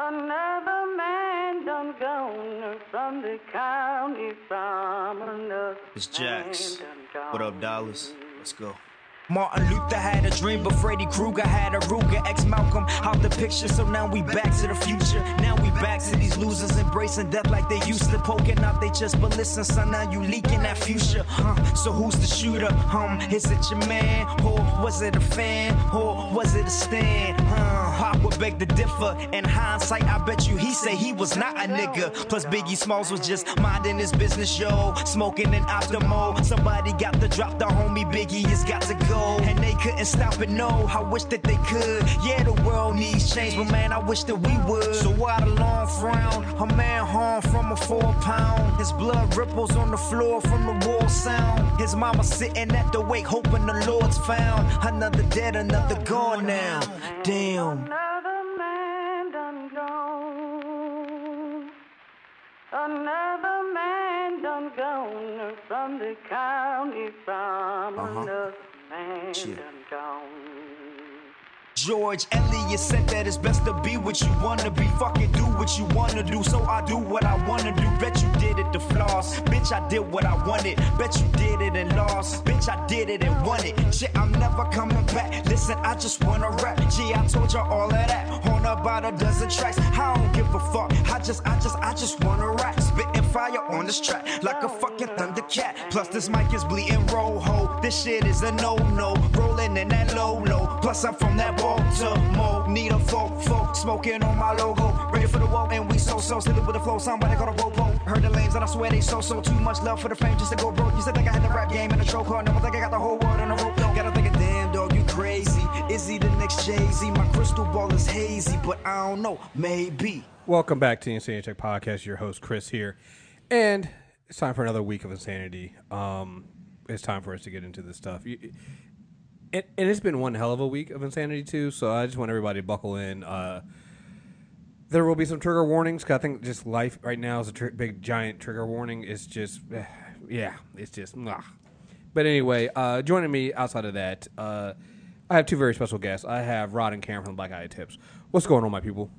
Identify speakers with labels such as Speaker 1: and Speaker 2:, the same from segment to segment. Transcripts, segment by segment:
Speaker 1: Another man done gone from the county from another
Speaker 2: It's Jax. What up. Dallas? Let's go.
Speaker 3: Martin Luther had a dream, but Freddy Krueger had a Ruger. Ex Malcolm out the picture, so now we back to the future. Now we back to these losers embracing death like they used to, poking out they chest. But listen, son, now you leaking that future. Huh? So who's the shooter? Um, is it your man? Or was it a fan? Or was it a stand? Huh? Would beg to differ. In hindsight, I bet you he say he was not a nigga. Plus Biggie Smalls was just minding his business, yo. Smoking an Optimo. Somebody got to drop the homie Biggie has got to go. And they couldn't stop it, no. I wish that they could. Yeah, the world needs change, but man, I wish that we would. So why the long frown? A man hung from a four pound. His blood ripples on the floor from the wall sound. His mama sitting at the wake, hoping the Lord's found. Another dead, another gone now. Damn.
Speaker 1: Done gone from the county from
Speaker 2: Uh-huh.
Speaker 1: another man
Speaker 2: Shit.
Speaker 1: done gone.
Speaker 3: George Eliot said that it's best to be what you wanna be. Fucking do what you wanna do, so I do what I wanna do. Bet you did it to floss. Bitch, I did what I wanted. Bet you did it and lost. Bitch, I did it and won it. Shit, I'm never coming back. Listen, I just wanna rap. Gee, I told you all of that. On about a dozen tracks. I don't give a fuck. I just, I just, I just wanna rap. Spitting fire on this track like a fucking thundercat. Plus, this mic is bleeding rojo. This shit is a no-no. Rolling in that low-low. Plus, I'm from that Baltimore. Need a folk, folk. Smoking on my logo. Ready for the woe, and we so-so. Silly with the flow. Somebody call a robo. Heard the lanes, and I swear they so-so. Too much love for the fame just to go broke. You said think I had the rap game in a chokehold. Never think I got the whole world in a rope. though. Gotta think of damn dog, you crazy. Is he the next Jay-Z? My crystal ball is hazy, but I don't know. Maybe.
Speaker 4: Welcome back to the Insanity Check Podcast. Your host Chris here, and it's time for another week of insanity. Um, it's time for us to get into this stuff. You, and, and it's been one hell of a week of insanity too. So I just want everybody to buckle in. Uh, there will be some trigger warnings. Cause I think just life right now is a tr- big giant trigger warning. It's just, eh, yeah, it's just. Mwah. But anyway, uh, joining me outside of that, uh, I have two very special guests. I have Rod and Karen from Black Guy Tips. What's going on, my people?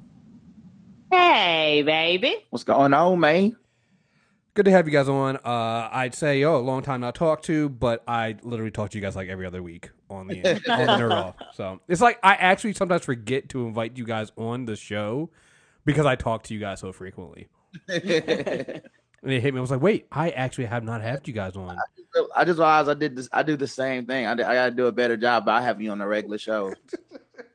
Speaker 5: Hey, baby.
Speaker 6: What's going on, man?
Speaker 4: Good to have you guys on. Uh, I'd say, oh, a long time not talked to, but I literally talk to you guys like every other week on the on the Nerd Off. So it's like I actually sometimes forget to invite you guys on the show because I talk to you guys so frequently. And it hit me. I was like, wait, I actually have not had you guys on.
Speaker 6: I just realized I did this. I do the same thing. I, I gotta do a better job by having you on the regular show.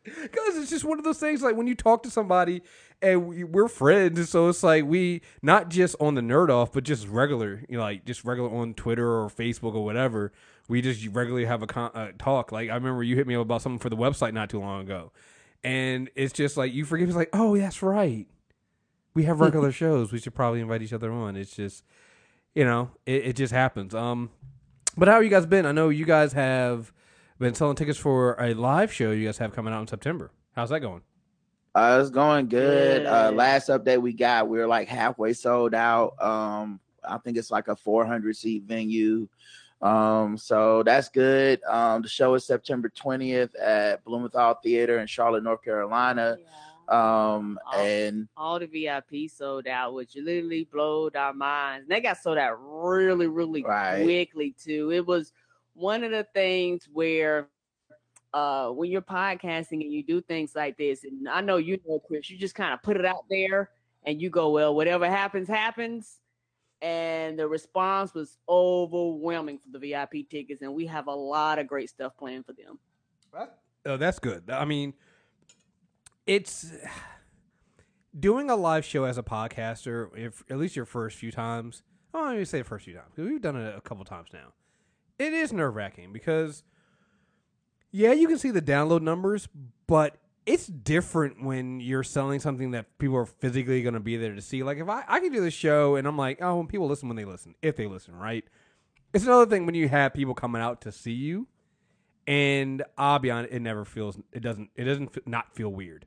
Speaker 4: Because it's just one of those things like when you talk to somebody and we, we're friends, so it's like we not just on the nerd off, but just regular, you know, like just regular on Twitter or Facebook or whatever. We just regularly have a con- uh, talk. Like I remember you hit me up about something for the website not too long ago, and it's just like you forget. It's like, oh, that's right. We have regular shows. We should probably invite each other on. It's just, you know, it, it just happens. Um, but how you guys been? I know you guys have been selling tickets for a live show you guys have coming out in September. How's that going?
Speaker 6: Uh, it's going good. Uh, last update we got, we are like halfway sold out. Um, I think it's like a 400 seat venue. Um, so that's good. Um, the show is September 20th at Blumenthal Theater in Charlotte, North Carolina. Um,
Speaker 5: Oh.
Speaker 6: and
Speaker 5: All the VIP sold out, which literally blowed our minds. They got sold out really, really
Speaker 6: Right.
Speaker 5: quickly too. It was one of the things where uh when you're podcasting and you do things like this, and I know you know, Chris, you just kind of put it out there and you go, Well, whatever happens, happens. And the response was overwhelming for the VIP tickets, and we have a lot of great stuff planned for them.
Speaker 4: Oh, that's good. I mean, it's doing a live show as a podcaster. If at least your first few times, oh, let me say the first few times because we've done it a couple times now. It is nerve wracking because, yeah, you can see the download numbers, but it's different when you're selling something that people are physically going to be there to see. Like if I I can do this show and I'm like, oh, when people listen when they listen, if they listen, right? It's another thing when you have people coming out to see you and I'll be honest, it never feels it doesn't it doesn't not feel weird.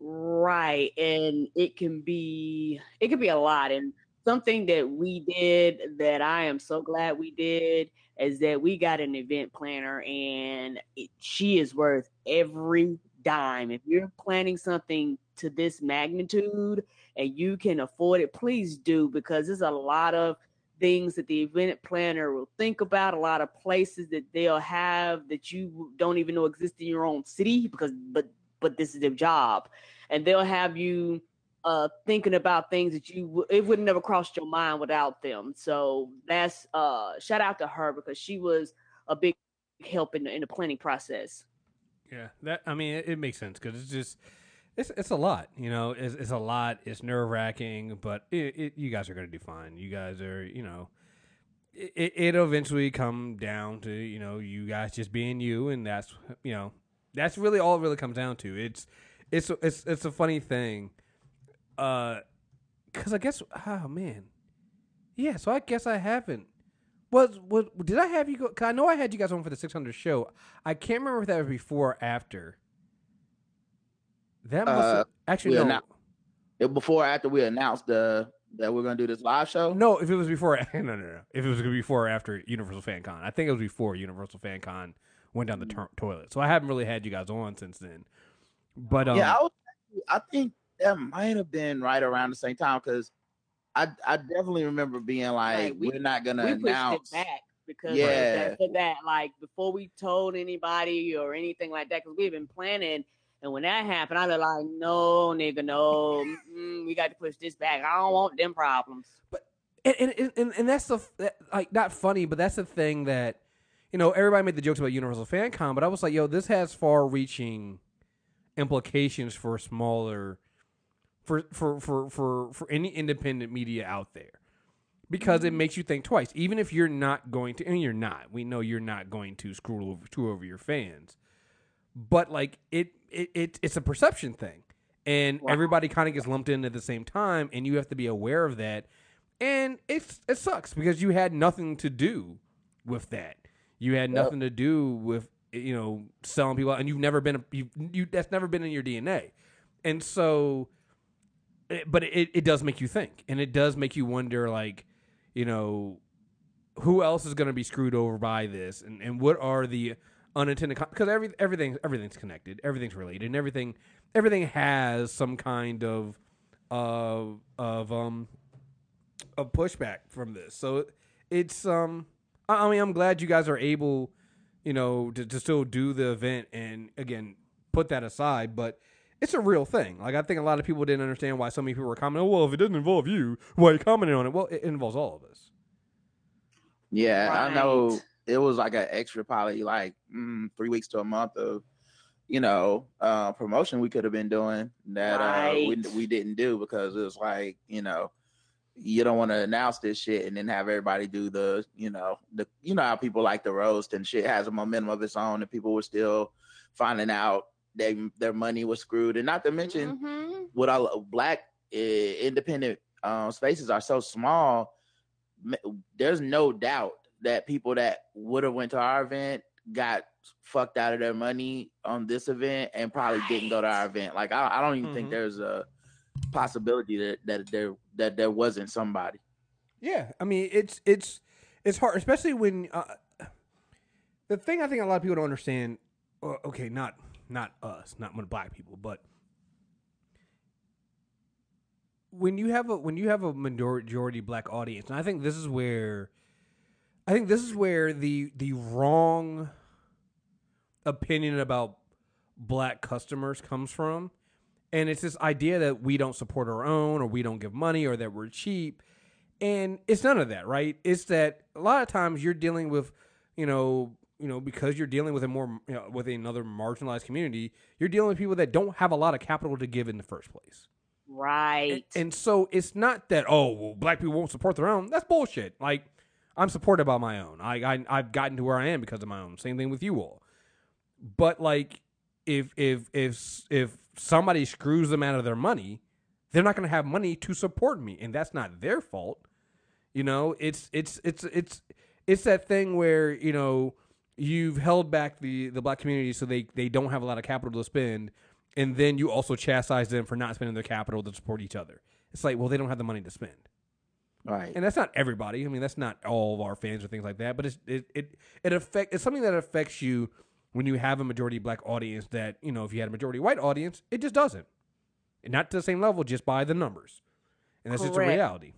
Speaker 5: Right. And it can be it can be a lot. And something that we did that I am so glad we did is that we got an event planner and it, she is worth every dime. If you're planning something to this magnitude and you can afford it, please do because there's a lot of things that the event planner will think about, a lot of places that they'll have that you don't even know exist in your own city because but but this is their job. And they'll have you uh thinking about things that you w- it would never crossed your mind without them. So that's uh shout out to her because she was a big help in the, in the planning process.
Speaker 4: Yeah, that I mean, it, it makes sense because it's just it's it's a lot. You know, it's, it's a lot. It's nerve wracking, but it, it, you guys are to do fine. You guys are, you know, it, it'll eventually come down to you know you guys just being you, and that's you know that's really all it really comes down to. It's it's it's it's a funny thing, uh, because I guess oh man, yeah. So I guess I haven't. Was was did I have you go? Cause I know I had you guys on for the 600 show. I can't remember if that was before or after. That must
Speaker 6: Uh,
Speaker 4: actually no.
Speaker 6: It- before or after we announced the that we're gonna do this live show.
Speaker 4: No, if it was before, no, no, no. If it was before or after Universal Fan Con, I think it was before Universal Fan Con went down the
Speaker 6: Mm.
Speaker 4: toilet. So I haven't really had you guys on since then. But um,
Speaker 6: yeah, I, was, I think that might have been right around the same time because I I definitely remember being like,
Speaker 5: Right, we-
Speaker 6: we, are not gonna
Speaker 5: we
Speaker 6: announce.
Speaker 5: it back because
Speaker 6: Yeah.
Speaker 5: of that, that like before we told anybody or anything like that because we've been planning and when that happened i was like no nigga no mm, we got to push this back i don't want them problems
Speaker 4: and and, and, and that's the that, like not funny, but that's the thing that you know everybody made the jokes about Universal Fan Con, but I was like, yo, this has far-reaching implications for smaller, for for for for for any independent media out there, because it mm-hmm. makes you think twice. Even if you're not going to, and you're not, we know you're not going to screw over screw over your fans, but like it it, it it's a perception thing. And everybody kind of gets lumped in at the same time, and you have to be aware of that. And it's it sucks because you had nothing to do with that. You had nothing to do with you know selling people, out, and you've never been a, you you that's never been in your DNA, and so, but it it does make you think, and it does make you wonder, like you know, who else is going to be screwed over by this, and and what are the unintended because every everything everything's connected, everything's related, and everything everything has some kind of of of um a pushback from this. So it's um I I mean I'm glad you guys are able, you know, to, to still do the event and again put that aside, but it's a real thing. Like I think a lot of people didn't understand why so many people were commenting, oh, well, if it doesn't involve you, why are you commenting on it? Well, it involves all of us.
Speaker 6: Yeah, I know it was like an extra probably like mm, three weeks to a month of you know uh promotion we could have been doing that uh we, we didn't do because it was like you know you don't want to announce this shit and then have everybody do the you know the you know how people like the roast and shit has a momentum of its own and people were still finding out they their money was screwed and not to mention
Speaker 5: Mhm.
Speaker 6: what all black uh, independent uh, spaces are so small there's no doubt that people that would have went to our event got fucked out of their money on this event and probably didn't go to our event like i, I don't even
Speaker 4: Mhm.
Speaker 6: think there's a possibility that, that there that there wasn't somebody
Speaker 4: Yeah, I mean it's it's it's hard, especially when uh, the thing I think a lot of people don't understand. Okay, not not us, not when black people, but when you have a when you have a majority black audience, and I think this is where I think this is where the the wrong opinion about black customers comes from. And it's this idea that we don't support our own or we don't give money or that we're cheap. And it's none of that, right? It's that a lot of times you're dealing with, you know, you know, because you're dealing with a more you know, with another marginalized community, you're dealing with people that don't have a lot of capital to give in the first place.
Speaker 5: right
Speaker 4: And so it's not that oh well, black people won't support their own. That's bullshit. Like I'm supported by my own. I, I I've gotten to where I am because of my own. Same thing with you all. But like if if if if somebody screws them out of their money, they're not going to have money to support me, and that's not their fault. You know, it's it's it's it's it's that thing where you know you've held back the the black community so they they don't have a lot of capital to spend, and then you also chastise them for not spending their capital to support each other. It's like, well, they don't have the money to spend,
Speaker 6: right
Speaker 4: and that's not everybody. I mean, that's not all of our fans or things like that, but it's it it it affect it's something that affects you when you have a majority black audience that you know if you had a majority white audience, it just doesn't. And not to the same level, just by the numbers, and that's just a reality.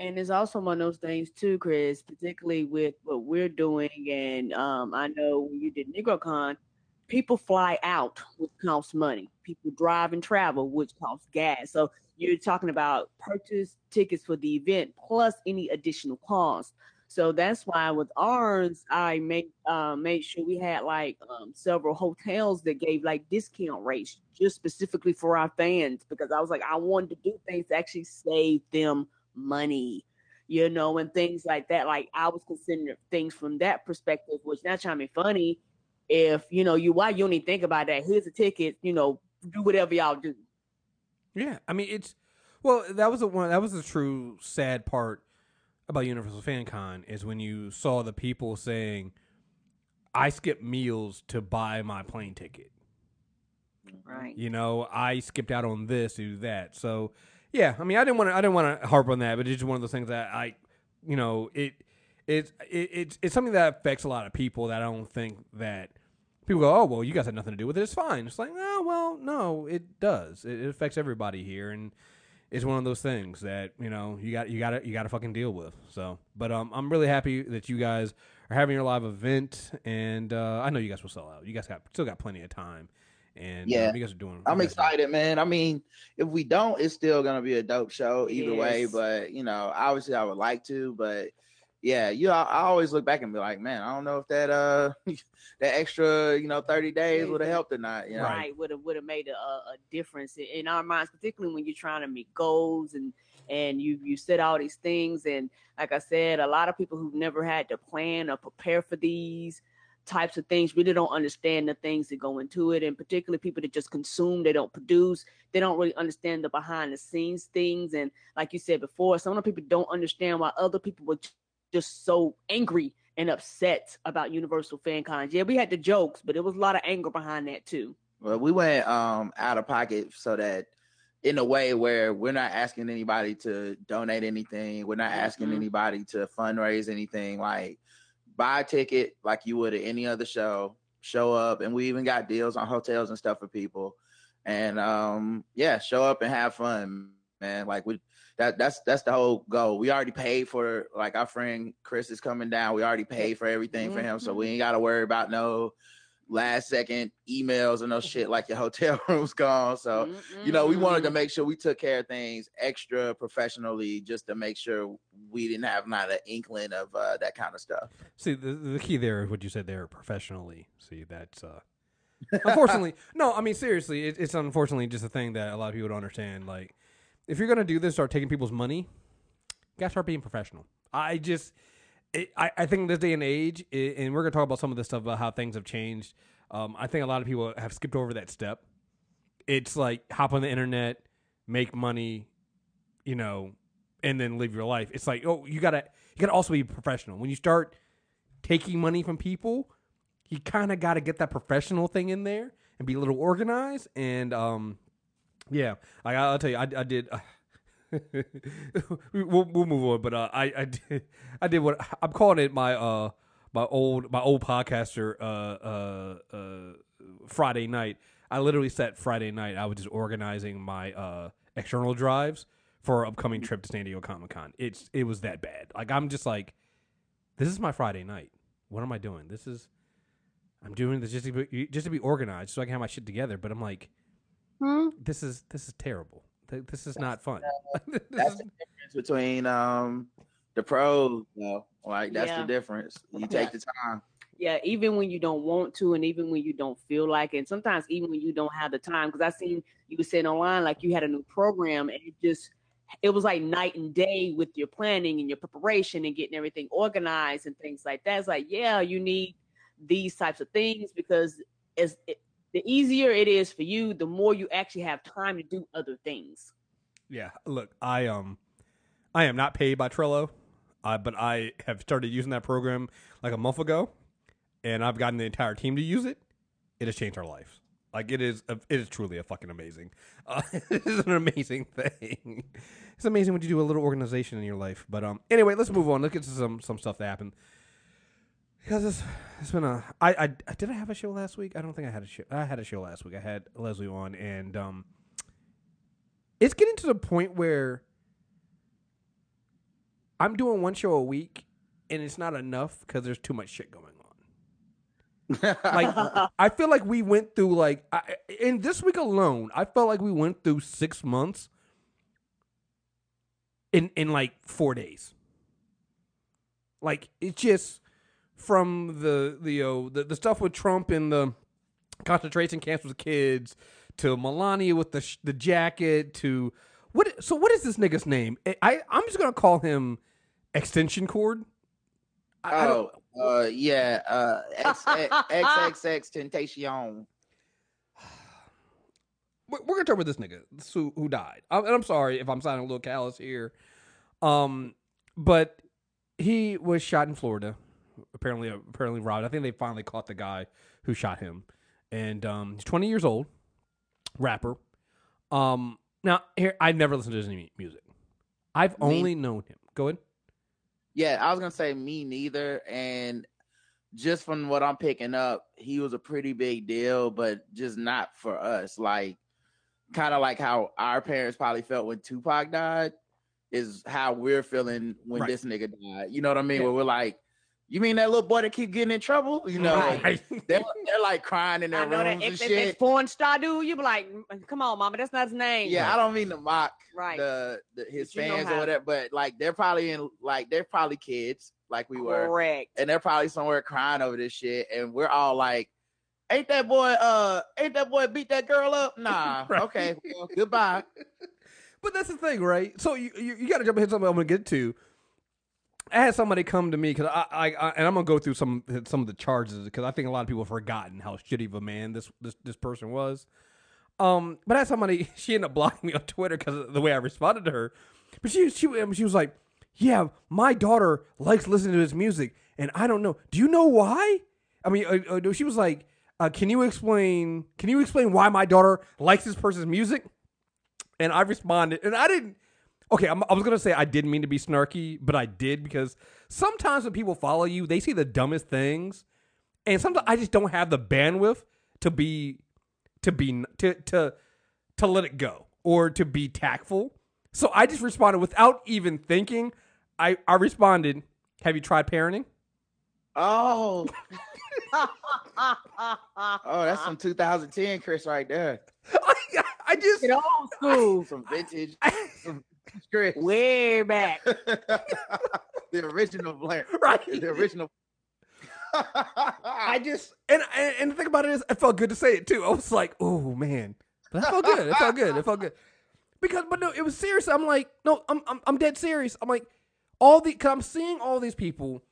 Speaker 5: And it's also one of those things too, Chris, particularly with what we're doing. And um, I know when you did NegroCon, people fly out, which costs money. People drive and travel, which costs gas. So you're talking about purchase tickets for the event plus any additional cost. So that's why with ours, I made uh, made sure we had like um, several hotels that gave like discount rates just specifically for our fans because I was like I wanted to do things to actually save them money, you know, and things like that. Like I was considering things from that perspective, which not trying to be funny. If you know you why you don't even think about that. Here's a ticket, you know, do whatever y'all do.
Speaker 4: Yeah, I mean it's well that was the one that was the true sad part about Universal Fan Con is when you saw the people saying, "I skipped meals to buy my plane ticket."
Speaker 5: Right.
Speaker 4: You know, I skipped out on this, to do that. So, yeah, I mean, I didn't want to, I didn't want to harp on that, but it's just one of those things that I, you know, it, it's, it, it's, it's something that affects a lot of people that I don't think that people go, oh, well, you guys had nothing to do with it. It's fine. It's like, oh, well, no, it does. It, it affects everybody here, and it's one of those things that you know you got, you got to, you got to fucking deal with. So, but um, I'm really happy that you guys are having your live event, and uh, I know you guys will sell out. You guys got still got plenty of time, and
Speaker 6: Yeah.
Speaker 4: um, you guys are doing.
Speaker 6: I'm
Speaker 4: you guys are-
Speaker 6: excited, man. I mean, if we don't, it's still gonna be a dope show either way. But you know, obviously, I would like to. But yeah, you, I, I always look back and be like, man, I don't know if that uh that extra you know 30 days would have helped or not. You know,
Speaker 5: right would have would have made a, a difference in- in our minds particularly when you're trying to meet goals and and you you set all these things and like i said a lot of people who've never had to plan or prepare for these types of things really don't understand the things that go into it and particularly people that just consume they don't produce they don't really understand the behind the scenes things and like you said before some of the people don't understand why other people were just so angry and upset about universal fan cons yeah we had the jokes but there was a lot of anger behind that too
Speaker 6: Well, we went um out of pocket so that in a way where we're not asking anybody to donate anything, we're not asking
Speaker 5: Mhm.
Speaker 6: anybody to fundraise anything. Like buy a ticket like you would at any other show, show up, and we even got deals on hotels and stuff for people. And um yeah, show up and have fun, man. Like we that that's that's the whole goal. We already paid for like our friend Chris is coming down. We already paid for everything for him, so we ain't got to worry about no last second emails and no shit like your hotel room's gone. So you know, we wanted to make sure we took care of things extra professionally just to make sure we didn't have not an inkling of uh, that kind of stuff.
Speaker 4: See, the, the key there is what you said there professionally. See, that's uh, unfortunately no. I mean, seriously, it, it's unfortunately just a thing that a lot of people don't understand. Like, if you're gonna do this, start taking people's money, you gotta start being professional. I just, it, I, I think in this day and age, i and we're gonna talk about some of this stuff about how things have changed. Um, I think a lot of people have skipped over that step. It's like hop on the internet, make money, you know, and then live your life. It's like, oh, you gotta, you gotta also be professional. When you start taking money from people, you kind of got to get that professional thing in there and be a little organized. And um, yeah, I, I'll tell you, I, I did. we'll, we'll move on, but uh, I I did I did what I'm calling it my uh my old my old podcaster uh uh uh Friday night. I literally set Friday night. I was just organizing my uh external drives for our upcoming trip to San Diego Comic Con. It's it was that bad. Like I'm just like, this is my Friday night. What am I doing? This is I'm doing this just to be, just to be organized so I can have my shit together. But I'm like,
Speaker 5: Hmm?
Speaker 4: this is this is terrible. Th- This is not fun. This
Speaker 6: That's the difference between um the pros, though. Like that's
Speaker 5: Yeah.
Speaker 6: the difference. You take the time.
Speaker 5: yeah even when you don't want to and even when you don't feel like it and sometimes even when you don't have the time because i seen you were saying online like you had a new program and it just it was like night and day with your planning and your preparation and getting everything organized and things like that it's like yeah you need these types of things because as it, the easier it is for you the more you actually have time to do other things
Speaker 4: Yeah, look, I um, I am not paid by Trello, uh, but I have started using that program like a month ago, and I've gotten the entire team to use it. It has changed our lives. Like it is, a, it is truly a fucking amazing. Uh, it is an amazing thing. It's amazing when you do a little organization in your life. But um, anyway, let's move on. Let's get to some some stuff that happened. Because it's it's been a I, I did I have a show last week? I don't think I had a show. I had a show last week. I had Leslie on, and um, it's getting to the point where I'm doing one show a week, and it's not enough because there's too much shit going on. Like I feel like we went through like I, in this week alone, I felt like we went through six months in in like four days. Like it's just from the the uh, the, the stuff with Trump in the concentration camps with kids to Melania with the sh- the jacket to what so what is this nigga's name? I- I I'm just gonna call him extension cord. I, I
Speaker 6: oh, uh, yeah, uh, X, X, XXX Temptation.
Speaker 4: we're, we're gonna talk about this nigga who who died. i and I'm sorry if I'm sounding a little callous here, um, but he was shot in Florida. Apparently, apparently robbed. I think they finally caught the guy who shot him, and um, he's 20 years old, rapper. Um, now here I've never listened to his music. I've
Speaker 6: Me-
Speaker 4: only known him. Go ahead.
Speaker 6: Yeah, I was gonna say me neither, and just from what I'm picking up, he was a pretty big deal, but just not for us. Like, kind of like how our parents probably felt when Tupac died, is how we're feeling when
Speaker 4: Right.
Speaker 6: this nigga died. You know what I mean?
Speaker 4: Yeah.
Speaker 6: Where we're like, you mean that little boy that keep getting in trouble? You know,
Speaker 5: Right.
Speaker 6: they're, they're like crying in
Speaker 5: I
Speaker 6: their
Speaker 5: know
Speaker 6: rooms and
Speaker 5: if, if,
Speaker 6: shit.
Speaker 5: if porn star dude, you be like, "Mm, come on, mama, that's not his name.
Speaker 6: Yeah, I don't mean to mock
Speaker 5: Right.
Speaker 6: the, the his
Speaker 5: But you know
Speaker 6: fans or whatever, but like they're probably in like they're probably kids like we were,
Speaker 5: Correct.
Speaker 6: and they're probably somewhere crying over this shit, and we're all like, "Ain't that boy? Uh, ain't that boy beat that girl up? Nah,
Speaker 4: Right.
Speaker 6: okay, well, goodbye."
Speaker 4: But that's the thing, right? So you you, you got to jump ahead. Something I'm gonna get to. I had somebody come to me because I, I, I and I'm gonna go through some some of the charges because I think a lot of people have forgotten how shitty of a man this this this person was. Um, but I had somebody she ended up blocking me on Twitter because of the way I responded to her. But she she um, she was like, "Yeah, my daughter likes listening to his music, and I don't know. Do you know why?" I mean, uh, uh, she was like, uh, "Can you explain? Can you explain why my daughter likes this person's music?" And I responded, and I didn't. Okay, I'm, I was gonna say I didn't mean to be snarky, but I did because sometimes when people follow you, they see the dumbest things, and sometimes I just don't have the bandwidth to be, to be to to to let it go or to be tactful. So I just responded without even thinking. I I responded, "Have you tried parenting?"
Speaker 6: Oh, oh, that's some 2010 Chris right there.
Speaker 4: I, I just
Speaker 5: Get old school.
Speaker 6: Some vintage Chris,
Speaker 5: Way back.
Speaker 6: the original Blair,
Speaker 4: right.
Speaker 6: the original.
Speaker 4: I just and, and and the thing about it is, it felt good to say it too. I was like, oh man, but that felt good. It felt good. It felt good because, but no, it was serious. I'm like, no, I'm I'm, I'm dead serious. I'm like, all the because I'm seeing all these people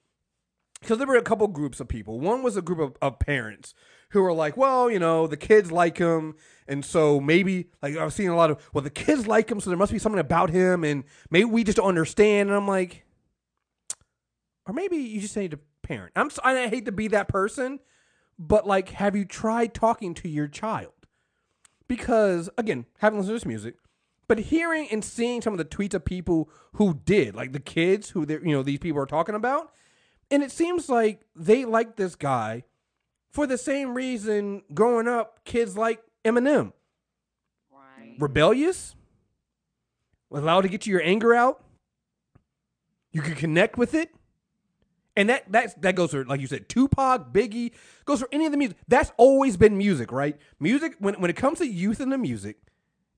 Speaker 4: because there were a couple groups of people. One was a group of, of parents who are like, well, you know, the kids like him, and so maybe like I was seeing a lot of, well, the kids like him, so there must be something about him, and maybe we just don't understand. And I'm like, or maybe you just need to parent. I'm s- I hate to be that person, but like, have you tried talking to your child? Because again, haven't listened to this music, but hearing and seeing some of the tweets of people who did, like the kids who you know these people are talking about, and it seems like they like this guy for the same reason growing up kids like Eminem,
Speaker 5: Right.
Speaker 4: rebellious, allowed to get your anger out. You can connect with it. And that that that goes for like you said, Tupac, Biggie, goes for any of the music. That's always been music, right? Music when when it comes to youth and the music,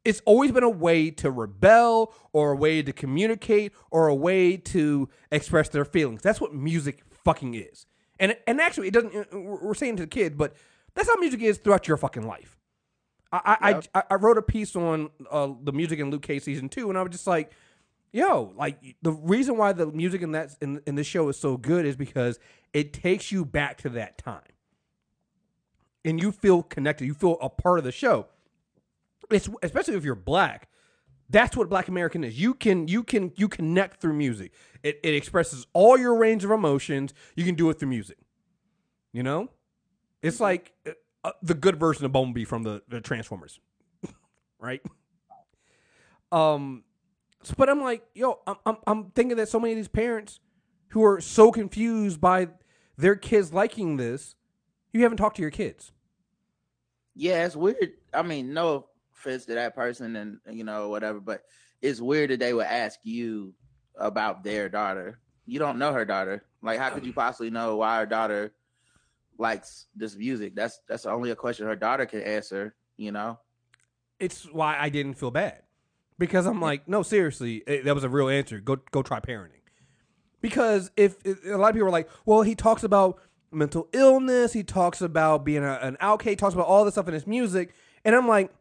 Speaker 4: it's always been a way to rebel or a way to communicate or a way to express their feelings. That's what music fucking is. And and actually, it doesn't. We're we're saying to the kids, but that's how music is throughout your fucking life. I I, I, I wrote a piece on uh, the music in Luke Cage season two, and I was just like, yo, like the reason why the music in that in, in this show is so good is because it takes you back to that time, and you feel connected. You feel a part of the show. It's especially if you're black. That's what Black American is. You can you can you connect through music. It it expresses all your range of emotions. You can do it through music. You know, it's like uh, uh, the good version of Bumblebee from the, the Transformers, right? Um, so- but I'm like, yo, I'm, I'm I'm thinking that so many of these parents who are so confused by their kids liking this, you haven't talked to your kids.
Speaker 6: Yeah, it's weird. I mean, no to that person and you know, whatever, but it's weird that they would ask you about their daughter. You don't know her daughter. Like how could you possibly know why her daughter likes this music? That's that's only a question her daughter can answer, you know?
Speaker 4: It's why I didn't feel bad because I'm like, no, seriously, it, that was a real answer. Go go try parenting. Because if, if a lot of people are like, well, he talks about mental illness, he talks about being a, an outcast, he talks about all this stuff in his music, and I'm like,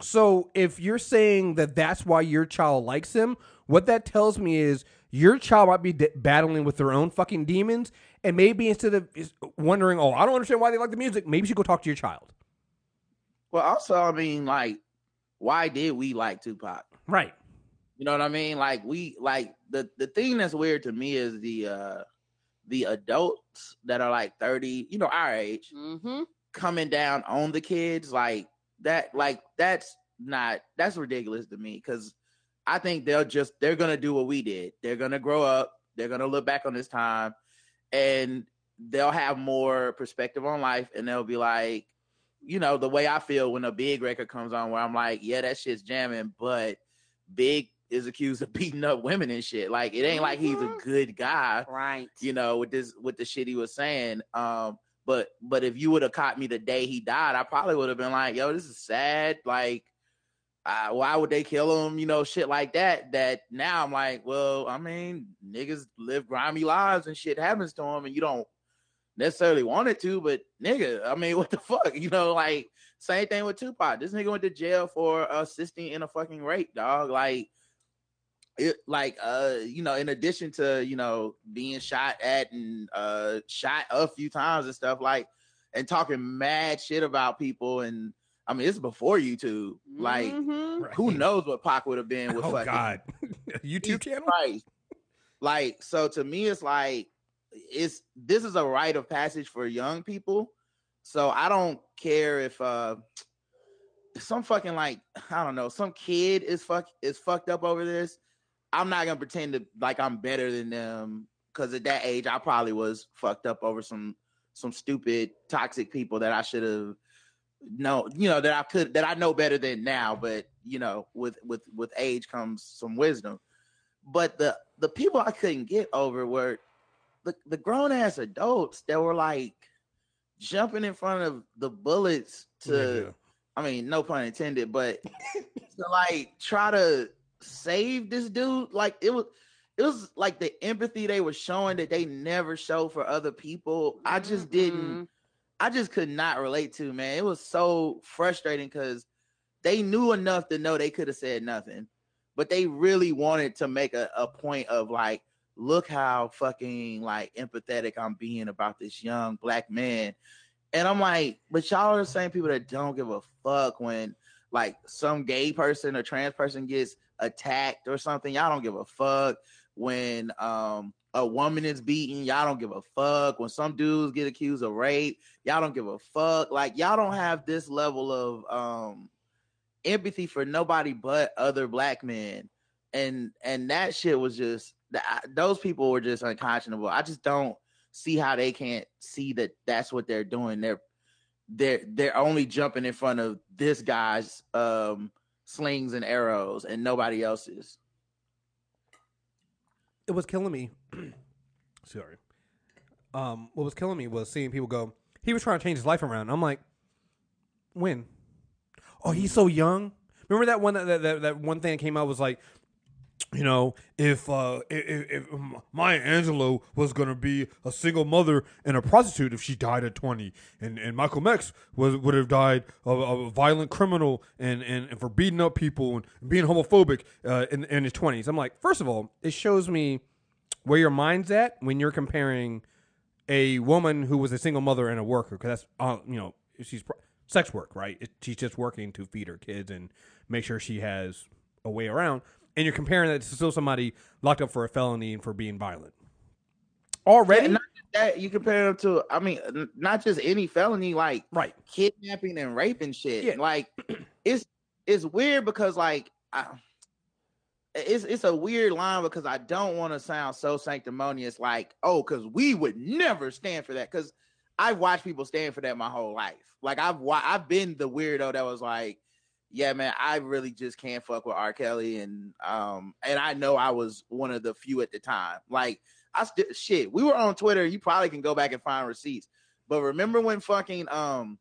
Speaker 4: so if you're saying that that's why your child likes him, what that tells me is your child might be d- battling with their own fucking demons, and maybe instead of is wondering, oh, I don't understand why they like the music, maybe you should go talk to your child.
Speaker 6: Well, also, I mean, like, why did we like Tupac?
Speaker 4: Right.
Speaker 6: You know what I mean? Like we like the the thing that's weird to me is the uh the adults that are like 30, you know, our age,
Speaker 5: Mm-hmm.
Speaker 6: coming down on the kids like that like that's not that's ridiculous to me because I think they'll just they're gonna do what we did. They're gonna grow up, they're gonna look back on this time and they'll have more perspective on life and they'll be like, you know, the way I feel when a big record comes on where I'm like, yeah, that shit's jamming, but Big is accused of beating up women and shit. Like it ain't like he's a
Speaker 5: Mhm.
Speaker 6: good guy
Speaker 5: Right.
Speaker 6: you know, with this with the shit he was saying. Um, but but if you would have caught me the day he died, I probably would have been like, yo, this is sad. Like, uh, why would they kill him? You know, shit like that. That now I'm like, well, I mean, niggas live grimy lives and shit happens to them, and you don't necessarily want it to, but nigga, I mean, what the fuck? You know, like same thing with Tupac. This nigga went to jail for assisting in a fucking rape, dog. Like it like uh you know in addition to you know being shot at and uh shot a few times and stuff like and talking mad shit about people and I mean it's before YouTube like
Speaker 5: Mhm.
Speaker 6: who knows what Pac would have been with
Speaker 4: Oh
Speaker 6: fucking
Speaker 4: God, YouTube channel.
Speaker 6: right Like, so to me, it's like it's this is a rite of passage for young people. So I don't care if uh some fucking like I don't know some kid is fuck is fucked up over this. I'm not gonna pretend to like I'm better than them because at that age I probably was fucked up over some some stupid toxic people that I should have know you know that I could that I know better than now. But you know with with with age comes some wisdom. But the the people I couldn't get over were the the grown ass adults that were like jumping in front of the bullets to
Speaker 4: Yeah.
Speaker 6: I mean, no pun intended, but to like try to save this dude, like it was it was like the empathy they were showing that they never show for other people. I just didn't
Speaker 5: Mhm.
Speaker 6: I just could not relate to, man. It was so frustrating because they knew enough to know they could have said nothing, but they really wanted to make a, a point of like, look how fucking like empathetic I'm being about this young black man. And I'm like, but y'all are the same people that don't give a fuck when like some gay person or trans person gets attacked or something. Y'all don't give a fuck when um a woman is beaten. Y'all don't give a fuck when some dudes get accused of rape. Y'all don't give a fuck. Like y'all don't have this level of um empathy for nobody but other black men. And and that shit was just those people were just unconscionable. I just don't see how they can't see that that's what they're doing. They're they're they're only jumping in front of this guy's um slings and arrows and nobody else's.
Speaker 4: it was killing me. Sorry. Um, what was killing me was seeing people go. He was trying to change his life around. I'm like, when? Oh, he's so young. Remember that one that that, that one thing that came out was like, you know, if uh if, if Maya Angelou was gonna be a single mother and a prostitute if she died at 20, and and Malcolm X was would have died of, a violent criminal and, and and for beating up people and being homophobic uh, in in his 20s. I'm like, first of all, it shows me where your mind's at when you're comparing a woman who was a single mother and a worker because that's uh, you know she's sex work right? It- she's just working to feed her kids and make sure she has a way around and you're comparing that to still somebody locked up for a felony and for being violent already
Speaker 6: Yeah, not that you compare them to I mean not just any felony like
Speaker 4: right
Speaker 6: kidnapping and raping shit.
Speaker 4: Yeah.
Speaker 6: Like it's it's weird because like I, it's it's a weird line because I don't want to sound so sanctimonious, like oh, because we would never stand for that. Because I've watched people stand for that my whole life. Like I've wa- I've been the weirdo that was like, yeah, man, I really just can't fuck with R. Kelly, and um, and I know I was one of the few at the time. Like I st- shit, we were on Twitter. You probably can go back and find receipts. But remember when fucking um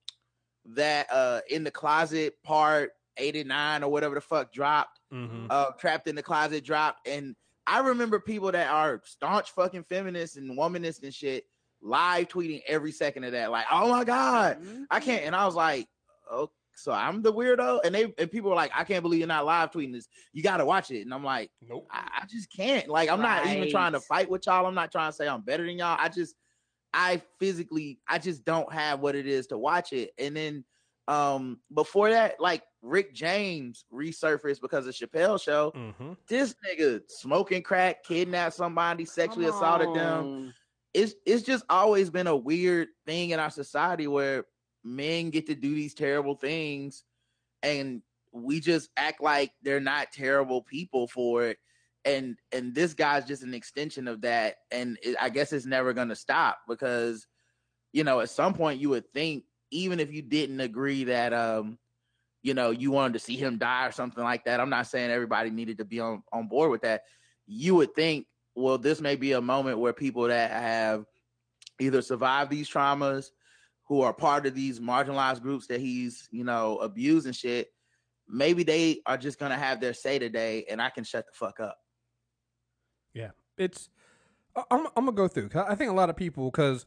Speaker 6: that uh in the closet part 89 or whatever the fuck dropped,
Speaker 4: Mhm.
Speaker 6: uh trapped in the closet dropped, and I remember people that are staunch fucking feminists and womanists and shit live tweeting every second of that, like, oh my god,
Speaker 5: Mhm.
Speaker 6: I can't. And I was like, oh, so I'm the weirdo. And they and people are like, I can't believe you're not live tweeting this. You got to watch it. And I'm like,
Speaker 4: Nope.
Speaker 6: I, I just can't. Like, I'm not even trying to fight with y'all. I'm not trying to say I'm better than y'all. I just, I physically, I just don't have what it is to watch it. And then um before that, like Rick James resurfaced because of Chappelle show.
Speaker 4: hmm
Speaker 6: This nigga smoking crack, kidnapped somebody, sexually assaulted them it's it's just always been a weird thing in our society where men get to do these terrible things and we just act like they're not terrible people for it. And and this guy's just an extension of that and it, i guess it's never going to stop because you know at some point you would think even if you didn't agree that um you know you wanted to see him die or something like that i'm not saying everybody needed to be on on board with that. You would think well this may be a moment where people that have either survived these traumas who are part of these marginalized groups that he's you know abusing shit maybe they are just gonna have their say today and i can shut the fuck up
Speaker 4: Yeah, it's. I'm, I'm gonna go through. 'cause I think a lot of people because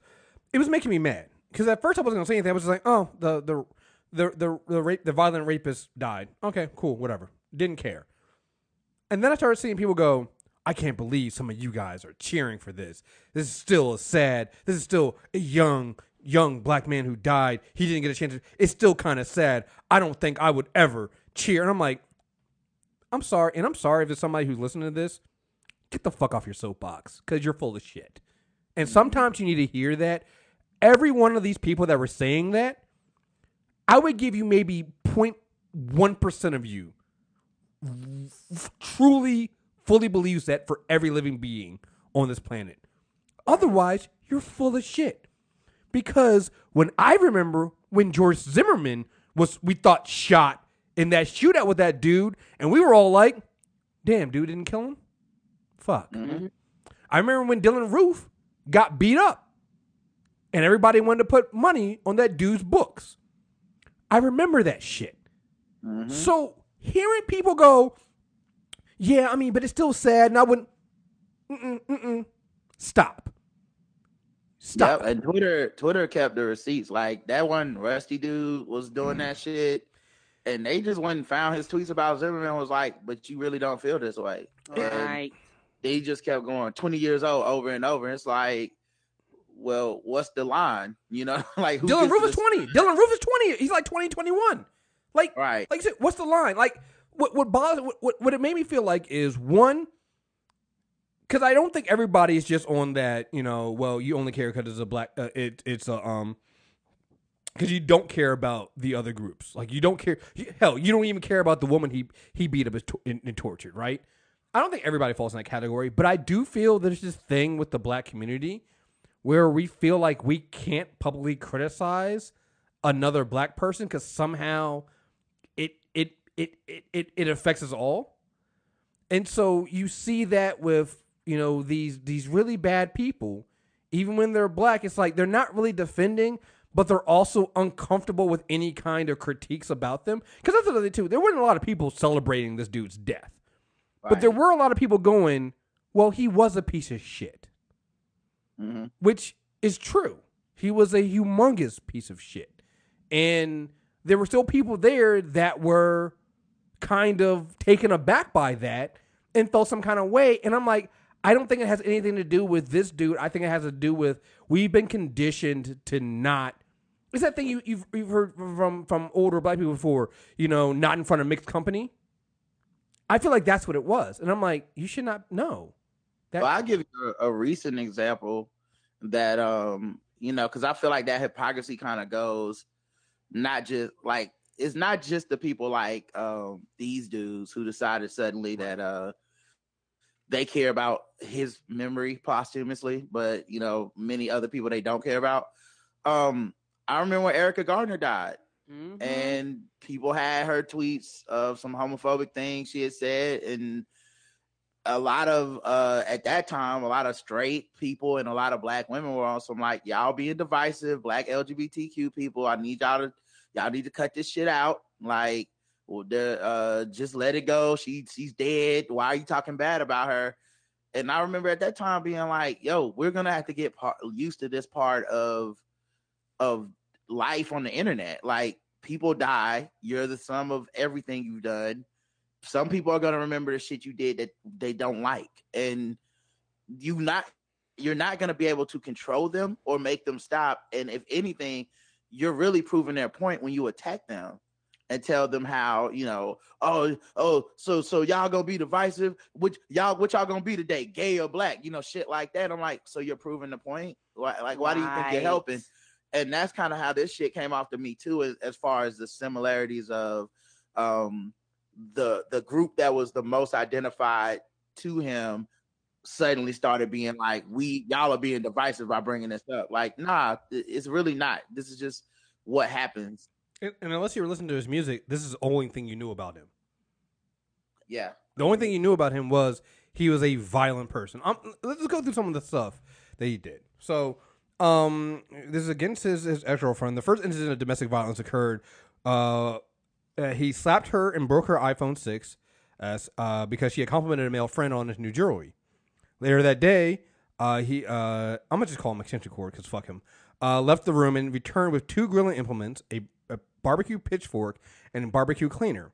Speaker 4: it was making me mad. Because at first I wasn't gonna say anything. I was just like, oh, the the the the the rape the violent rapist died. Okay, cool, whatever. Didn't care. And then I started seeing people go, I can't believe some of you guys are cheering for this. This is still a sad. This is still a young young black man who died. He didn't get a chance. To, it's still kind of sad. I don't think I would ever cheer. And I'm like, I'm sorry, and I'm sorry if there's somebody who's listening to this get the fuck off your soapbox because you're full of shit. And sometimes you need to hear that. Every one of these people that were saying that, I would give you maybe 0.1% of you f- truly, fully believes that for every living being on this planet. Otherwise, you're full of shit. Because when I remember when George Zimmerman was, we thought, shot in that shootout with that dude, and we were all like, damn, dude didn't kill him? Fuck. Mm-hmm. I remember when Dylann Roof got beat up and everybody wanted to put money on that dude's books. I remember that shit. Mm-hmm. So hearing people go, yeah, I mean, but it's still sad, and I wouldn't. Mm-mm, mm-mm. Stop. Stop.
Speaker 6: Yep, and Twitter Twitter kept the receipts. Like that one Rusty dude was doing mm-hmm. that shit, and they just went and found his tweets about Zimmerman. Was like, but you really don't feel this way. And
Speaker 5: Right.
Speaker 6: they just kept going. Twenty years old, over and over. It's like, well, what's the line? You know, like who
Speaker 4: Dylann
Speaker 6: gets
Speaker 4: Roof is 20. Dylann Roof is 20. He's like 20, 21. Like,
Speaker 6: Right.
Speaker 4: like what's the line? Like, what what bothers what, what, what it made me feel like is one, because I don't think everybody is just on that. You know, well, you only care because it's a black. Uh, it it's a um. Because you don't care about the other groups, like you don't care. you- Hell, you don't even care about the woman he he beat up and, to- and, and tortured, right? I don't think everybody falls in that category, but I do feel there's this thing with the black community where we feel like we can't publicly criticize another black person because somehow it, it it it it affects us all. And so you see that with you know these these really bad people, even when they're black, it's like they're not really defending, but they're also uncomfortable with any kind of critiques about them. Because that's another too. There weren't a lot of people celebrating this dude's death, but there were a lot of people going, "Well, he was a piece of shit."
Speaker 6: Mhm.
Speaker 4: which is true. He was a humongous piece of shit. And there were still people there that were kind of taken aback by that and felt some kind of way. And I'm like, I don't think it has anything to do with this dude. I think it has to do with we've been conditioned to not. Is that thing you, you've, you've heard from from older black people before? You know, not in front of mixed company. I feel like that's what it was, and I'm like, you should not know. That,
Speaker 6: Well, I'll give you a, a recent example that um, you know, because I feel like that hypocrisy kind of goes not just like it's not just the people like um these dudes who decided suddenly that uh they care about his memory posthumously, but you know, many other people they don't care about. Um, I remember when Erica Garner died,
Speaker 5: Mhm.
Speaker 6: and people had her tweets of some homophobic things she had said, and a lot of uh at that time, a lot of straight people and a lot of black women were also like, y'all being divisive, black LGBTQ people. I need y'all to y'all need to cut this shit out. Like, uh just let it go. She she's dead. Why are you talking bad about her? And I remember at that time being like, yo, we're gonna have to get part, used to this part of of life on the internet. Like people die, you're the sum of everything you've done. Some people are gonna remember the shit you did that they don't like, and you not you're not gonna be able to control them or make them stop. And if anything, you're really proving their point when you attack them and tell them how you know oh oh so so y'all gonna be divisive? Which y'all what y'all gonna be today gay or black? You know shit like that. I'm like so you're proving the point? Like, like why do you think you're helping? And that's kind of how this shit came off to me too as, as far as the similarities of um the the group that was the most identified to him suddenly started being like we y'all are being divisive by bringing this up. Like nah it's really not. This is just what happens
Speaker 4: And, and unless you were listening to his music, this is the only thing you knew about him.
Speaker 6: yeah
Speaker 4: The only thing you knew about him was he was a violent person. Um, let's go through some of the stuff that he did. So, um, this is against his, his ex girlfriend. The first incident of domestic violence occurred. Uh, uh, he slapped her and broke her iPhone 6 as, uh, because she had complimented a male friend on his new jewelry. Later that day, uh, he uh, I'm gonna just call him extension cord because fuck him. Uh, left the room and returned with two grilling implements, a, a barbecue pitchfork, and barbecue cleaner.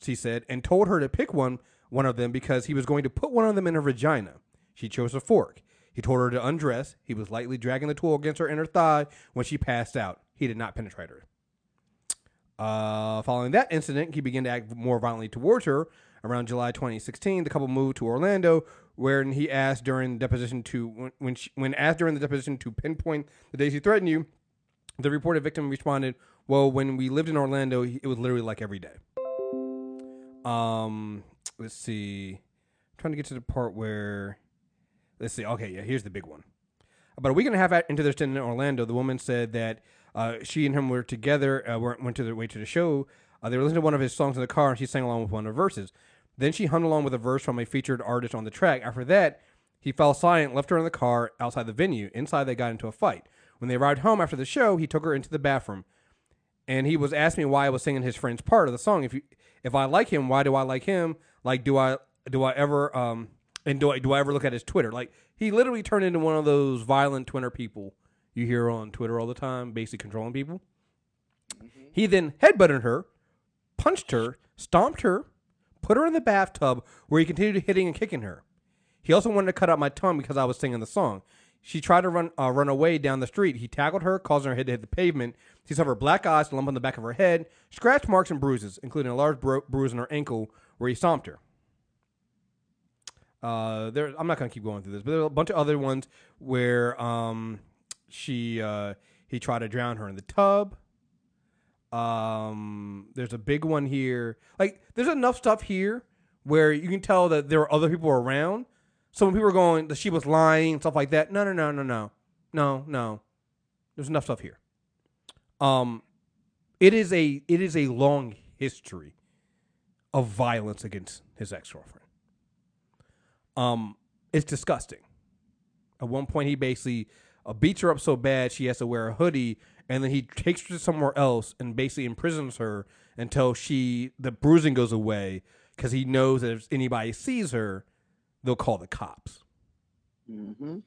Speaker 4: She said, and told her to pick one one of them because he was going to put one of them in her vagina. She chose a fork. He told her to undress. He was lightly dragging the tool against her inner thigh when she passed out. He did not penetrate her. Uh, following that incident, he began to act more violently towards her. Around July 2016, the couple moved to Orlando, where he asked during the deposition to when when, she, when asked during the deposition to pinpoint the days he threatened you. The reported victim responded, "Well, when we lived in Orlando, it was literally like every day." Um, let's see. I'm trying to get to the part where, let's see. Okay, yeah, here's the big one. About a week and a half into their stint in Orlando, the woman said that uh, she and him were together, uh, went to their way to the show. Uh, they were listening to one of his songs in the car, and she sang along with one of the verses. Then she hummed along with a verse from a featured artist on the track. After that, he fell silent, left her in the car outside the venue. Inside, they got into a fight. When they arrived home after the show, he took her into the bathroom and he was asking me why I was singing his friend's part of the song. If you, if I like him, why do I like him? Like, do I do I ever um and do I do I ever look at his Twitter? Like, he literally turned into one of those violent Twitter people you hear on Twitter all the time, basically controlling people. He then headbutted her, punched her, stomped her, put her in the bathtub where he continued hitting and kicking her. He also wanted to cut out my tongue because I was singing the song. She tried to run uh, run away down the street. He tackled her, causing her head to hit the pavement. She suffered black eyes, a lump on the back of her head, scratch marks and bruises, including a large bru- bruise on her ankle where he stomped her. Uh, there, I'm not gonna keep going through this, but there are a bunch of other ones where um, she uh, he tried to drown her in the tub. Um, there's a big one here. Like, there's enough stuff here where you can tell that there were other people around. So when people were going, that she was lying and stuff like that. No, no, no, no, no, no, no. There's enough stuff here. Um, it is a it is a long history of violence against his ex girlfriend. Um, it's disgusting. At one point, he basically uh, beats her up so bad she has to wear a hoodie, and then he takes her to somewhere else and basically imprisons her until she the bruising goes away because he knows that if anybody sees her, they'll call the cops.
Speaker 6: hmm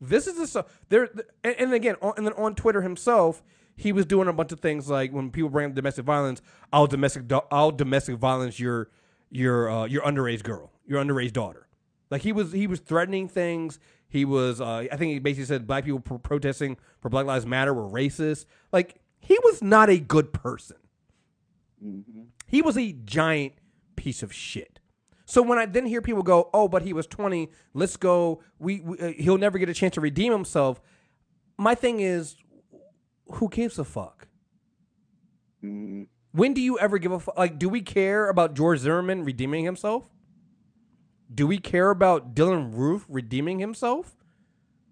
Speaker 4: This is the stuff there, and, and again, on, and then on Twitter himself, he was doing a bunch of things like when people bring up domestic violence, I'll domestic, do- I'll domestic violence your your uh, your underage girl, your underage daughter. Like he was he was threatening things. He was uh, I think he basically said black people pro- protesting for Black Lives Matter were racist. Like he was not a good person. He was a giant piece of shit. So when I then hear people go, "Oh, but he was 20. Let's go. We, we uh, he'll never get a chance to redeem himself." My thing is, who gives a fuck? When do you ever give a fuck? Like, do we care about George Zimmerman redeeming himself? Do we care about Dylann Roof redeeming himself?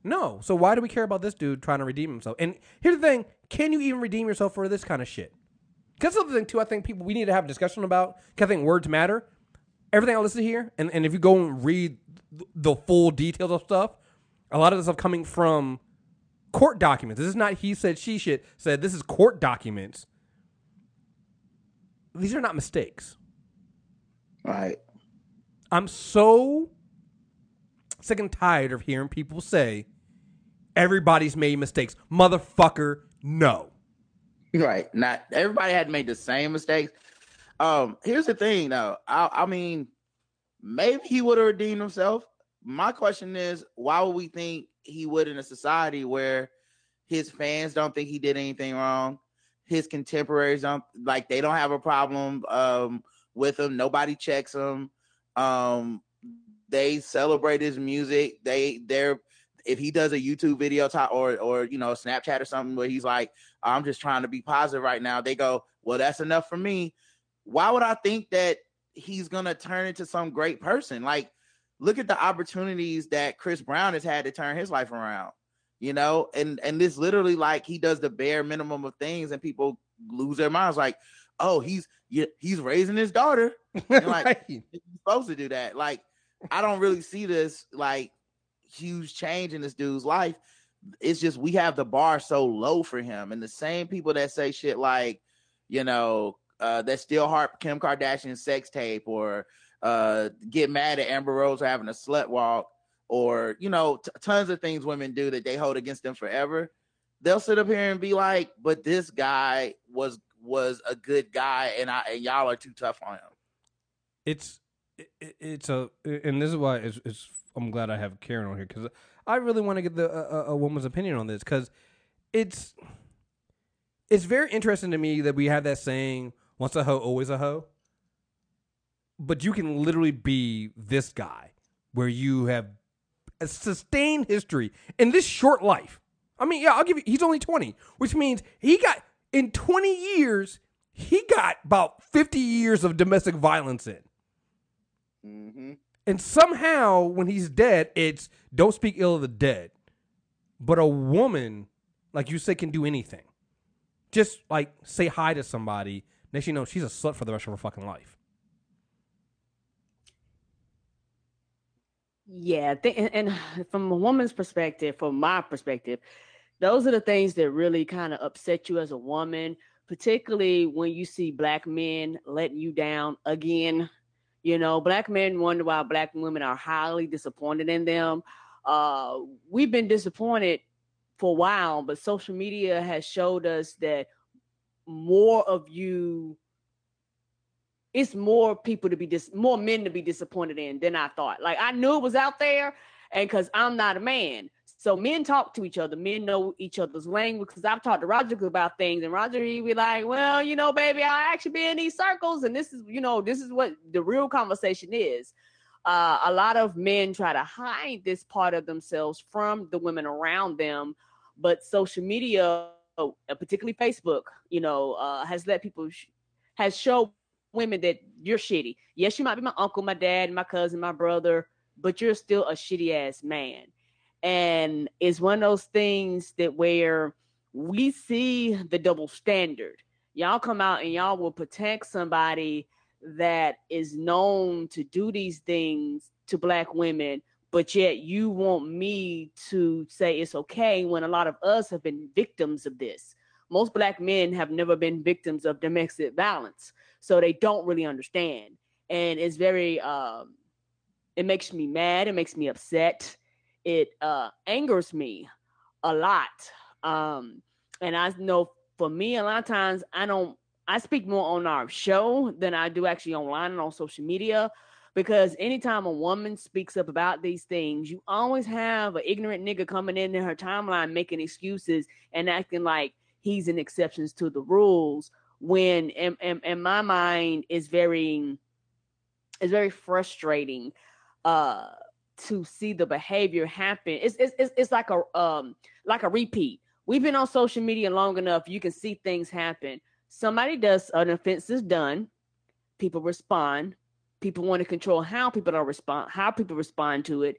Speaker 4: No. So why do we care about this dude trying to redeem himself? And here's the thing: Can you even redeem yourself for this kind of shit? Because the other thing too, I think people we need to have a discussion about. Because I think words matter. Everything I listen to here, and, and if you go and read the full details of stuff, a lot of this stuff coming from court documents. This is not he said she shit said. This is court documents. These are not mistakes.
Speaker 6: Right.
Speaker 4: I'm so sick and tired of hearing people say everybody's made mistakes. Motherfucker, no.
Speaker 6: Right. Not everybody had made the same mistakes. Um, here's the thing though. I, I mean, maybe he would have redeemed himself. My question is, why would we think he would in a society where his fans don't think he did anything wrong? His contemporaries don't like they don't have a problem um with him. Nobody checks him. Um, they celebrate his music. They they're if he does a YouTube video or or you know Snapchat or something where he's like, I'm just trying to be positive right now. They go, well, that's enough for me. Why would I think that he's gonna turn into some great person? Like, look at the opportunities that Chris Brown has had to turn his life around. You know, and and this literally like he does the bare minimum of things, and people lose their minds. Like, oh, he's he's raising his daughter. And like,
Speaker 4: Right.
Speaker 6: you're supposed to do that. Like, I don't really see this like huge change in this dude's life. It's just we have the bar so low for him, and the same people that say shit like, you know, uh, that still harp Kim Kardashian sex tape, or uh, get mad at Amber Rose for having a slut walk, or you know, t- tons of things women do that they hold against them forever. They'll sit up here and be like, "But this guy was was a good guy, and I and y'all are too tough on him."
Speaker 4: it's it, it- it's a and this is why it's, it's I'm glad I have Karen on here because I really want to get the a, a woman's opinion on this because it's it's very interesting to me that we have that saying once a hoe always a hoe, but you can literally be this guy where you have a sustained history in this short life. I mean, yeah, I'll give you. He's only twenty, which means he got in twenty years. He got about fifty years of domestic violence in.
Speaker 6: Mm-hmm.
Speaker 4: And somehow, when he's dead, it's don't speak ill of the dead. But a woman, like you say, can do anything. Just like say hi to somebody. Next you know, she's a slut for the rest of her fucking life.
Speaker 5: Yeah, th- and, and from a woman's perspective, from my perspective, those are the things that really kind of upset you as a woman, particularly when you see black men letting you down again. You know, black men wonder why black women are highly disappointed in them. Uh, we've been disappointed for a while, but social media has showed us that more of you it's more people to be dis more men to be disappointed in than I thought. Like I knew it was out there, and because I'm not a man. So men talk to each other, men know each other's language. Because I've talked to Roger about things, and Roger he be like, "Well, you know, baby, I actually be in these circles, and this is, you know, this is what the real conversation is." Uh, a lot of men try to hide this part of themselves from the women around them, but social media, particularly Facebook, you know, uh, has let people sh- has showed women that you're shitty. Yes, you might be my uncle, my dad, my cousin, my brother, but you're still a shitty ass man. And it's one of those things that where we see the double standard. Y'all come out and y'all will protect somebody that is known to do these things to black women, but yet you want me to say it's okay when a lot of us have been victims of this. Most black men have never been victims of domestic violence so they don't really understand and it's very um it makes me mad it makes me upset it uh angers me a lot um and i know for me a lot of times i don't i speak more on our show than i do actually online and on social media because anytime a woman speaks up about these things you always have an ignorant nigga coming in in her timeline making excuses and acting like he's an exceptions to the rules when in, in, in my mind is very is very frustrating uh to see the behavior happen. It's, it's it's it's like a um like a repeat. We've been on social media long enough you can see things happen. Somebody does an offense is done. People respond People want to control how people respond, how people respond to it,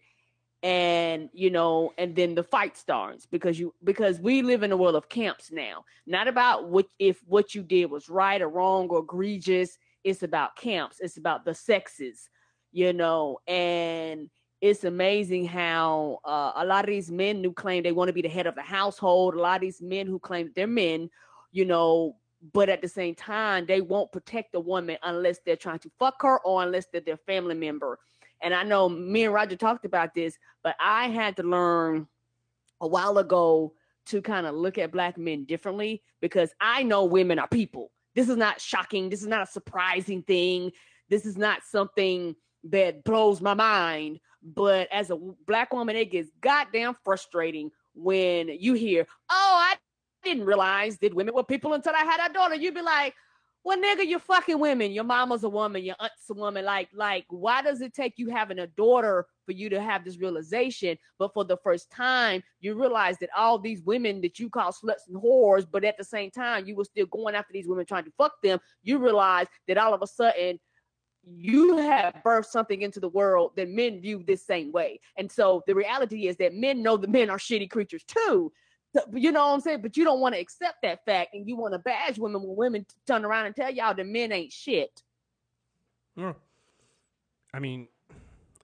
Speaker 5: and you know, and then the fight starts because you because we live in a world of camps now. Not about what if what you did was right or wrong or egregious. It's about camps. It's about the sexes, you know, and it's amazing how uh, a lot of these men who claim they want to be the head of the household, a lot of these men who claim they're men, you know, but at the same time, they won't protect a woman unless they're trying to fuck her or unless they're their family member. And I know me and Roger talked about this, but I had to learn a while ago to kind of look at black men differently because I know women are people. This is not shocking. This is not a surprising thing. This is not something that blows my mind. But as a black woman, it gets goddamn frustrating when you hear, oh, I didn't realize that women were people until I had a daughter. You'd be like, well, nigga, you're fucking women. Your mama's a woman. Your aunt's a woman. Like, like, why does it take you having a daughter for you to have this realization? But for the first time, you realize that all these women that you call sluts and whores, but at the same time, you were still going after these women trying to fuck them. You realize that all of a sudden you have birthed something into the world that men view this same way. And so the reality is that men know that men are shitty creatures too. You know what I'm saying? But you don't want to accept that fact and you want to bash women when women turn around and tell y'all that men ain't shit.
Speaker 4: Yeah. I mean,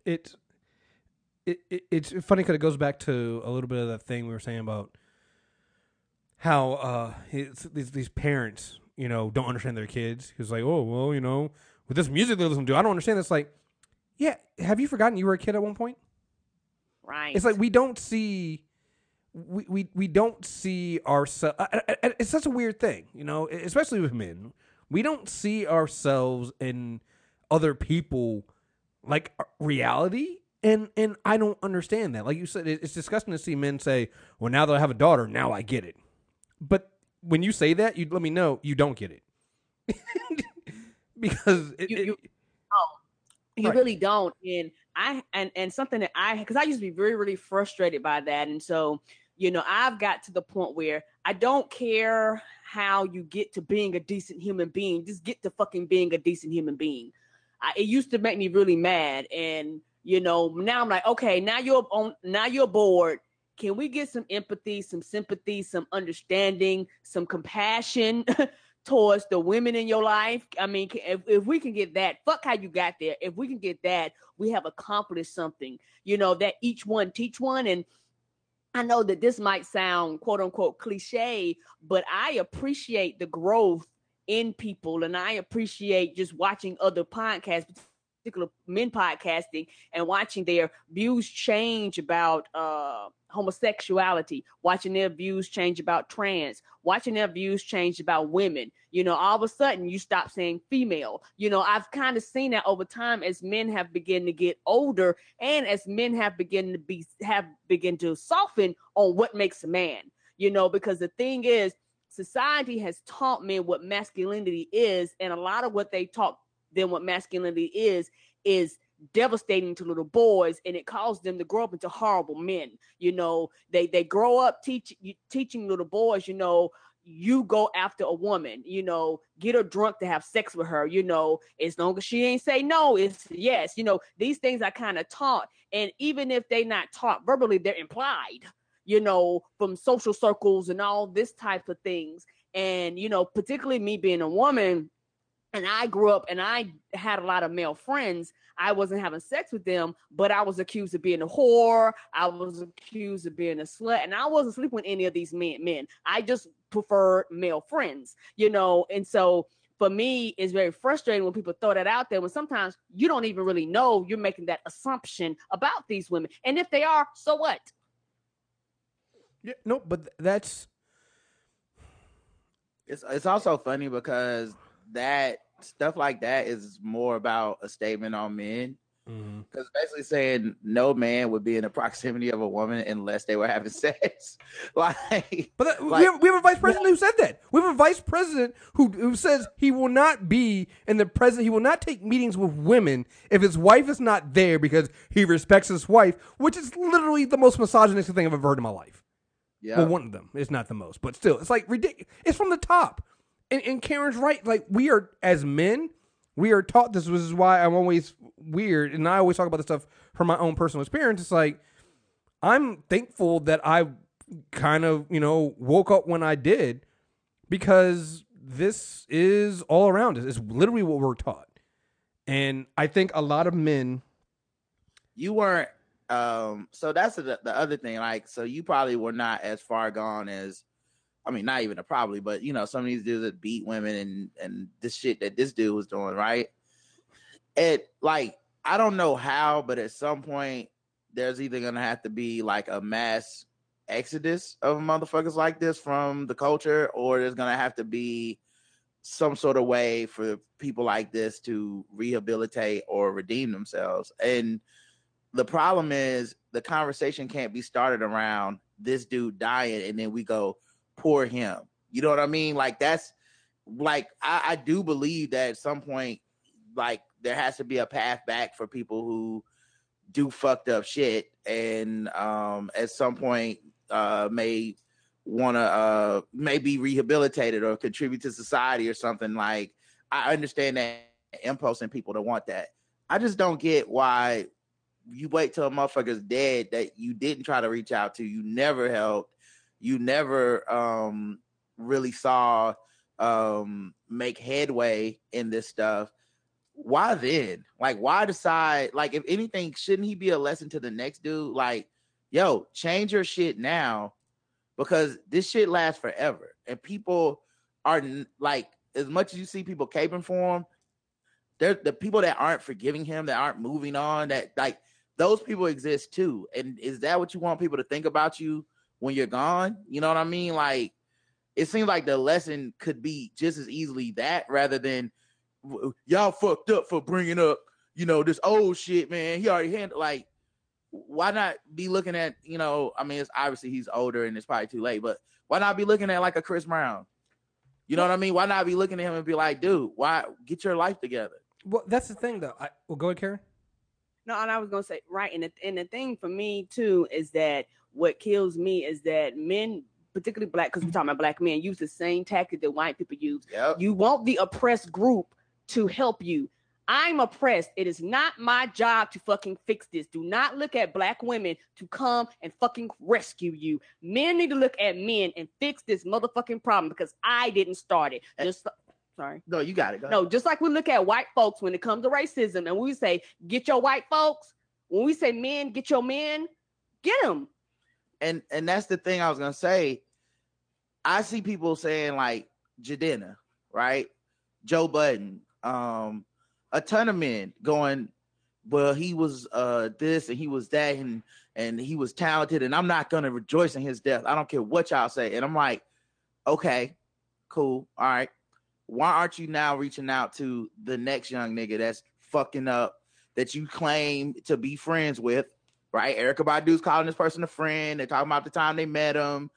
Speaker 4: it's it, it it's funny because it goes back to a little bit of that thing we were saying about how uh these these parents you know don't understand their kids. He's like, oh well, you know, with this music they listen to, I don't understand. It's like, yeah, have you forgotten you were a kid at one point?
Speaker 5: Right.
Speaker 4: It's like we don't see we we, we don't see ourselves. It's such a weird thing, you know, especially with men. We don't see ourselves in other people like uh, reality, and and I don't understand that. Like you said, it's disgusting to see men say, "Well, now that I have a daughter, now I get it." But when you say that, you let me know you don't get it because it,
Speaker 5: you, you,
Speaker 4: it,
Speaker 5: you
Speaker 4: Right.
Speaker 5: really don't and i and and something that i because i used to be very really frustrated by that and so you know i've got to the point where i don't care how you get to being a decent human being just get to fucking being a decent human being I, it used to make me really mad and you know now i'm like okay now you're on now you're bored can we get some empathy some sympathy some understanding some compassion towards the women in your life. I mean, if, if we can get that, fuck how you got there. If we can get that, we have accomplished something. You know, that each one teach one. And I know that this might sound quote unquote cliche, but I appreciate the growth in people and I appreciate just watching other podcasts, particular men podcasting, and watching their views change about uh homosexuality, watching their views change about trans, watching their views change about women. You know, all of a sudden you stop saying female. You know, I've kind of seen that over time as men have begun to get older and as men have begun to be have begun to soften on what makes a man. You know, because the thing is, society has taught men what masculinity is, and a lot of what they taught them what masculinity is is devastating to little boys and it caused them to grow up into horrible men you know? They they grow up teach, teaching little boys you know you go after a woman you know? Get her drunk to have sex with her you know? As long as she ain't say no it's yes you know? These things are kind of taught and even if they not taught verbally they're implied you know from social circles and all this type of things. And you know particularly me being a woman and I grew up and I had a lot of male friends. I wasn't having sex with them, but I was accused of being a whore. I was accused of being a slut, and I wasn't sleeping with any of these men. Men, I just preferred male friends, you know. And so for me, it's very frustrating when people throw that out there. When sometimes you don't even really know you're making that assumption about these women, and if they are, so what?
Speaker 4: yeah, no, but that's
Speaker 6: It's it's also funny because that stuff like that is more about a statement on men. Mm-hmm. Because basically saying no man would be in the proximity of a woman unless they were having sex. like,
Speaker 4: But that,
Speaker 6: Like-
Speaker 4: we, have, we have a vice president who said that. We have a vice president who who says he will not be in the president. He will not take meetings with women if his wife is not there because he respects his wife, which is literally the most misogynistic thing I've ever heard in my life.
Speaker 6: yeah,
Speaker 4: Well, one of them. It's not the most, but still, it's like ridiculous. It's from the top. And, and Karen's right. Like we are as men, We are taught this, which is why I'm always weird, and I always talk about this stuff from my own personal experience. It's like I'm thankful that I kind of, you know, woke up when I did because this is all around us. It's literally what we're taught. And I think a lot of men
Speaker 6: you weren't um so that's the, the other thing like so you probably were not as far gone as i mean not even a probably but you know some of these dudes that beat women and and this shit that this dude was doing right? It like i don't know how but at some point there's either gonna have to be like a mass exodus of motherfuckers like this from the culture or there's gonna have to be some sort of way for people like this to rehabilitate or redeem themselves. And the problem is the conversation can't be started around this dude dying and then we go poor him. You know what i mean? Like that's like I, I do believe that at some point like there has to be a path back for people who do fucked up shit. And um at some point uh may want to uh maybe rehabilitated or contribute to society or something. Like i understand that impulse in people to want that. I just don't get why you wait till a motherfucker's dead that you didn't try to reach out to, you never helped, you never um really saw um make headway in this stuff. Why then? Like, why decide? Like, if anything, shouldn't he be a lesson to the next dude? Like, yo, change your shit now because this shit lasts forever. And people are like, as much as you see people caping for him, they're the people that aren't forgiving him, that aren't moving on, that like those people exist too. And is that what you want people to think about you when you're gone? You know what I mean? Like it seems like the lesson could be just as easily that rather than y'all fucked up for bringing up, you know, this old shit, man. He already handled like why not be looking at, you know, I mean, it's obviously he's older and it's probably too late, but why not be looking at like a Chris Brown? You know what I mean? Why not be looking at him and be like, dude, why get your life together?
Speaker 4: Well, that's the thing though. I, well, go ahead, Karen.
Speaker 5: No, and I was gonna say right, and the, and the thing for me too is that what kills me is that men, particularly black, because we're talking about black men, use the same tactic that white people use.
Speaker 6: Yep.
Speaker 5: You want the oppressed group to help you. I'm oppressed. It is not my job to fucking fix this. Do not look at black women to come and fucking rescue you. Men need to look at men and fix this motherfucking problem because I didn't start it. Eh. Just sorry.
Speaker 6: No, you got it. Go
Speaker 5: No, just like we look at white folks when it comes to racism, and we say, "Get your white folks." When we say men, get your men, get them.
Speaker 6: And and that's the thing I was gonna say. I see people saying like Jadena, right? Joe Budden, um, a ton of men going, well, he was uh this and he was that and and he was talented, and I'm not gonna rejoice in his death. I don't care what y'all say. And I'm like, okay, cool, all right. Why aren't you now reaching out to the next young nigga that's fucking up that you claim to be friends with? Right? Erykah Badu's calling this person a friend. They're talking about the time they met him.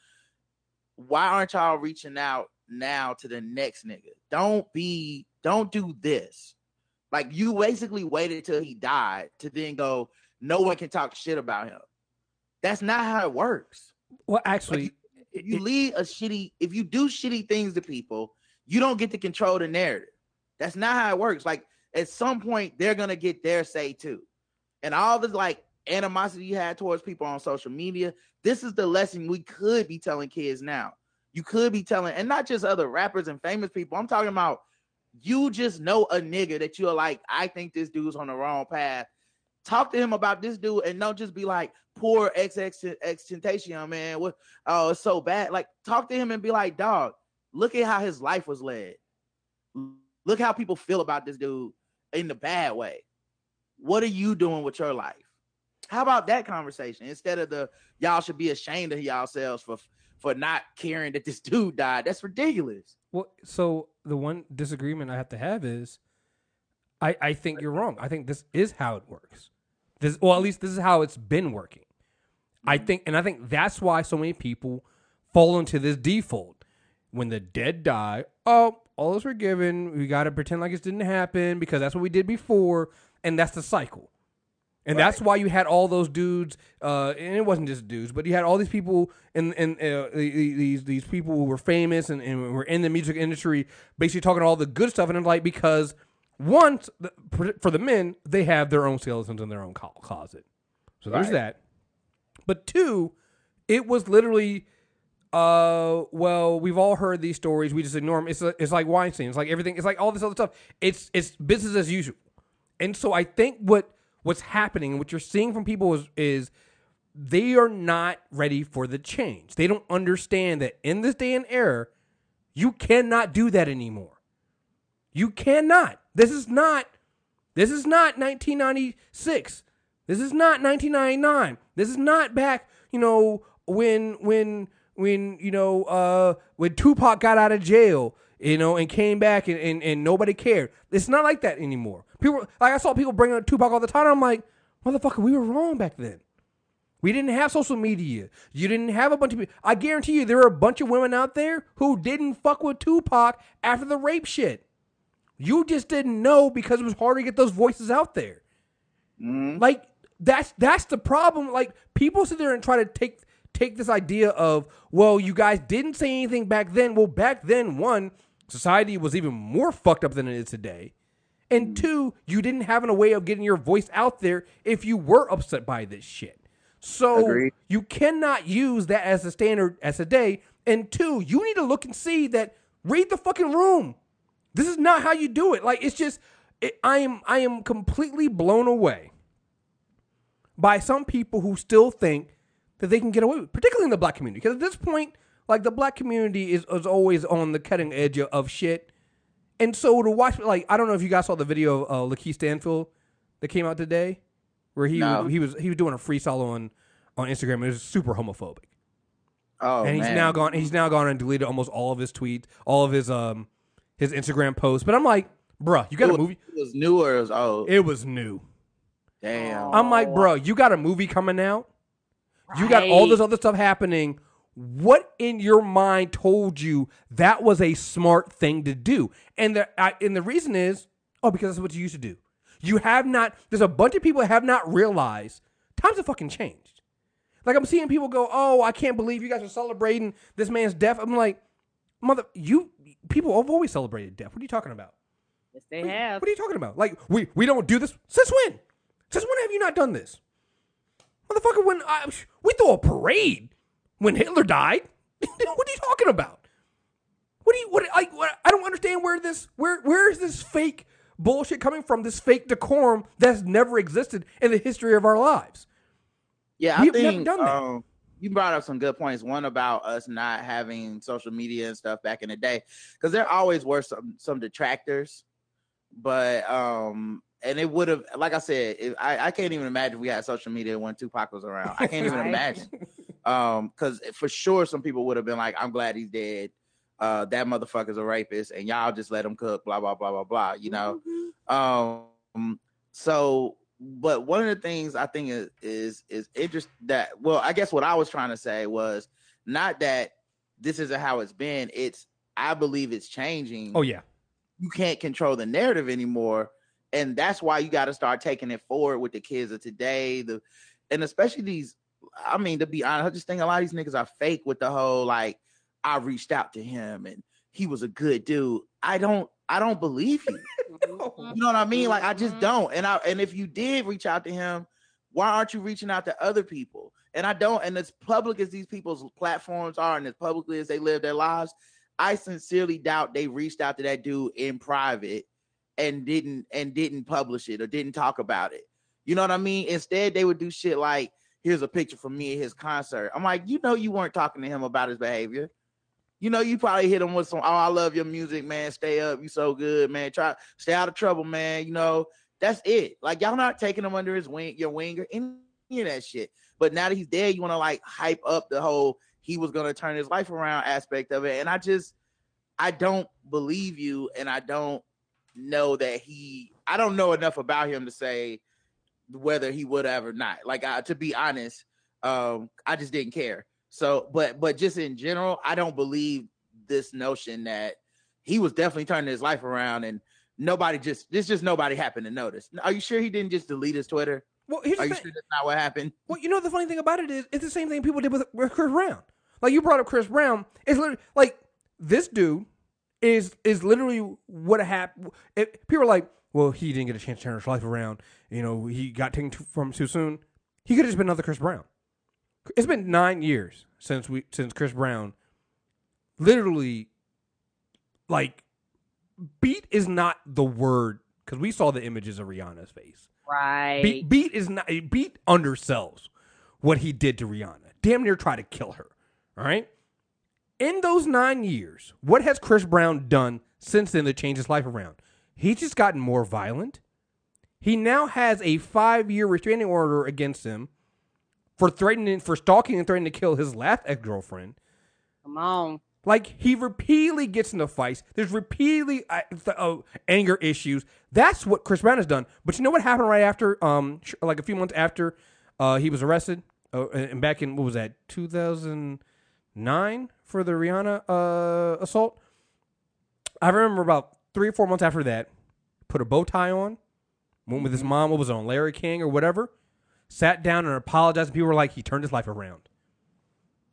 Speaker 6: Why aren't y'all reaching out now to the next nigga? Don't be, don't do this. Like you basically waited till he died to then go, no one can talk shit about him. That's not how it works.
Speaker 4: Well, actually,
Speaker 6: Like, If you lead a shitty, if you do shitty things to people, you don't get to control the narrative. That's not how it works. Like at some point, they're gonna get their say too. And all the like animosity you had towards people on social media, this is the lesson we could be telling kids now. You could be telling, and not just other rappers and famous people. I'm talking about you just know a nigga that you're like, I think this dude's on the wrong path. Talk to him about this dude and don't just be like, poor XX Tentacion, man. What oh, it's so bad. Like, talk to him and be like, dog, look at how his life was led. Look how people feel about this dude in the bad way. What are you doing with your life? How about that conversation instead of the y'all should be ashamed of y'all yourselves for for not caring that this dude died? That's ridiculous.
Speaker 4: Well, so the one disagreement I have to have is, I I think you're wrong. I think this is how it works. This, well, at least this is how it's been working. I mm-hmm. think, and I think that's why so many people fall into this default. When the dead die, oh, all is forgiven. We got to pretend like it didn't happen because that's what we did before, and that's the cycle. And that's why you had all those dudes, uh, and it wasn't just dudes, but you had all these people and and uh, these these people who were famous and, and were in the music industry, basically talking all the good stuff, and I'm like, because Once the- for the men, they have their own skeletons in their own closet. So there's
Speaker 6: Right.
Speaker 4: that. But two, it was literally, uh, well, we've all heard these stories. We just ignore them. It's it's like Weinstein. It's like everything. It's like all this other stuff. It's it's business as usual. And so I think what what's happening and what you're seeing from people is is they are not ready for the change. They don't understand that in this day and era, you cannot do that anymore. You cannot. This is not this is not 1996. This is not 1999. This is not back, you know, when when when you know uh when Tupac got out of jail, you know, and came back and, and, and nobody cared. It's not like that anymore. People like I saw people bringing up Tupac all the time. I'm like, motherfucker, we were wrong back then. We didn't have social media. You didn't have a bunch of people. I guarantee you there are a bunch of women out there who didn't fuck with Tupac after the rape shit. You just didn't know because it was hard to get those voices out there.
Speaker 6: Mhm.
Speaker 4: Like that's that's the problem. Like people sit there and try to take take this idea of, well, you guys didn't say anything back then. Well, back then, one, society was even more fucked up than it is today. And hmm. two, you didn't have a way of getting your voice out there if you were upset by this shit. So
Speaker 6: Agreed.
Speaker 4: you cannot use that as a standard as a day. And two, you need to look and see that read the fucking room. This is not how you do it. Like it's just it, I am I am completely blown away by some people who still think that they can get away with, particularly in the black community. Because at this point, like the black community is, is always on the cutting edge of, of shit. And so to watch, like, I don't know if you guys saw the video of uh, LaKeith Stanfield that came out today, where he
Speaker 6: No.
Speaker 4: he was he was doing a freestyle on on Instagram. It was super homophobic,
Speaker 6: Oh
Speaker 4: and he's
Speaker 6: man.
Speaker 4: now gone. He's now gone and deleted almost all of his tweets, all of his um his Instagram posts. But I'm like, bruh, you got
Speaker 6: it
Speaker 4: a
Speaker 6: was,
Speaker 4: movie.
Speaker 6: It was new or it was old.
Speaker 4: It was new.
Speaker 6: Damn.
Speaker 4: I'm like, bro, you got a movie coming out. You got all this other stuff happening. What in your mind told you that was a smart thing to do? And the I, and the reason is, oh, because that's what you used to do. You have not. There's a bunch of people that have not realized times have fucking changed. Like I'm seeing people go, oh, I can't believe you guys are celebrating this man's death. I'm like, mother, you people have always celebrated death. What are you talking about?
Speaker 5: Yes, they have.
Speaker 4: What are you talking about? Like we we don't do this since when? Since when have you not done this, motherfucker? When I, we throw a parade when Hitler died. what are you talking about? What do you what like? What, I don't understand where this where where is this fake bullshit coming from? This fake decorum that's never existed in the history of our lives.
Speaker 6: Yeah, I
Speaker 4: We've
Speaker 6: think
Speaker 4: done that.
Speaker 6: Um, you brought up some good points. One about us not having social media and stuff back in the day, because there always were some some detractors, but um, and it would have, like I said, it, I I can't even imagine if we had social media when Tupac was around. I can't even imagine, um, because for sure some people would have been like, "I'm glad he's dead." Uh, that motherfucker's a rapist, and y'all just let him cook. Blah blah blah blah blah. You know. Um. So, but one of the things I think is is is interest that well, I guess what I was trying to say was not that this isn't how it's been. It's I believe it's changing.
Speaker 4: Oh yeah,
Speaker 6: You can't control the narrative anymore, and that's why you got to start taking it forward with the kids of today. The and especially these. I mean, to be honest, I just think a lot of these niggas are fake with the whole like I reached out to him and he was a good dude. I don't. I don't believe you. You know what I mean? Like I just
Speaker 5: Mhm.
Speaker 6: don't. And I and if you did reach out to him, why aren't you reaching out to other people? And I don't. And as public as these people's platforms are, and as publicly as they live their lives, I sincerely doubt they reached out to that dude in private and didn't and didn't publish it or didn't talk about it. You know what I mean? Instead, they would do shit like, "Here's a picture from me at his concert." I'm like, you know, you weren't talking to him about his behavior. You know, you probably hit him with some, "Oh, I love your music, man. Stay up, you so good, man. Try stay out of trouble, man." You know, that's it. Like y'all not taking him under his wing, your wing, or any of that shit. But now that he's dead, you want to like hype up the whole he was gonna turn his life around aspect of it. And I just, I don't believe you, and I don't know that he. I don't know enough about him to say whether he would have or not. Like I, to be honest, um, I just didn't care. So, but but just in general, I don't believe this notion that he was definitely turning his life around and nobody just this just nobody happened to notice. Are you sure he didn't just delete his Twitter?
Speaker 4: well here's
Speaker 6: Are you
Speaker 4: thing.
Speaker 6: sure that's not what happened?
Speaker 4: Well, you know the funny thing about it is it's the same thing people did with, with Chris Brown. Like you brought up Chris Brown. It's literally like this dude is is literally what happened. People are like, well, he didn't get a chance to turn his life around. You know, he got taken too, from too soon. He could have just been another Chris Brown. It's been nine years since we since Chris Brown, literally, like, beat is not the word because we saw the images of Rihanna's face.
Speaker 5: Right.
Speaker 4: Beat, beat is not beat undersells what he did to Rihanna. Damn near try to kill her. All right. In those nine years, what has Chris Brown done since then to change his life around? He's just gotten more violent. He now has a five year restraining order against him for threatening, for stalking and threatening to kill his last ex girlfriend.
Speaker 5: Come on.
Speaker 4: Like he repeatedly gets into fights. There's repeatedly uh, th- uh, anger issues. That's what Chris Brown has done. But you know what happened right after, um, sh- like a few months after uh, he was arrested, uh, and back in what was that, 2009 for the Rihanna uh, assault. I remember about three or four months after that, put a bow tie on, went with his mm-hmm. mom. What was on Larry King or whatever? Sat down and apologized. People were like, he turned his life around.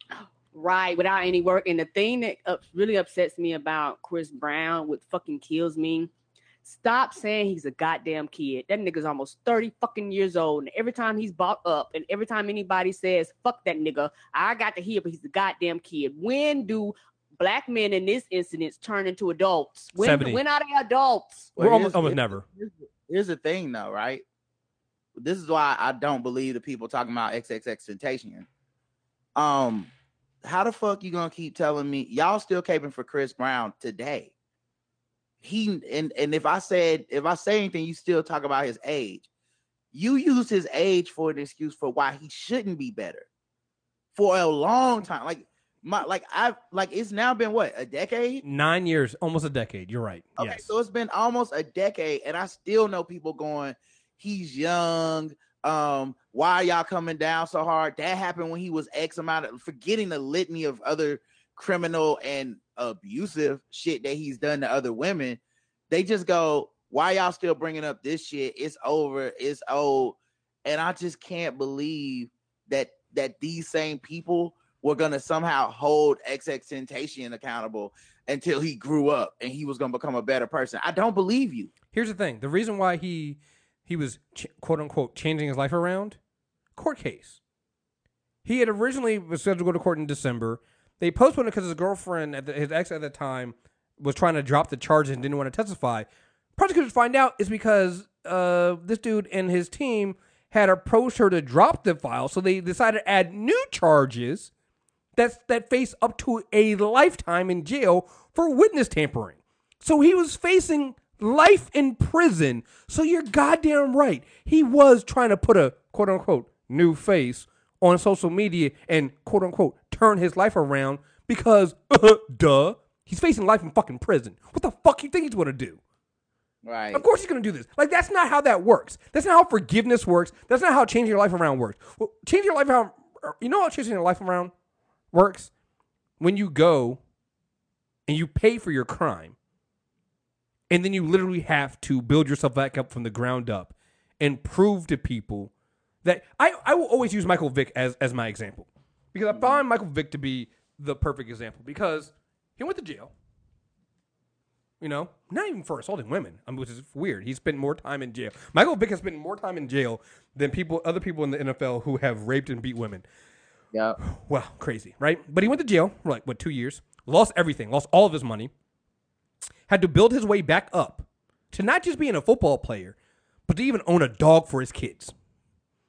Speaker 5: Right, without any work. And the thing that up, really upsets me about Chris Brown, what fucking kills me, stop saying he's a goddamn kid. That nigga's almost 30 fucking years old. And every time he's bought up, and every time anybody says, fuck that nigga, I got to hear, but he's a goddamn kid. When do black men in this incident turn into adults? When,
Speaker 4: 70.
Speaker 5: when are they adults?
Speaker 4: We're almost, almost never.
Speaker 6: Here's, here's the thing, though, right? This is why I don't believe the people talking about XXXTentacion. Um, how the fuck you gonna keep telling me y'all still caping for Chris Brown today? He and and if I said if I say anything, you still talk about his age. You use his age for an excuse for why he shouldn't be better for a long time. Like my like I've like it's now been what a decade.
Speaker 4: Nine years, almost a decade. You're right.
Speaker 6: Okay,
Speaker 4: yes.
Speaker 6: so it's been almost a decade, and I still know people going, "He's young. Um, why are y'all coming down so hard?" That happened when he was X amount of forgetting the litany of other criminal and abusive shit that he's done to other women. They just go, "Why y'all still bringing up this shit? It's over. It's old." And I just can't believe that that these same people were gonna somehow hold XX Tentacion accountable until he grew up and he was to become a better person. I don't believe you.
Speaker 4: Here's the thing: the reason why he he was ch- quote unquote changing his life around, court case. He had originally was scheduled to go to court in December. They postponed it because his girlfriend, at the, his ex at the time, was trying to drop the charges and didn't want to testify. Prosecutors find out is because uh, this dude and his team had approached her to drop the file, so they decided to add new charges that's that face up to a lifetime in jail for witness tampering. So he was facing life in prison. So you're goddamn right. He was trying to put a quote unquote new face on social media and quote unquote turn his life around because uh, duh, he's facing life in fucking prison. What the fuck you think he's gonna do?
Speaker 6: Right.
Speaker 4: Of course he's to do this. Like that's not how that works. That's not how forgiveness works. That's not how changing your life around works. Well, changing your life around. You know how changing your life around works when you go and you pay for your crime, and then you literally have to build yourself back up from the ground up and prove to people that I I will always use Michael Vick as as my example because I find Michael Vick to be the perfect example because he went to jail. You know, not even for assaulting women, um, which is weird. He spent more time in jail. Michael Vick has spent more time in jail than people, other people in the NFL who have raped and beat women.
Speaker 6: Yeah.
Speaker 4: Well, crazy, right? But he went to jail for like what two years, lost everything, lost all of his money, had to build his way back up to not just being a football player, but to even own a dog for his kids.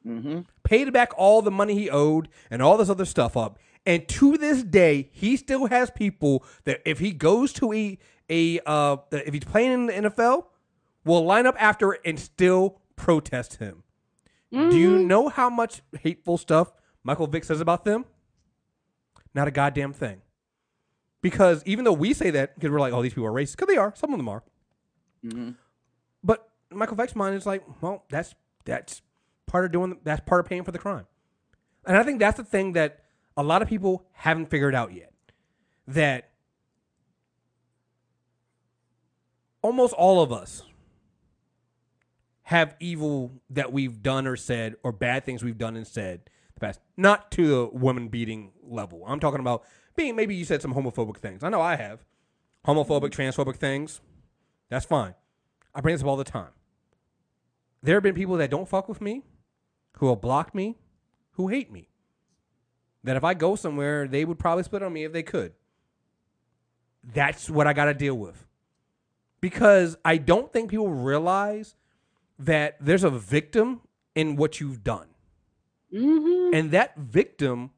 Speaker 6: Mm-hmm.
Speaker 4: Paid back all the money he owed and all this other stuff up. And to this day, he still has people that if he goes to a a uh, if he's playing in the NFL, will line up after and still protest him. Do you know how much hateful stuff Michael Vick says about them? Not a goddamn thing. Because even though we say that, because we're like, oh, these people are racist, because they are, some of them are.
Speaker 6: Mm-hmm.
Speaker 4: But Michael Vick's mind is like, well, that's that's part of doing that's part of paying for the crime. And I think that's the thing that a lot of people haven't figured out yet. That almost all of us have evil that we've done or said or bad things we've done and said past. Not to the woman beating level. I'm talking about being maybe you said some homophobic things. I know I have. Homophobic, mm-hmm. transphobic things. That's fine. I bring this up all the time. there have been people that don't fuck with me, who will block me, who hate me. That if I go somewhere, they would probably split on me if they could. That's what I got to deal with. Because I don't think people realize that there's a victim in what you've done.
Speaker 5: Mm-hmm.
Speaker 4: And that victim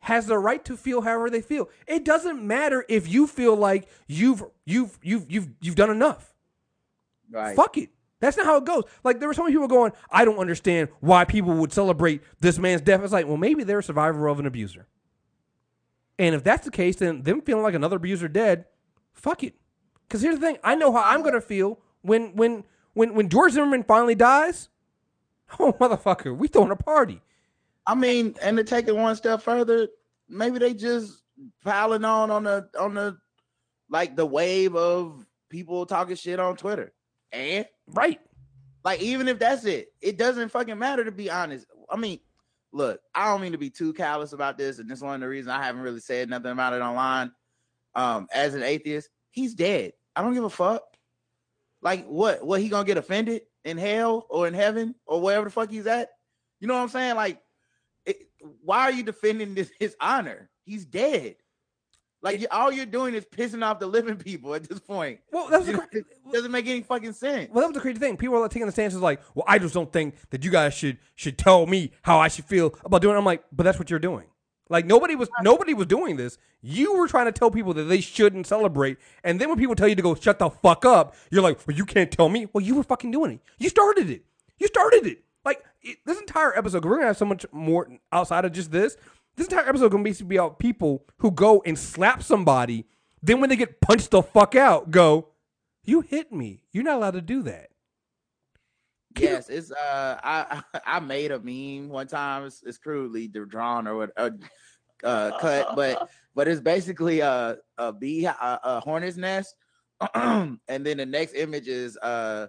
Speaker 4: has the right to feel however they feel. It doesn't matter if you feel like you've you've you've you've you've done enough.
Speaker 6: Right.
Speaker 4: Fuck it. That's not how it goes. Like there were so many people going, I don't understand why people would celebrate this man's death. It's like, well, maybe they're a survivor of an abuser. And if that's the case, then them feeling like another abuser dead, fuck it. Because here's the thing: I know how I'm gonna feel when when when when George Zimmerman finally dies. Oh motherfucker, we throwing a party.
Speaker 6: I mean, and to take it one step further, maybe they just piling on on the on the like the wave of people talking shit on Twitter. And
Speaker 4: Right.
Speaker 6: like even if that's it, it doesn't fucking matter to be honest. I mean, look, I don't mean to be too callous about this, and this is one of the reasons I haven't really said nothing about it online. Um, as an atheist, he's dead. I don't give a fuck. Like what? What he gonna get offended in hell or in heaven or wherever the fuck he's at? You know what I'm saying? Like, it, why are you defending this, his honor? He's dead. Like you, all you're doing is pissing off the living people at this point.
Speaker 4: Well, that's
Speaker 6: You
Speaker 4: the
Speaker 6: know,
Speaker 4: cra-
Speaker 6: it doesn't make any fucking sense.
Speaker 4: well, that was the crazy thing. People are taking the stance stances like, "Well, I just don't think that you guys should should tell me how I should feel about doing." it. I'm like, but that's what you're doing. Like nobody was uh, nobody was doing this. You were trying to tell people that they shouldn't celebrate, and then when people tell you to go shut the fuck up, you're like, "Well, you can't tell me." Well, you were fucking doing it. You started it. You started it. Like it, this entire episode, we're gonna have so much more outside of just this. This entire episode gonna basically be about people who go and slap somebody, then when they get punched the fuck out, go, "You hit me. You're not allowed to do that."
Speaker 6: Yes, it's uh I I made a meme one time. It's, it's crudely drawn or what uh, uh cut, but but it's basically a a bee a, a hornet's nest, and then the next image is uh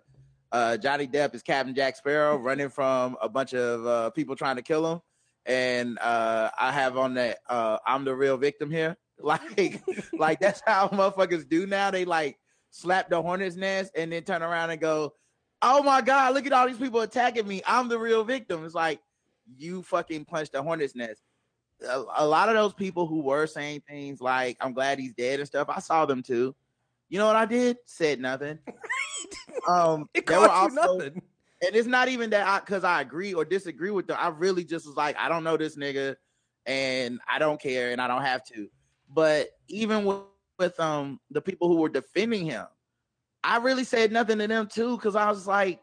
Speaker 6: uh Johnny Depp is Captain Jack Sparrow running from a bunch of uh people trying to kill him, and uh I have on that uh I'm the real victim here. Like like that's how motherfuckers do now. They like slap the hornet's nest and then turn around and go oh my god, look at all these people attacking me. I'm the real victim. It's like you fucking punched a hornet's nest. A, a lot of those people who were saying things like "I'm glad he's dead" and stuff, I saw them too. You know what I did? Said nothing. um,
Speaker 4: It cost you nothing.
Speaker 6: and it's not even that I because I agree or disagree with them. I really just was like, I don't know this nigga, and I don't care, and I don't have to. But even with, with um the people who were defending him, I really said nothing to them too because I was like,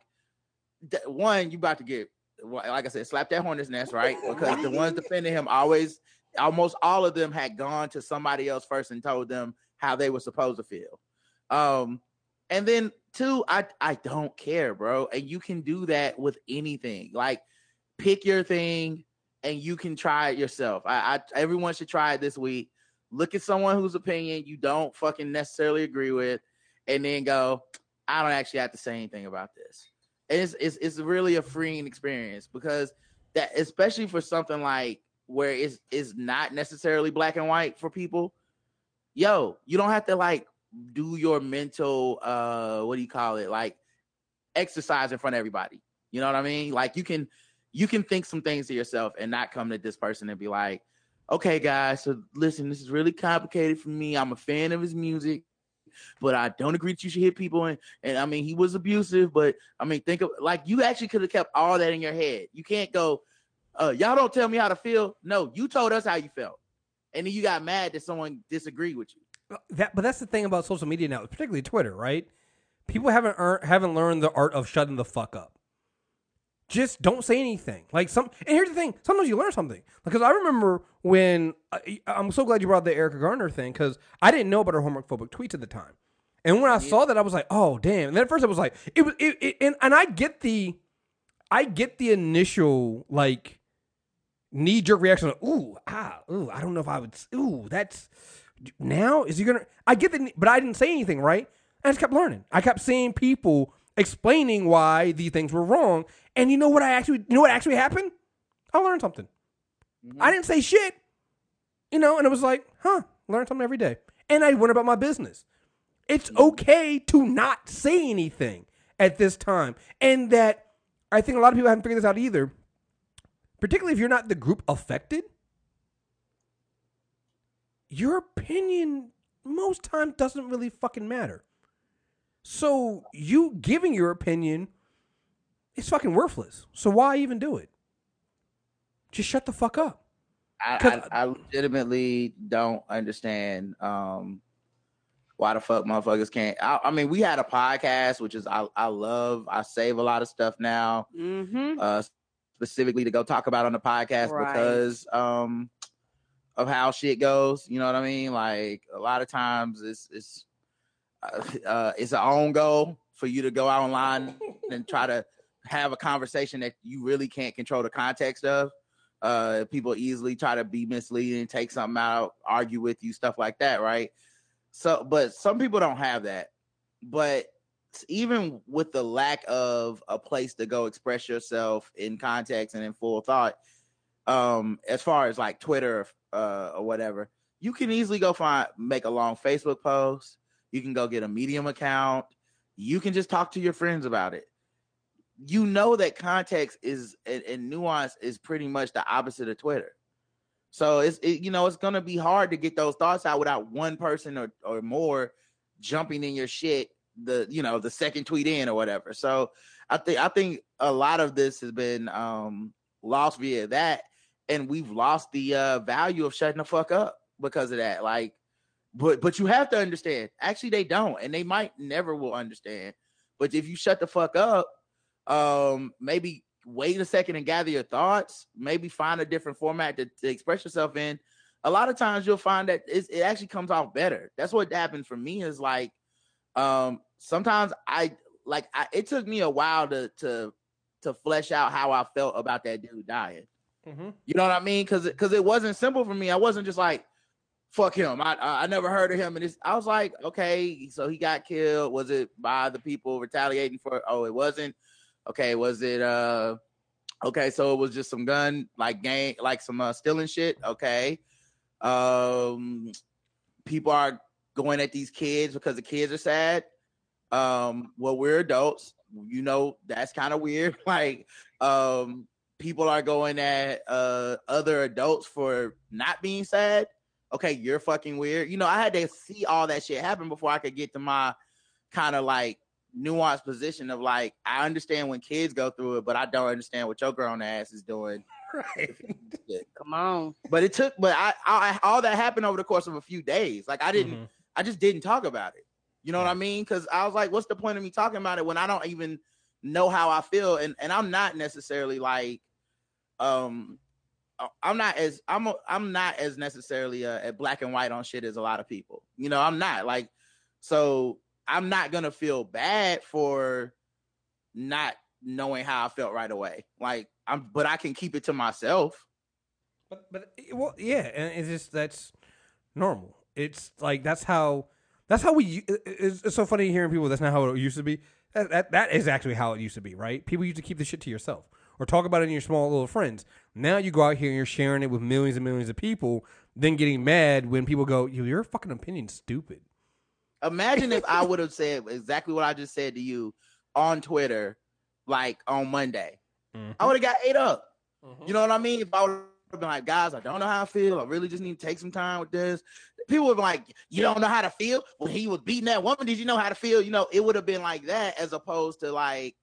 Speaker 6: one, you about to get like I said, slap that hornet's nest, right? Because the ones defending him always, almost all of them had gone to somebody else first and told them how they were supposed to feel. Um, and then two, I I don't care, bro. And you can do that with anything. Like pick your thing and you can try it yourself. I, I everyone should try it this week. Look at someone whose opinion you don't fucking necessarily agree with, and then go, I don't actually have to say anything about this. And it's it's it's really a freeing experience because that especially for something like where it's it's not necessarily black and white for people. Yo, you don't have to like do your mental uh what do you call it? Like exercise in front of everybody. You know what I mean? Like you can you can think some things to yourself and not come to this person and be like, okay, guys, so listen, this is really complicated for me. I'm a fan of his music, but I don't agree that you should hit people. And, and I mean, he was abusive, but I mean, think of like you actually could have kept all that in your head. You can't go, uh, y'all don't tell me how to feel. No, you told us how you felt. And then you got mad that someone disagreed with you.
Speaker 4: That, but that's the thing about social media now, particularly Twitter, right? People haven't haven't learned the art of shutting the fuck up. Just don't say anything. Like some, and here's the thing: sometimes you learn something. Because I remember when I, I'm so glad you brought the Erica Garner thing because I didn't know about her homophobic tweets at the time. And when I saw that, I was like, "Oh, damn!" And then at first, I was like, "It was," it, it, and and I get the, I get the initial like knee jerk reaction. Of, ooh, ah, ooh, I don't know if I would. Ooh, that's now is he gonna? I get the, but I didn't say anything, right? I just kept learning. I kept seeing people explaining why these things were wrong, and you know what? I actually, you know what actually happened? I learned something. Mm-hmm. I didn't say shit, you know, and it was like, huh, learn something every day, and I went about my business. It's mm-hmm. okay to not say anything at this time, and that I think a lot of people haven't figured this out either. Particularly if you're not the group affected, your opinion most times doesn't really fucking matter. So you giving your opinion is fucking worthless. So why even do it? Just shut the fuck up.
Speaker 6: I,
Speaker 4: 'Cause-
Speaker 6: I, I legitimately don't understand um why the fuck motherfuckers can't. I, I mean, we had a podcast, which is I, I love. I save a lot of stuff now,
Speaker 5: Mm-hmm.
Speaker 6: uh, specifically to go talk about on the podcast
Speaker 5: Right.
Speaker 6: because um of how shit goes. You know what I mean? Like a lot of times it's it's uh, uh, it's an own goal for you to go out online and try to have a conversation that you really can't control the context of. Uh, people easily try to be misleading, take something out, argue with you, stuff like that, right? So, but some people don't have that. But even with the lack of a place to go express yourself in context and in full thought, um, as far as like Twitter uh, or whatever, you can easily go find make a long Facebook post. You can go get a Medium account. You can just talk to your friends about it. You know that context is and, and nuance is pretty much the opposite of Twitter. So it's it, you know it's gonna be hard to get those thoughts out without one person or, or more jumping in your shit the you know the second tweet in or whatever. So I think I think a lot of this has been um lost via that, and we've lost the uh value of shutting the fuck up because of that. Like, but but you have to understand. Actually, they don't, and they might never will understand. But if you shut the fuck up, um, maybe wait a second and gather your thoughts. Maybe find a different format to, to express yourself in. A lot of times you'll find that it's, it actually comes off better. That's what happened for me. Is like, um, sometimes I like I, it took me a while to to to flesh out how I felt about that dude dying.
Speaker 4: Mm-hmm.
Speaker 6: You know what I mean? Because because it wasn't simple for me. I wasn't just like, fuck him. I I never heard of him, and it's, I was like, okay, so he got killed. Was it by the people retaliating for? Oh, it wasn't. Okay, was it? uh Okay, so it was just some gun like gang, like some uh, stealing shit. Okay, um, people are going at these kids because the kids are sad. Um, well, we're adults. You know that's kind of weird. Like, um, people are going at uh other adults for not being sad. Okay, you're fucking weird. You know, I had to see all that shit happen before I could get to my kind of like nuanced position of like I understand when kids go through it, but I don't understand what your grown ass is doing.
Speaker 4: Right.
Speaker 5: Come on.
Speaker 6: But it took, but I, I all that happened over the course of a few days. Like I didn't,
Speaker 4: Mhm.
Speaker 6: I just didn't talk about it. You know what I mean? Because I was like, what's the point of me talking about it when I don't even know how I feel? And and I'm not necessarily like, um, I- I'm not as I'm a, I'm not as necessarily uh, at black and white on shit as a lot of people. You know, I'm not like, so I'm not gonna feel bad for not knowing how I felt right away. Like I'm, but I can keep it to myself.
Speaker 4: But but well, yeah, and it's just that's normal. It's like that's how that's how we. It's, it's so funny hearing people. That's not how it used to be. That, that that is actually how it used to be, right? People used to keep the shit to yourself or talk about it in your small little friends. Now you go out here and you're sharing it with millions and millions of people, then getting mad when people go, "Yo, your fucking opinion's stupid."
Speaker 6: Imagine if I would have said exactly what I just said to you on Twitter, like on Monday. I would have got ate up. You know what I mean? If I would have been like, guys, I don't know how I feel. I really just need to take some time with this. People would be like, you don't know how to feel? When he was beating that woman, did you know how to feel? You know, it would have been like that as opposed to like,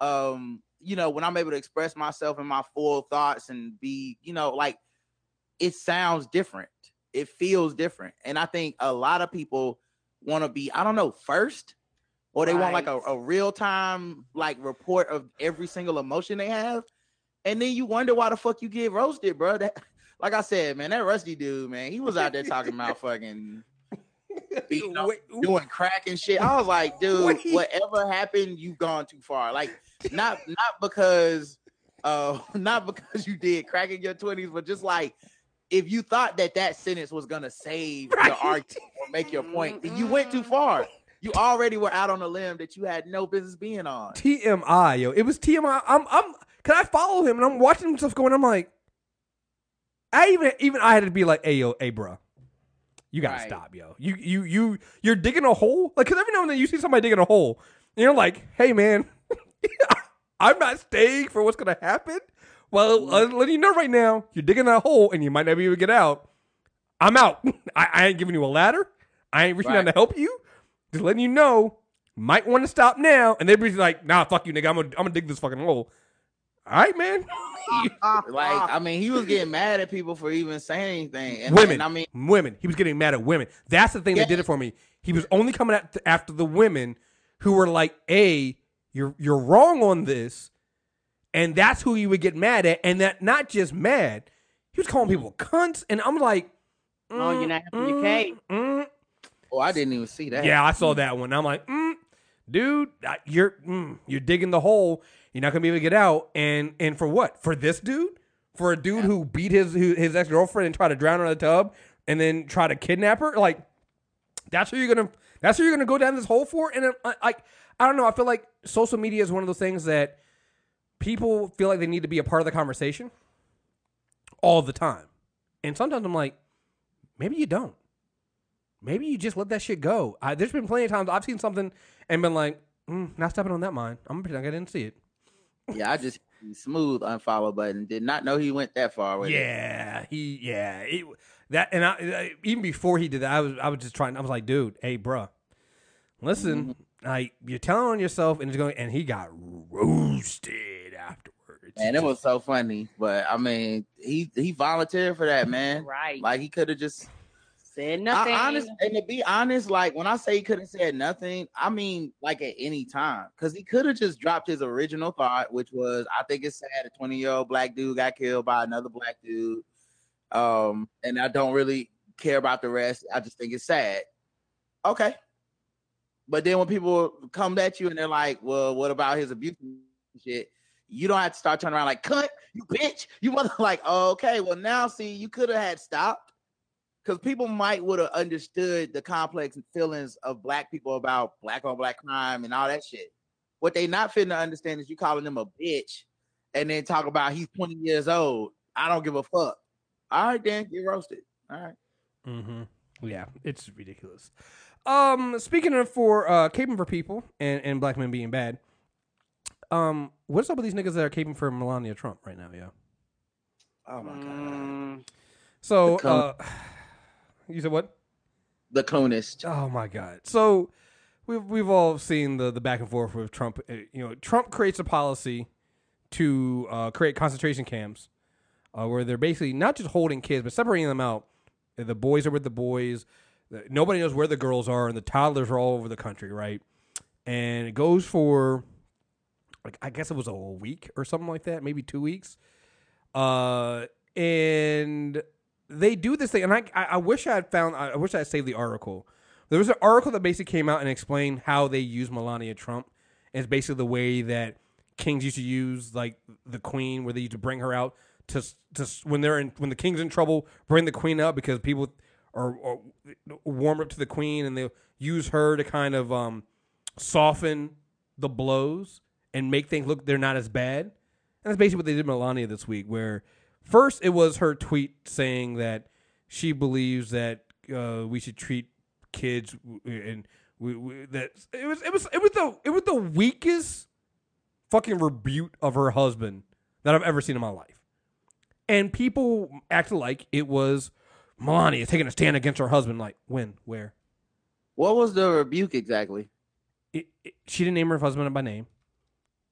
Speaker 6: um, you know, when I'm able to express myself in my full thoughts and be, you know, like it sounds different. It feels different. And I think a lot of people want to be, I don't know, first, or they want like a, a real time like report of every single emotion they have. And then you wonder why the fuck you get roasted, bro. That, like I said, man, that rusty dude, man, he was out there talking about fucking beating up,
Speaker 4: Wait,
Speaker 6: doing crack and shit. I was like, dude, whatever happened, you've gone too far. Like, not not because uh not because you did crack in your 20s, but just like if you thought that that sentence was gonna save
Speaker 4: Right.
Speaker 6: your argument or make your point, then you went too far. You already were out on a limb that you had no business being on.
Speaker 4: TMI, yo. It was TMI. I'm I'm can I follow him and I'm watching stuff going, I'm like I even even I had to be like, hey yo, hey bro. You gotta
Speaker 6: Right.
Speaker 4: stop, yo. You you you you're digging a hole? Like cause every now and then you see somebody digging a hole and you're like, hey man, I'm not staying for what's gonna happen. Well, uh, letting you know right now, you're digging that hole and you might never even get out. I'm out. I, I ain't giving you a ladder. I ain't reaching out to help you. Just letting you know, might want to stop now. And they'd be like, nah, fuck you, nigga. I'm gonna, I'm gonna dig this fucking hole. All right, man.
Speaker 6: Like, I mean, he was getting mad at people for even saying anything. And,
Speaker 4: women.
Speaker 6: and I mean,
Speaker 4: women. He was getting mad at women. That's the thing
Speaker 6: Yeah.
Speaker 4: that did it for me. He was only coming at after the women who were like, "A, you're you're wrong on this," and that's who he would get mad at. And that not just mad, he was calling people cunts, and I'm like,
Speaker 5: Oh, you're not helping your
Speaker 4: mm,
Speaker 5: case.
Speaker 4: mm.
Speaker 6: oh, I didn't even see that.
Speaker 4: Yeah, I saw that one. I'm like, mm, dude, uh, you're mm, you're digging the hole. You're not gonna be able to get out. And and for what? For this dude? For a dude who beat his who, his ex girlfriend and tried to drown her in the tub and then try to kidnap her? Like, that's who you're gonna that's who you're gonna go down this hole for? And uh, like, I don't know. I feel like social media is one of those things that people feel like they need to be a part of the conversation all the time. And sometimes I'm like, maybe you don't maybe you just let that shit go. I, there's been plenty of times I've seen something and been like, mm, not stepping on that mine. I'm gonna pretend like I didn't see it.
Speaker 6: Yeah, I just smooth unfollow button. Did not know he went that far with it.
Speaker 4: Yeah, he, yeah, it, that, and I, I- even before he did that, I was, I was just trying. I was like, dude, hey, bruh, listen, like you're telling on yourself, and it's going, and he got roasted afterwards.
Speaker 6: And it was so funny, but I mean, he he volunteered for that, man.
Speaker 5: Right.
Speaker 6: Like he could have just
Speaker 5: Said
Speaker 6: I,
Speaker 5: nothing.
Speaker 6: honest, and to be honest, like when I say he could have said nothing, I mean like at any time, because he could have just dropped his original thought, which was, I think it's sad a 20 year old black dude got killed by another black dude, um, and I don't really care about the rest. I just think it's sad. Okay, but then when people come at you and they're like, "Well, what about his abuse shit?" You don't have to start turning around like, "Cunt, you bitch, you mother." Like, oh, okay, well now see, you could have had stopped because people might would have understood the complex feelings of black people about black on black crime and all that shit. What they not fitting to understand is you calling them a bitch and then talk about he's 20 years old. I don't give a fuck. All right, then get roasted. All right.
Speaker 4: Mm-hmm. Yeah, it's ridiculous. Um, speaking of for uh caping for people and, and black men being bad, um, what's up with these niggas that are caping for Melania Trump right now, yo?
Speaker 6: Oh my god.
Speaker 5: Mm,
Speaker 4: So, uh, you said what?
Speaker 6: The coonest.
Speaker 4: Oh my god! So we've we've all seen the the back and forth with Trump. Uh, You know, Trump creates a policy to uh, create concentration camps uh, where they're basically not just holding kids but separating them out. The boys are with the boys. Nobody knows where the girls are, and the toddlers are all over the country, right? And it goes for, like, I guess it was a week or something like that, maybe two weeks. Uh, and they do this thing, and I, I, wish I had found, I wish I had saved the article. There was an article that basically came out and explained how they use Melania Trump. And it's basically the way that kings used to use like the queen, where they used to bring her out to to when they're in when the king's in trouble, bring the queen up because people are, are warm up to the queen, and they'll use her to kind of um, soften the blows and make things look they're not as bad. And that's basically what they did Melania this week, where first it was her tweet saying that she believes that uh, we should treat kids and we, we, that it was it was it was the it was the weakest fucking rebuke of her husband that I've ever seen in my life. And people acted like it was Melania taking a stand against her husband. Like when, where?
Speaker 6: What was the rebuke exactly?
Speaker 4: it, it- she didn't name her husband by name.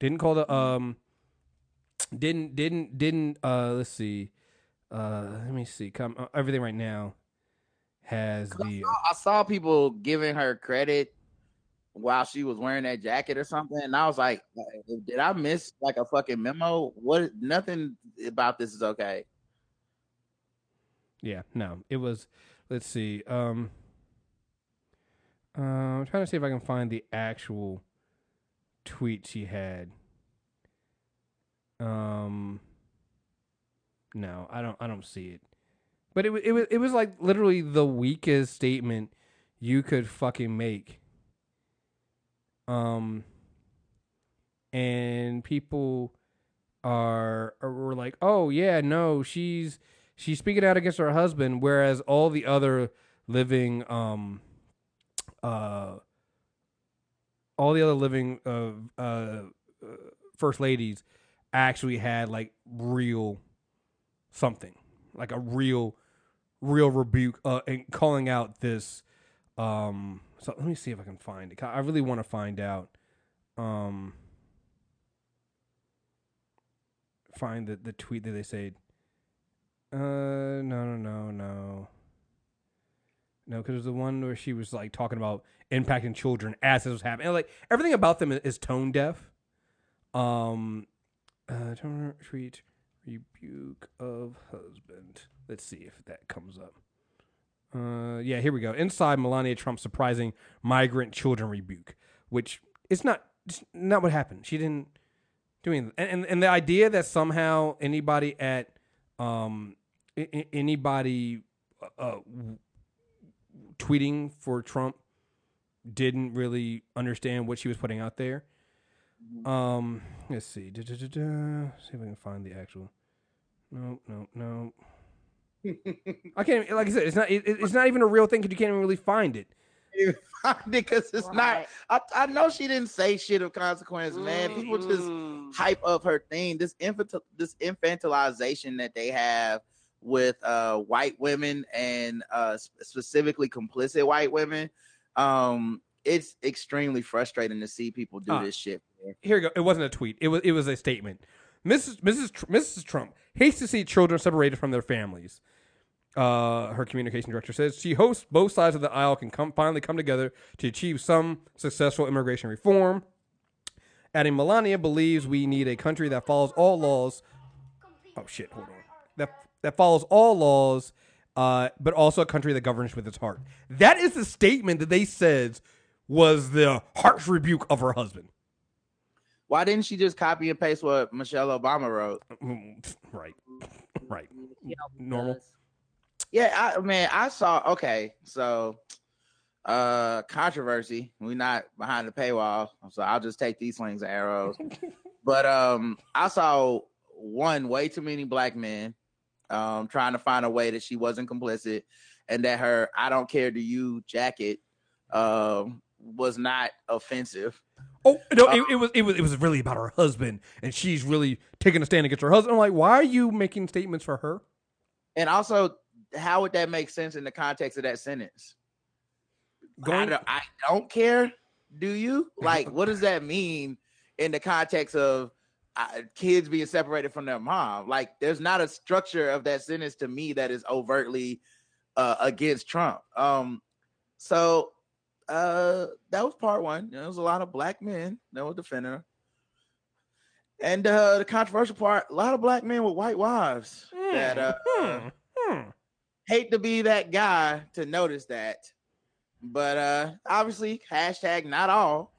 Speaker 4: Didn't call the um. Didn't didn't didn't uh. Let's see. Uh, let me see. Come uh, everything right now has the. uh,
Speaker 6: I saw people giving her credit while she was wearing that jacket or something, and I was like, "Did I miss like a fucking memo? What? Nothing about this is okay."
Speaker 4: Yeah, no, it was. Let's see. Um, uh, I'm trying to see if I can find the actual tweet she had. Um, no, I don't. I don't see it. But it. It was. It was like literally the weakest statement you could fucking make. Um, and people are were like, "Oh yeah, no, she's." She's speaking out against her husband, whereas all the other living, um, uh, all the other living, uh, uh, uh first ladies actually had like real something, like a real, real rebuke, uh, and calling out this. Um, so let me see if I can find it. I really want to find out. Um, find the the tweet that they said. Uh, no, no, no, no. No, because there's the one where she was like talking about impacting children as this was happening. And, like everything about them is tone deaf. Um, uh, don't treat rebuke of husband. Let's see if that comes up. Uh, yeah, here we go. Inside Melania Trump's surprising migrant children rebuke, which is not it's not what happened. She didn't do anything. And, and and the idea that somehow anybody at um I- I- anybody uh, tweeting for Trump didn't really understand what she was putting out there. Um, let's see. Da, da, da, da. See if I can find the actual. No, no, no. I can't. Like I said, it's not. It, it's not even a real thing because you can't even really find it.
Speaker 6: because it's not. I, I know she didn't say shit of consequence, man. People just
Speaker 5: Mm.
Speaker 6: hype up her thing. This infant, this infantilization that they have with uh white women and uh specifically complicit white women. Um, it's extremely frustrating to see people do
Speaker 4: Ah.
Speaker 6: this shit. man.
Speaker 4: Here we go. It wasn't a tweet. It was. It was a statement. Mrs. Mrs. Tr- Mrs. Trump hates to see children separated from their families. Uh, her communication director says she hopes both sides of the aisle can come finally come together to achieve some successful immigration reform. Adding, Melania believes we need a country that follows all laws. Oh shit! Hold on. That that follows all laws, uh, but also a country that governs with its heart. That is the statement that they said was the harsh rebuke of her husband.
Speaker 6: Why didn't she just copy and paste what Michelle Obama wrote?
Speaker 4: Mm, Right, right.
Speaker 5: Yeah,
Speaker 4: Normal.
Speaker 5: because-
Speaker 6: Yeah, I man, I saw. Okay, so uh controversy. We're not behind the paywall, so I'll just take these slings and arrows. but um, I saw one way too many black men um trying to find a way that she wasn't complicit, and that her "I don't care to you" jacket um was not offensive.
Speaker 4: Oh no, it, it was it was it was really about her husband, and she's really taking a stand against her husband. I'm like, why are you making statements for her?
Speaker 6: And also, how would that make sense in the context of that sentence? I
Speaker 4: Going,
Speaker 6: don't, I don't care. Do you like what does that mean in the context of uh, kids being separated from their mom? Like, there's not a structure of that sentence to me that is overtly uh, against Trump. Um, so uh, that was part one. There was a lot of black men that were defending her. And uh, the controversial part, a lot of black men with white wives that uh,
Speaker 4: Hmm, hmm.
Speaker 6: hate to be that guy to notice that but uh obviously hashtag not all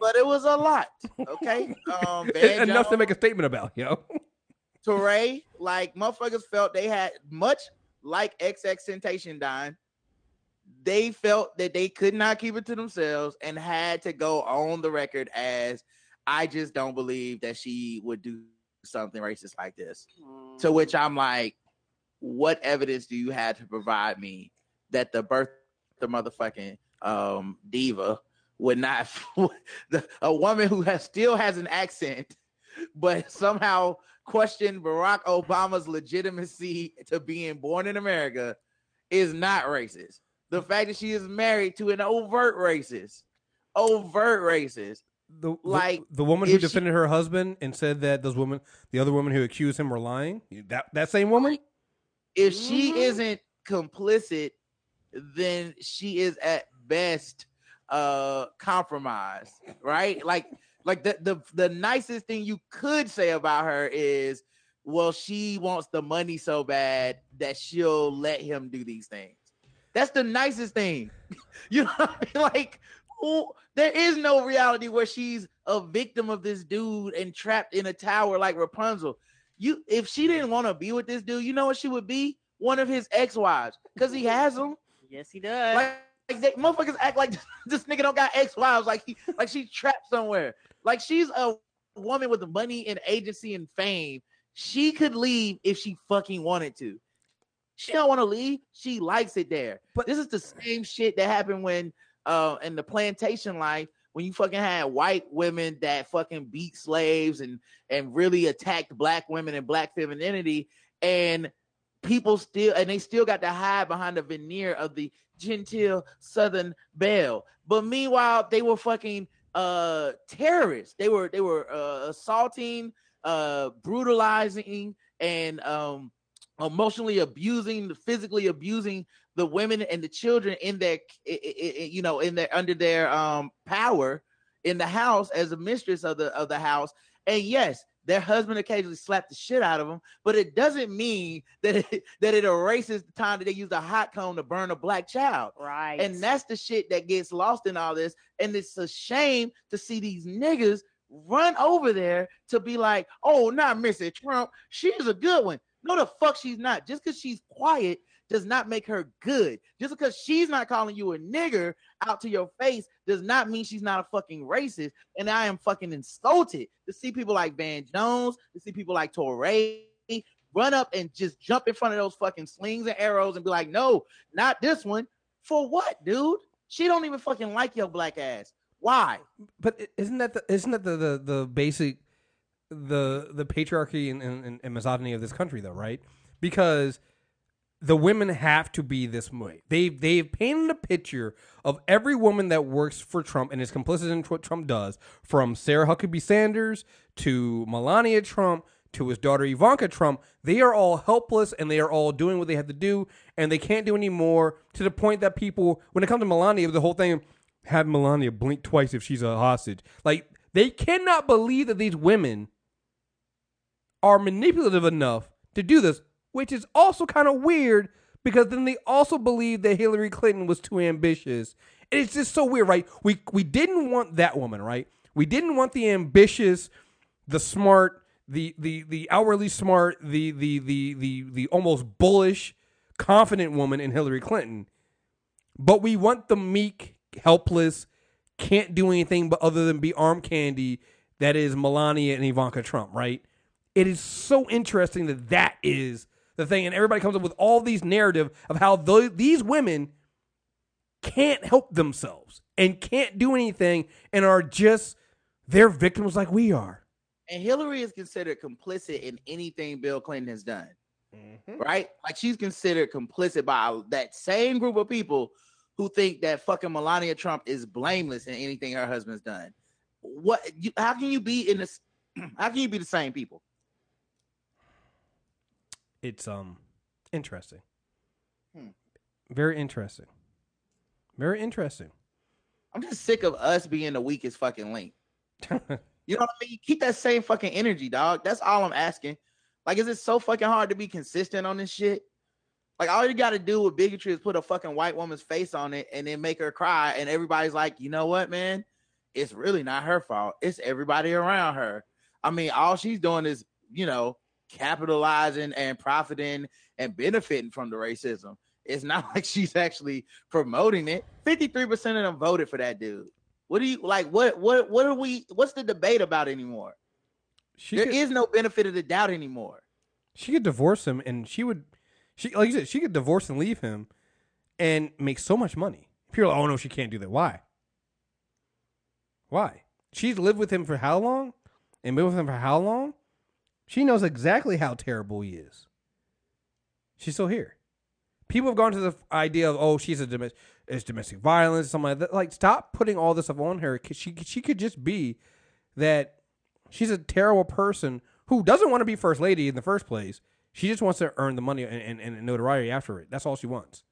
Speaker 6: but it was a lot okay? Um Van
Speaker 4: enough to make a statement about, yo.
Speaker 6: Teray, like motherfuckers felt they had much like XXXTentacion dine they felt that they could not keep it to themselves and had to go on the record as i just don't believe that she would do something racist like this. To which I'm like, what evidence do you have to provide me that the birth the motherfucking um diva would not the, a woman who has still has an accent but somehow questioned Barack Obama's legitimacy to being born in America is not racist. The fact that she is married to an overt racist, overt racist.
Speaker 4: The, the-
Speaker 6: Like,
Speaker 4: the, woman who
Speaker 6: if she-
Speaker 4: defended her husband and said that those women, the other woman who accused him, were lying. That that same woman.
Speaker 6: If she
Speaker 5: Mhm.
Speaker 6: isn't complicit, then she is at best uh compromised, right? Like like the the the nicest thing you could say about her is well she wants the money so bad that she'll let him do these things. That's the nicest thing. you know I mean? Like there is no reality where she's a victim of this dude and trapped in a tower like Rapunzel. You if she didn't want to be with this dude, you know what she would be? One of his ex-wives because he has them.
Speaker 5: Yes, he does.
Speaker 6: Like, like they, motherfuckers act like this nigga don't got ex-wives, like he like she's trapped somewhere. Like she's a woman with money and agency and fame. She could leave if she fucking wanted to. She don't want to leave. She likes it there.
Speaker 4: But-
Speaker 6: But this is the same shit that happened when uh in the plantation life when you fucking had white women that fucking beat slaves and and really attacked black women and black femininity and people still and they still got to hide behind the veneer of the genteel southern belle. But meanwhile they were fucking uh terrorists. They were they were uh, assaulting uh brutalizing and um emotionally abusing physically abusing the women and the children in their you know in their under their um power in the house as a mistress of the of the house. And yes their husband occasionally slapped the shit out of them but it doesn't mean that it, that it erases the time that they used a hot cone to burn a black child.
Speaker 5: Right.
Speaker 6: and that's the shit that gets lost in all this and it's a shame to see these niggas run over there to be like oh not missy trump she's a good one. No the fuck she's not. Just because she's quiet does not make her good. Just because she's not calling you a nigger out to your face does not mean she's not a fucking racist. And I am fucking insulted to see people like Van Jones, to see people like Torrey run up and just jump in front of those fucking slings and arrows and be like, no, not this one. For what, dude? She don't even fucking like your black ass. Why?
Speaker 4: But isn't that the isn't that the the, the basic the the patriarchy and, and, and misogyny of this country though, right? Because the women have to be this way. They they've painted a picture of every woman that works for Trump and is complicit in what Trump does, from Sarah Huckabee Sanders to Melania Trump to his daughter Ivanka Trump. They are all helpless and they are all doing what they have to do and they can't do any more to the point that people when it comes to Melania, the whole thing have Melania blink twice if she's a hostage. Like they cannot believe that these women are manipulative enough to do this, which is also kind of weird because then they also believe that Hillary Clinton was too ambitious. And it's just so weird, right? We we didn't want that woman, right? We didn't want the ambitious, the smart, the the the outwardly smart, the the the the the almost bullish, confident woman in Hillary Clinton. But we want the meek, helpless, can't do anything but other than be arm candy that is Melania and Ivanka Trump, right? It is so interesting that that is the thing, and everybody comes up with all these narrative of how tho- these women can't help themselves and can't do anything and are just they're victims like we are.
Speaker 6: And Hillary is considered complicit in anything Bill Clinton has done. Mm-hmm. Right? Like she's considered complicit by that same group of people who think that fucking Melania Trump is blameless in anything her husband's done. What you, how can you be in this how can you be the same people?
Speaker 4: It's um interesting.
Speaker 6: Hmm.
Speaker 4: Very interesting. Very interesting.
Speaker 6: I'm just sick of us being the weakest fucking link. You know what I mean? Keep that same fucking energy, dog. That's all I'm asking. Like, is it so fucking hard to be consistent on this shit? Like, all you got to do with bigotry is put a fucking white woman's face on it and then make her cry, and everybody's like, you know what, man? It's really not her fault. It's everybody around her. I mean, all she's doing is, you know, capitalizing and profiting and benefiting from the racism. It's not like she's actually promoting it. 53% of them voted for that dude. What do you like? What what what are we? What's the debate about anymore?
Speaker 4: She
Speaker 6: There
Speaker 4: could,
Speaker 6: is no benefit of the doubt anymore.
Speaker 4: she could divorce him and she would she like you said, she could divorce and leave him and make so much money. People are like, oh no, she can't do that. Why? Why? She's lived with him for how long? And been with him for how long? She knows exactly how terrible he is. She's still here. People have gone to the idea of oh she's a domestic it's domestic violence something like that. Like stop putting all this stuff on her. She she could just be that she's a terrible person who doesn't want to be first lady in the first place. She just wants to earn the money and, and, and notoriety after it. That's all she wants.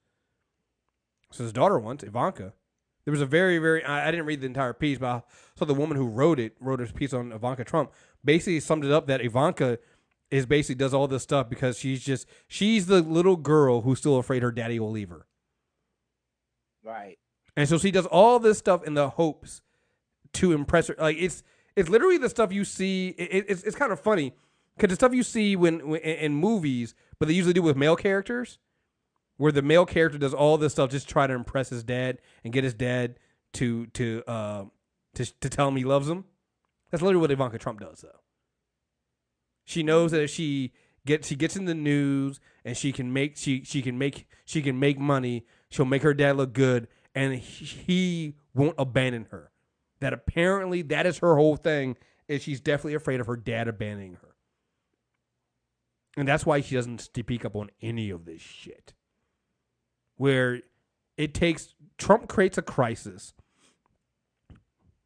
Speaker 4: So his daughter wants Ivanka. There was a very very I, I didn't read the entire piece, but I saw the woman who wrote it wrote a piece on Ivanka Trump. Basically summed it up that Ivanka is basically does all this stuff because she's just she's the little girl who's still afraid her daddy will leave her.
Speaker 6: Right.
Speaker 4: And so she does all this stuff in the hopes to impress her. Like it's it's literally the stuff you see. It, it's it's kind of funny because the stuff you see when, when in, in movies, but they usually do with male characters, where the male character does all this stuff just try to impress his dad and get his dad to to uh to to tell him he loves him. That's literally what Ivanka Trump does, though. She knows that if she gets she gets in the news and she can make she she can make she can make money. She'll make her dad look good, and he, won't abandon her. that apparently that is her whole thing is she's definitely afraid of her dad abandoning her. And that's why she doesn't speak up on any of this shit. Where it takes Trump creates a crisis.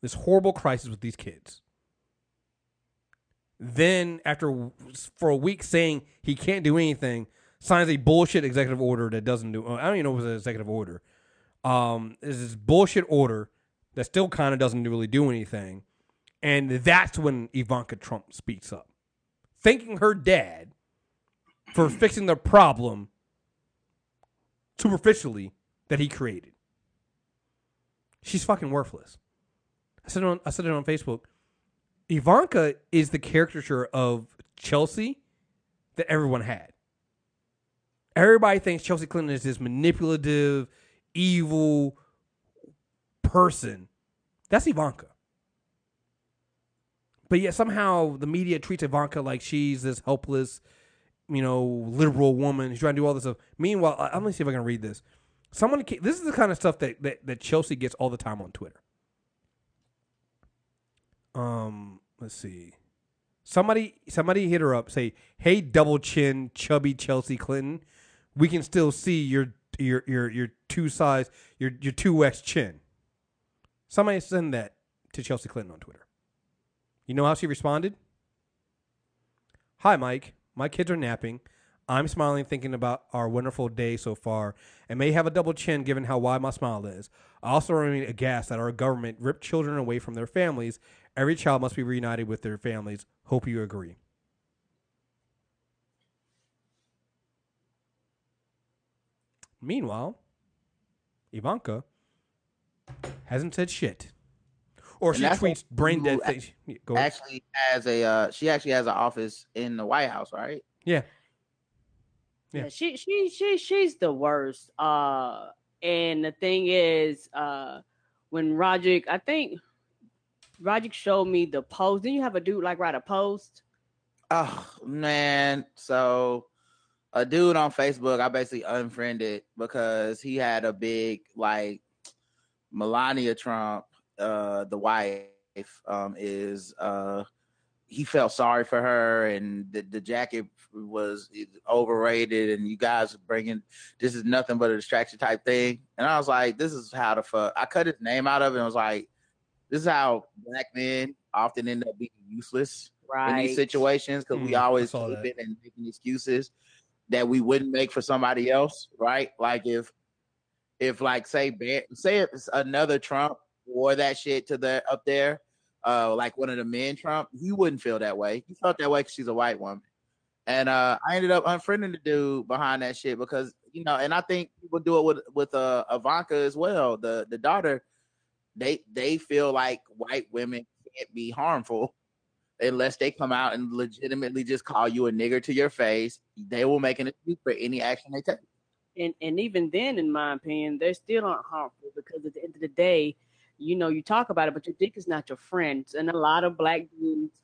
Speaker 4: This horrible crisis with these kids. Then after for a week saying he can't do anything, signs a bullshit executive order that doesn't do I don't even know if it was an executive order. Um is this bullshit order that still kind of doesn't really do anything. And that's when Ivanka Trump speaks up, thanking her dad for fixing the problem superficially that he created. She's fucking worthless. I said it on I said it on Facebook. Ivanka is the caricature of Chelsea that everyone had. Everybody thinks Chelsea Clinton is this manipulative, evil person. That's Ivanka. But yet somehow the media treats Ivanka like she's this helpless, you know, liberal woman. She's trying to do all this stuff. Meanwhile, uh, let me see if I can read this. Someone, this is the kind of stuff that, that, that Chelsea gets all the time on Twitter. Um, let's see. Somebody, somebody hit her up. Say, "Hey, double chin, chubby Chelsea Clinton, we can still see your your your your two size, your your two X chin." Somebody send that to Chelsea Clinton on Twitter. You know how she responded? Hi, Mike. My kids are napping. I'm smiling, thinking about our wonderful day so far, and may have a double chin given how wide my smile is. I also remain aghast that our government ripped children away from their families. Every child must be reunited with their families. Hope you agree. Meanwhile, Ivanka hasn't said shit. Or
Speaker 6: And
Speaker 4: she tweets brain dead things. Yeah, Go ahead.
Speaker 6: Actually has a uh, she actually has an office in the White House, right?
Speaker 4: Yeah.
Speaker 5: Yeah. she she she she's the worst. Uh and the thing is, uh when Roderick, I think Roderick showed me the post. Didn't you have a dude like write a post?
Speaker 6: Oh man, so a dude on Facebook, I basically unfriended because he had a big like Melania Trump, uh, the wife, um, is uh, he felt sorry for her, and the, the jacket was overrated, and you guys bringing this is nothing but a distraction type thing, and I was like, this is how the fuck I cut his name out of it, and was like, this is how black men often end up being useless in these situations because we
Speaker 4: Mm, I
Speaker 6: always
Speaker 4: saw
Speaker 6: keep
Speaker 4: that.
Speaker 6: it and making excuses that we wouldn't make for somebody else, right? Like if if like say Ban- say if it's another Trump wore that shit to the up there, uh, like one of the men Trump, he wouldn't feel that way. He felt that way because she's a white woman. And uh, I ended up unfriending the dude behind that shit because you know, and I think people do it with with uh, Ivanka as well, the the daughter. They they feel like white women can't be harmful unless they come out and legitimately just call you a nigger to your face. They will make an excuse for any action they take.
Speaker 5: and and even then, in my opinion, they still aren't harmful because at the end of the day, you know, you talk about it, but your dick is not your friend. And a lot of black dudes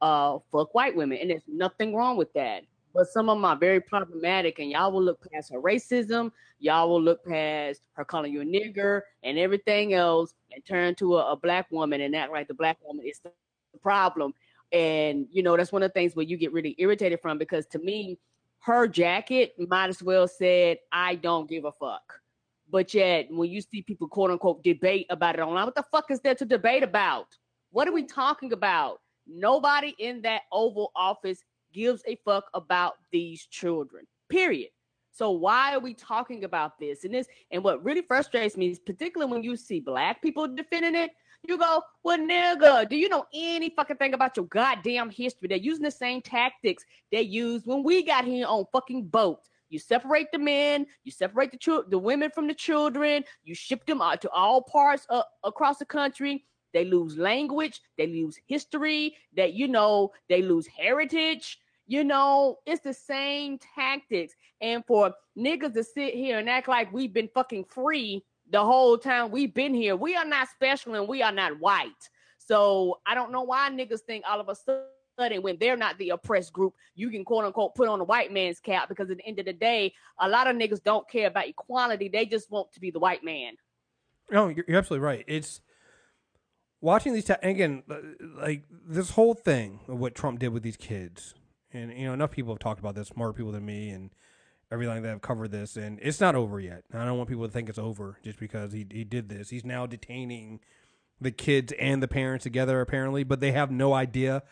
Speaker 5: uh fuck white women, and there's nothing wrong with that. But some of them are very problematic, and y'all will look past her racism, y'all will look past her calling you a nigger and everything else, and turn to a, a black woman and act like the black woman is the problem. And you know, that's one of the things where you get really irritated from because to me, her jacket might as well said, I don't give a fuck. But yet, when you see people quote unquote debate about it online, what the fuck is there to debate about? What are we talking about? Nobody in that Oval Office gives a fuck about these children, period. So why are we talking about this? And this, and what really frustrates me is particularly when you see black people defending it, you go, well, nigga, do you know any fucking thing about your goddamn history? They're using the same tactics they used when we got here on fucking boats. You separate the men, you separate the the women from the children, you ship them out to all parts uh, across the country. They lose language, they lose history, that you know, they lose heritage. You know, it's the same tactics. And for niggas to sit here and act like we've been fucking free the whole time we've been here, we are not special and we are not white. So I don't know why niggas think all of a sudden when they're not the oppressed group, you can quote unquote put on a white man's cap because at the end of the day, a lot of niggas don't care about equality. They just want to be the white man.
Speaker 4: No, you're, you're absolutely right. It's watching these, ta- again, uh, like this whole thing of what Trump did with these kids, and you know, enough people have talked about this, smarter people than me, and everything that have covered this, and it's not over yet. I don't want people to think it's over just because he he did this. He's now detaining the kids and the parents together, apparently, but they have no idea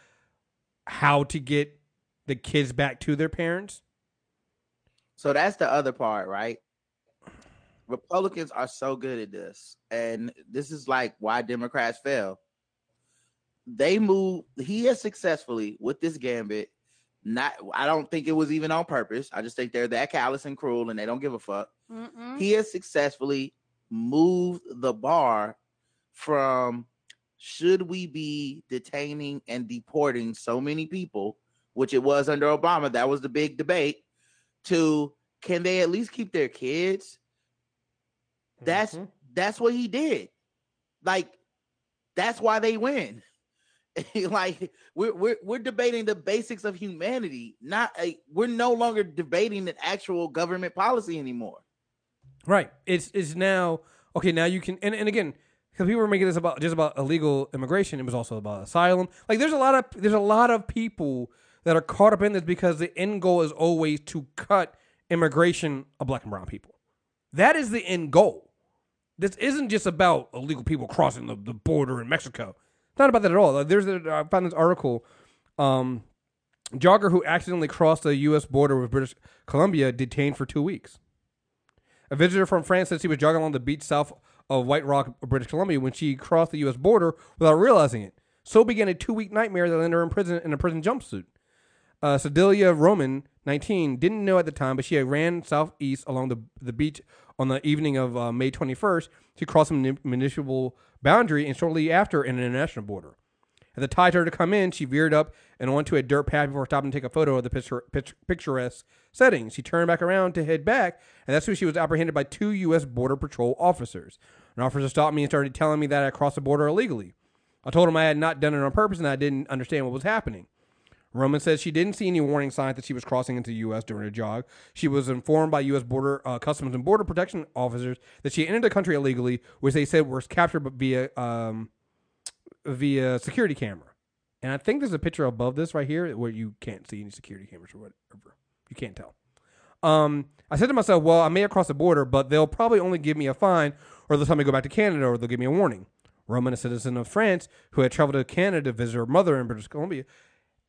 Speaker 4: how to get the kids back to their parents.
Speaker 6: So that's the other part, right? Republicans are so good at this, and this is like why Democrats fail. They move. He has successfully with this gambit. Not, I don't think it was even on purpose. I just think they're that callous and cruel, and they don't give a fuck.
Speaker 5: Mm-mm.
Speaker 6: He has successfully moved the bar from should we be detaining and deporting so many people, which it was under Obama. That was the big debate. To can they at least keep their kids? That's
Speaker 4: Mhm.
Speaker 6: that's what he did. Like that's why they win. like we're, we're we're debating the basics of humanity, not a, we're no longer debating an actual government policy anymore.
Speaker 4: Right. It's it's now okay. Now you can and, and again because people were making this about just about illegal immigration. It was also about asylum. Like there's a lot of there's a lot of people that are caught up in this because the end goal is always to cut immigration of black and brown people. That is the end goal. This isn't just about illegal people crossing the, the border in Mexico. It's not about that at all. There's a, I found this article. Um, jogger who accidentally crossed the U.S. border with British Columbia detained for two weeks. A visitor from France says he was jogging along the beach south of White Rock, British Columbia, when she crossed the U.S. border without realizing it. So began a two-week nightmare that landed her in prison in a prison jumpsuit. Uh, Roman, 19, didn't know at the time, but she ran southeast along the the beach on the evening of uh, May 21st to cross a muni- municipal boundary and shortly after an international border. At the tide started to come in, she veered up and onto a dirt path before stopping to take a photo of the picture, picture, picturesque setting. She turned back around to head back, and that's when she was apprehended by two U.S. Border Patrol officers. An officer stopped me and started telling me that I crossed the border illegally. I told him I had not done it on purpose and I didn't understand what was happening. Roman says she didn't see any warning signs that she was crossing into the U.S. during a jog. She was informed by U.S. Border uh, Customs and Border Protection officers that she entered the country illegally, which they said was captured via um, via security camera. And I think there's a picture above this right here where you can't see any security cameras or whatever. You can't tell. Um, I said to myself, well, I may have crossed the border, but they'll probably only give me a fine, or they'll tell me to go back to Canada, or they'll give me a warning. Roman, a citizen of France who had traveled to Canada to visit her mother in British Columbia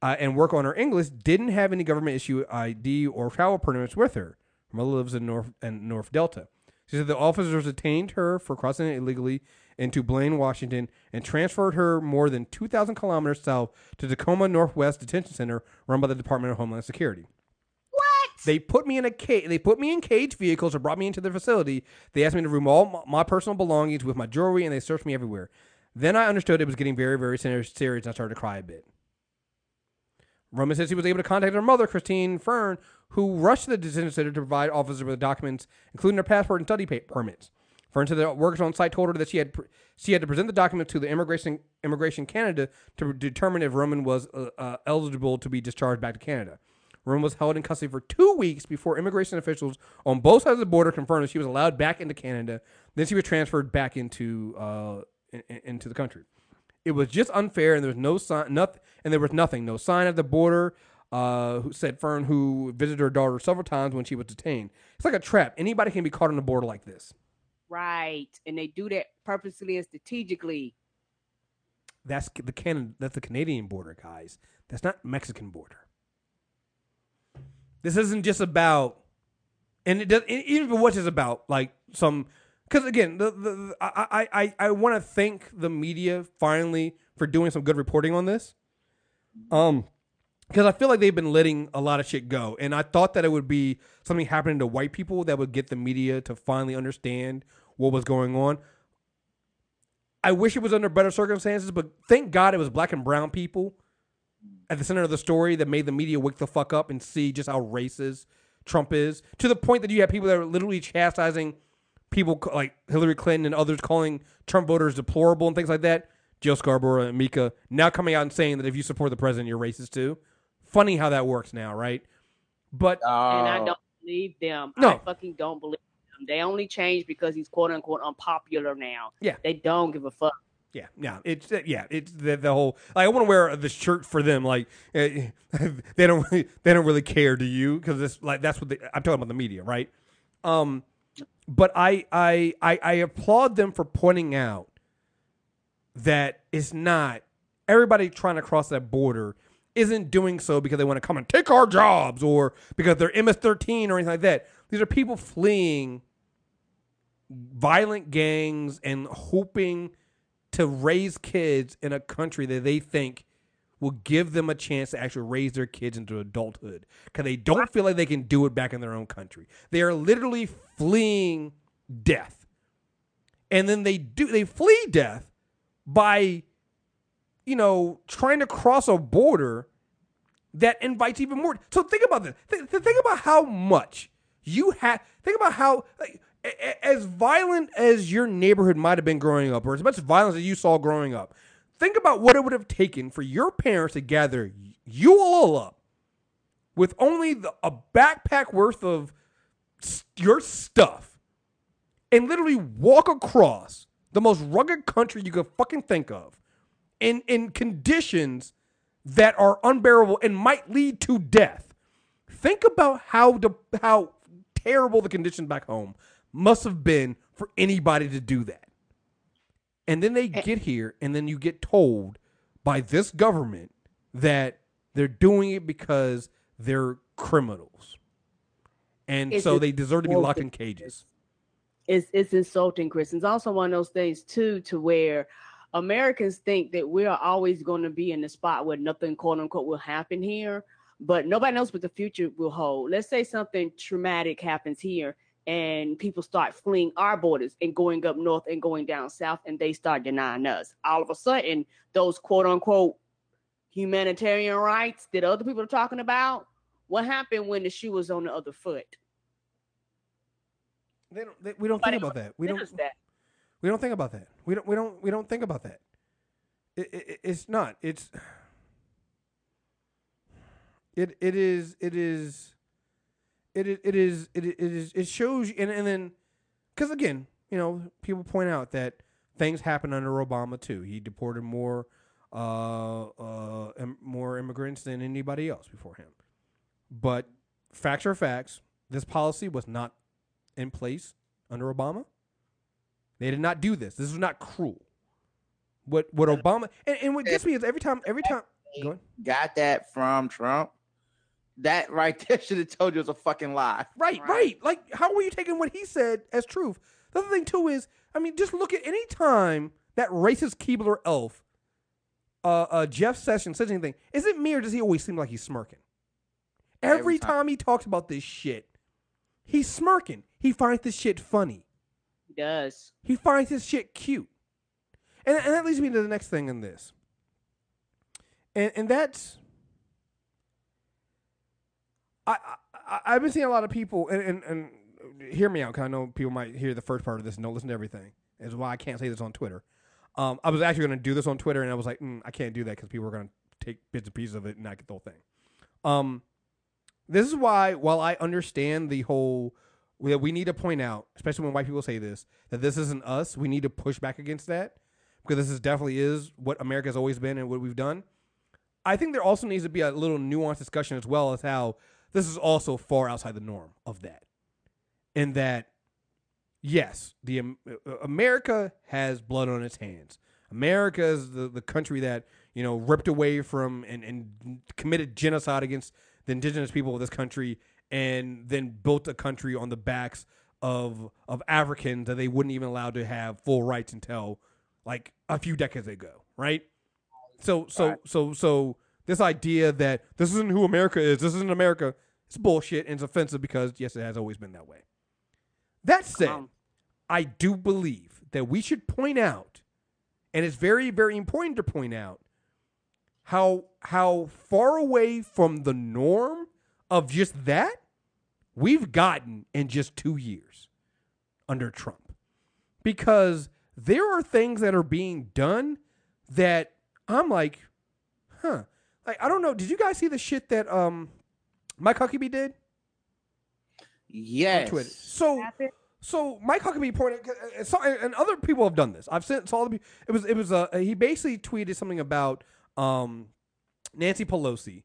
Speaker 4: uh, and work on her English, didn't have any government issue ID or travel permits with her. Her mother lives in North and North Delta. She said the officers detained her for crossing illegally into Blaine, Washington, and transferred her more than 2,000 kilometers south to Tacoma Northwest Detention Center, run by the Department of Homeland Security. They put me in a cage. They put me in cage vehicles and brought me into the facility. They asked me to remove all my, personal belongings with my jewelry, and they searched me everywhere. Then I understood it was getting very, very serious, and I started to cry a bit. Roman says he was able to contact her mother, Christine Fern, who rushed to the detention center to provide officers with documents, including her passport and study permits. Fern said the workers on site told her that she had she had to present the documents to the immigration immigration Canada to determine if Roman was uh, uh, eligible to be discharged back to Canada. Roman was held in custody for two weeks before immigration officials on both sides of the border confirmed that she was allowed back into Canada. Then she was transferred back into uh, in, in- into the country. It was just unfair, and there was no sign, nothing, and there was nothing, no sign at the border. Uh, who said Fern, who visited her daughter several times when she was detained. It's like a trap. Anybody can be caught on the border like this.
Speaker 5: Right. And they do that purposely and strategically.
Speaker 4: That's the Canada. That's the Canadian border, guys. That's not Mexican border. This isn't just about, and it does. and Even for what it's about, like some, because again, the, the, the I I I, I want to thank the media finally for doing some good reporting on this. Um, because I feel like they've been letting a lot of shit go, and I thought that it would be something happening to white people that would get the media to finally understand what was going on. I wish it was under better circumstances, but thank God it was black and brown people at the center of the story that made the media wake the fuck up and see just how racist Trump is. To the point that you have people that are literally chastising people like Hillary Clinton and others calling Trump voters deplorable and things like that. Joe Scarborough and Mika now coming out and saying that if you support the president, you're racist too. Funny how that works now, right? But
Speaker 5: And I
Speaker 6: Oh,
Speaker 5: don't believe them.
Speaker 4: No.
Speaker 5: I fucking don't believe them. They only change because he's quote unquote unpopular now.
Speaker 4: Yeah.
Speaker 5: They don't give a fuck.
Speaker 4: Yeah, yeah, it's uh, yeah, it's the, the whole. Like, I want to wear the shirt for them. Like they don't really, they don't really care. Do you? Because it's like that's what they, I'm talking about the media, right? Um, but I, I I I applaud them for pointing out that it's not everybody trying to cross that border isn't doing so because they want to come and take our jobs or because they're MS-13 or anything like that. These are people fleeing violent gangs and hoping to raise kids in a country that they think will give them a chance to actually raise their kids into adulthood because they don't feel like they can do it back in their own country. They are literally fleeing death. And then they do they flee death by you know trying to cross a border that invites even more. So think about this. Think, think about how much you have. Think about how like, as violent as your neighborhood might have been growing up, or as much violence as you saw growing up, think about what it would have taken for your parents to gather you all up with only the, a backpack worth of your stuff and literally walk across the most rugged country you could fucking think of in, in conditions that are unbearable and might lead to death. Think about how the, how terrible the conditions back home must have been for anybody to do that. And then they
Speaker 5: Eh.
Speaker 4: get here, and then you get told by this government that they're doing it because they're criminals. And
Speaker 5: It's
Speaker 4: so they deserve to be locked in cages.
Speaker 5: it's it's insulting, Chris. It's also one of those things too, to where Americans think that we are always going to be in the spot where nothing quote unquote will happen here, but nobody knows what the future will hold. Let's say something traumatic happens here and people start fleeing our borders and going up north and going down south and they start denying us. All of a sudden, those quote unquote humanitarian rights that other people are talking about, what happened when the shoe was on the other foot?
Speaker 4: They don't, they, we don't
Speaker 5: Nobody
Speaker 4: think about that. We don't.
Speaker 5: that.
Speaker 4: We don't think about that. We don't. We don't. We don't think about that. It, it, it's not. It's. It it is it is. It it, is it, it is it shows you- and and then, because again, you know, people point out that things happened under Obama too. He deported more, uh, uh, im- more immigrants than anybody else before him. But facts are facts. This policy was not in place under Obama. They did not do this. This was not cruel. What what Obama and, and what gets me is every time every time.
Speaker 6: Got that from Trump. That right there should have told you it was a fucking lie.
Speaker 4: Right, right,
Speaker 5: Right.
Speaker 4: Like how were you taking what he said as truth? The other thing too is, I mean, just look at any time that racist Keebler elf, uh, uh, Jeff Sessions says anything. Is it me or does he always seem like he's smirking? Every,
Speaker 6: Every
Speaker 4: time.
Speaker 6: time.
Speaker 4: he talks about this shit, he's smirking. He finds this shit funny.
Speaker 5: He does.
Speaker 4: He finds this shit cute. And, and that leads me to the next thing in this. And and that's I, I I've been seeing a lot of people and, and, and hear me out because I know people might hear the first part of this and don't listen to everything. Is why I can't say this on Twitter. Um, I was actually going to do this on Twitter and I was like, mm, I can't do that because people are going to take bits and pieces of it and not get the whole thing. Um, this is why, while I understand the whole that we need to point out, especially when white people say this, that this isn't us. We need to push back against that because this is definitely is what America's always been and what we've done. I think there also needs to be a little nuanced discussion as well as how this is also far outside the norm of that. In that, yes, the uh, America has blood on its hands. America is the, the country that you know ripped away from and, and committed genocide against the indigenous people of this country, and then built a country on the backs of of Africans that they wouldn't even allow to have full rights until like a few decades ago, right? So so so so this idea that this isn't who America is, this isn't America, it's bullshit and it's offensive because yes, it has always been that way. That said,
Speaker 5: Um,
Speaker 4: I do believe that we should point out, and it's very, very important to point out how how far away from the norm of just that we've gotten in just two years under Trump. Because there are things that are being done that I'm like, huh. Like I don't know. Did you guys see the shit that um Mike Huckabee did
Speaker 6: Yes.
Speaker 4: on Twitter? So? So Mike Huckabee pointed, and so- and other people have done this. I've seen saw the it was it was uh, he basically tweeted something about um, Nancy Pelosi,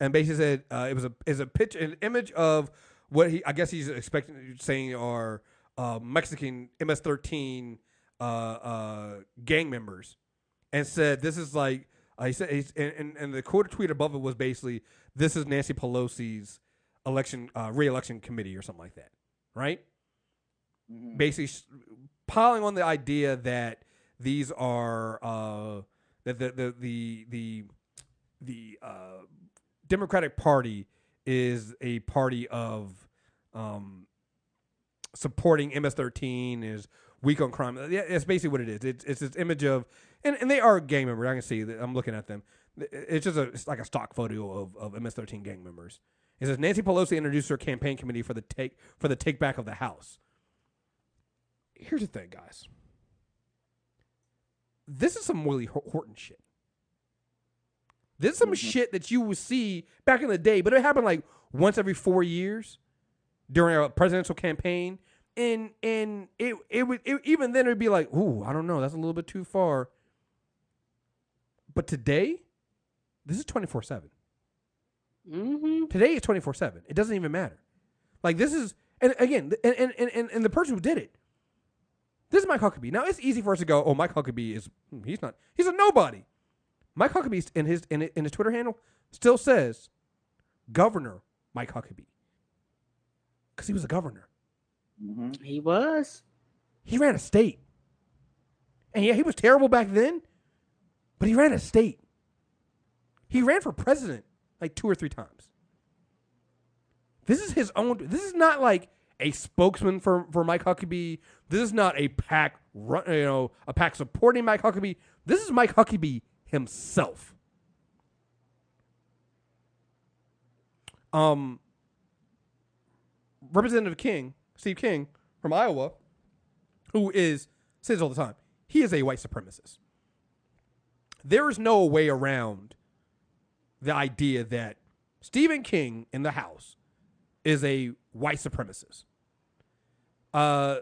Speaker 4: and basically said uh, it was a is a pitch an image of what he I guess he's expecting saying are uh, Mexican MS-13 uh, uh, gang members, and said this is like uh, he said he's, and, and and the quote tweet above it was basically this is Nancy Pelosi's election uh, re-election committee or something like that, right? basically s- piling on the idea that these are uh, that the the the the, the uh, Democratic Party is a party of um, supporting MS-13 is weak on crime. Yeah, it's basically what it is. It's it's this image of and, and they are gang members. I can see that I'm looking at them. It's just a it's like a stock photo of, of MS-13 gang members. It says Nancy Pelosi introduced her campaign committee for the take for the take back of the House here's the thing, guys. This is some Willie Horton shit. This is some mm-hmm. shit that you would see back in the day, but it happened like once every four years during a presidential campaign, and and it it would it, even then it'd be like, ooh, I don't know, that's a little bit too far. But today, this is twenty four seven.
Speaker 5: Mm-hmm.
Speaker 4: Today is twenty four seven. It doesn't even matter. Like this is and again and and, and, and the person who did it. This is Mike Huckabee. Now it's easy for us to go, oh, Mike Huckabee is hmm, he's not he's a nobody. Mike Huckabee in his in, in his Twitter handle still says Governor Mike Huckabee. Because he was a governor.
Speaker 5: He was.
Speaker 4: He ran a state. And yeah, he was terrible back then, but he ran a state. He ran for president like two or three times. This is his own. This is not like a spokesman for, for Mike Huckabee. This is not a pack, run, you know, a pack supporting Mike Huckabee. This is Mike Huckabee himself. Um, Representative King, Steve King from Iowa, who is says all the time, he is a white supremacist. There is no way around the idea that Stephen King in the House is a white supremacist. Uh,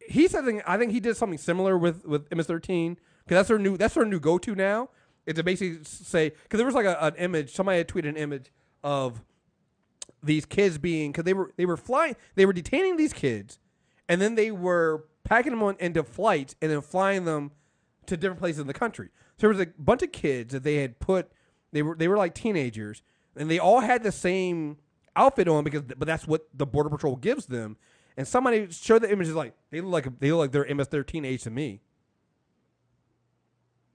Speaker 4: he said. I think he did something similar with with MS13 because that's their new that's their new go to now. It's to basically say because there was like a, an image. Somebody had tweeted an image of these kids being because they were they were flying they were detaining these kids and then they were packing them on into flights and then flying them to different places in the country. So there was a bunch of kids that they had put they were they were like teenagers and they all had the same outfit on because but that's what the border patrol gives them. And somebody showed the images like they look like they look like they're MS13 age to me.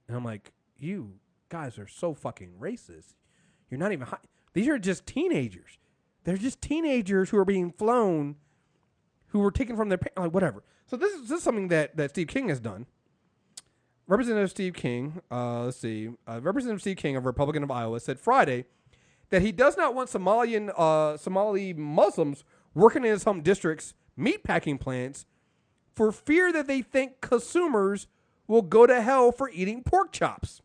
Speaker 4: And I'm like, you guys are so fucking racist. You're not even high. These are just teenagers. They're just teenagers who are being flown, who were taken from their parents, like whatever. So this is this is something that that Steve King has done. Representative Steve King, uh, let's see, uh, Representative Steve King, a Republican of Iowa, said Friday that he does not want Somalian uh, Somali Muslims working in his home district's meatpacking plants for fear that they think consumers will go to hell for eating pork chops.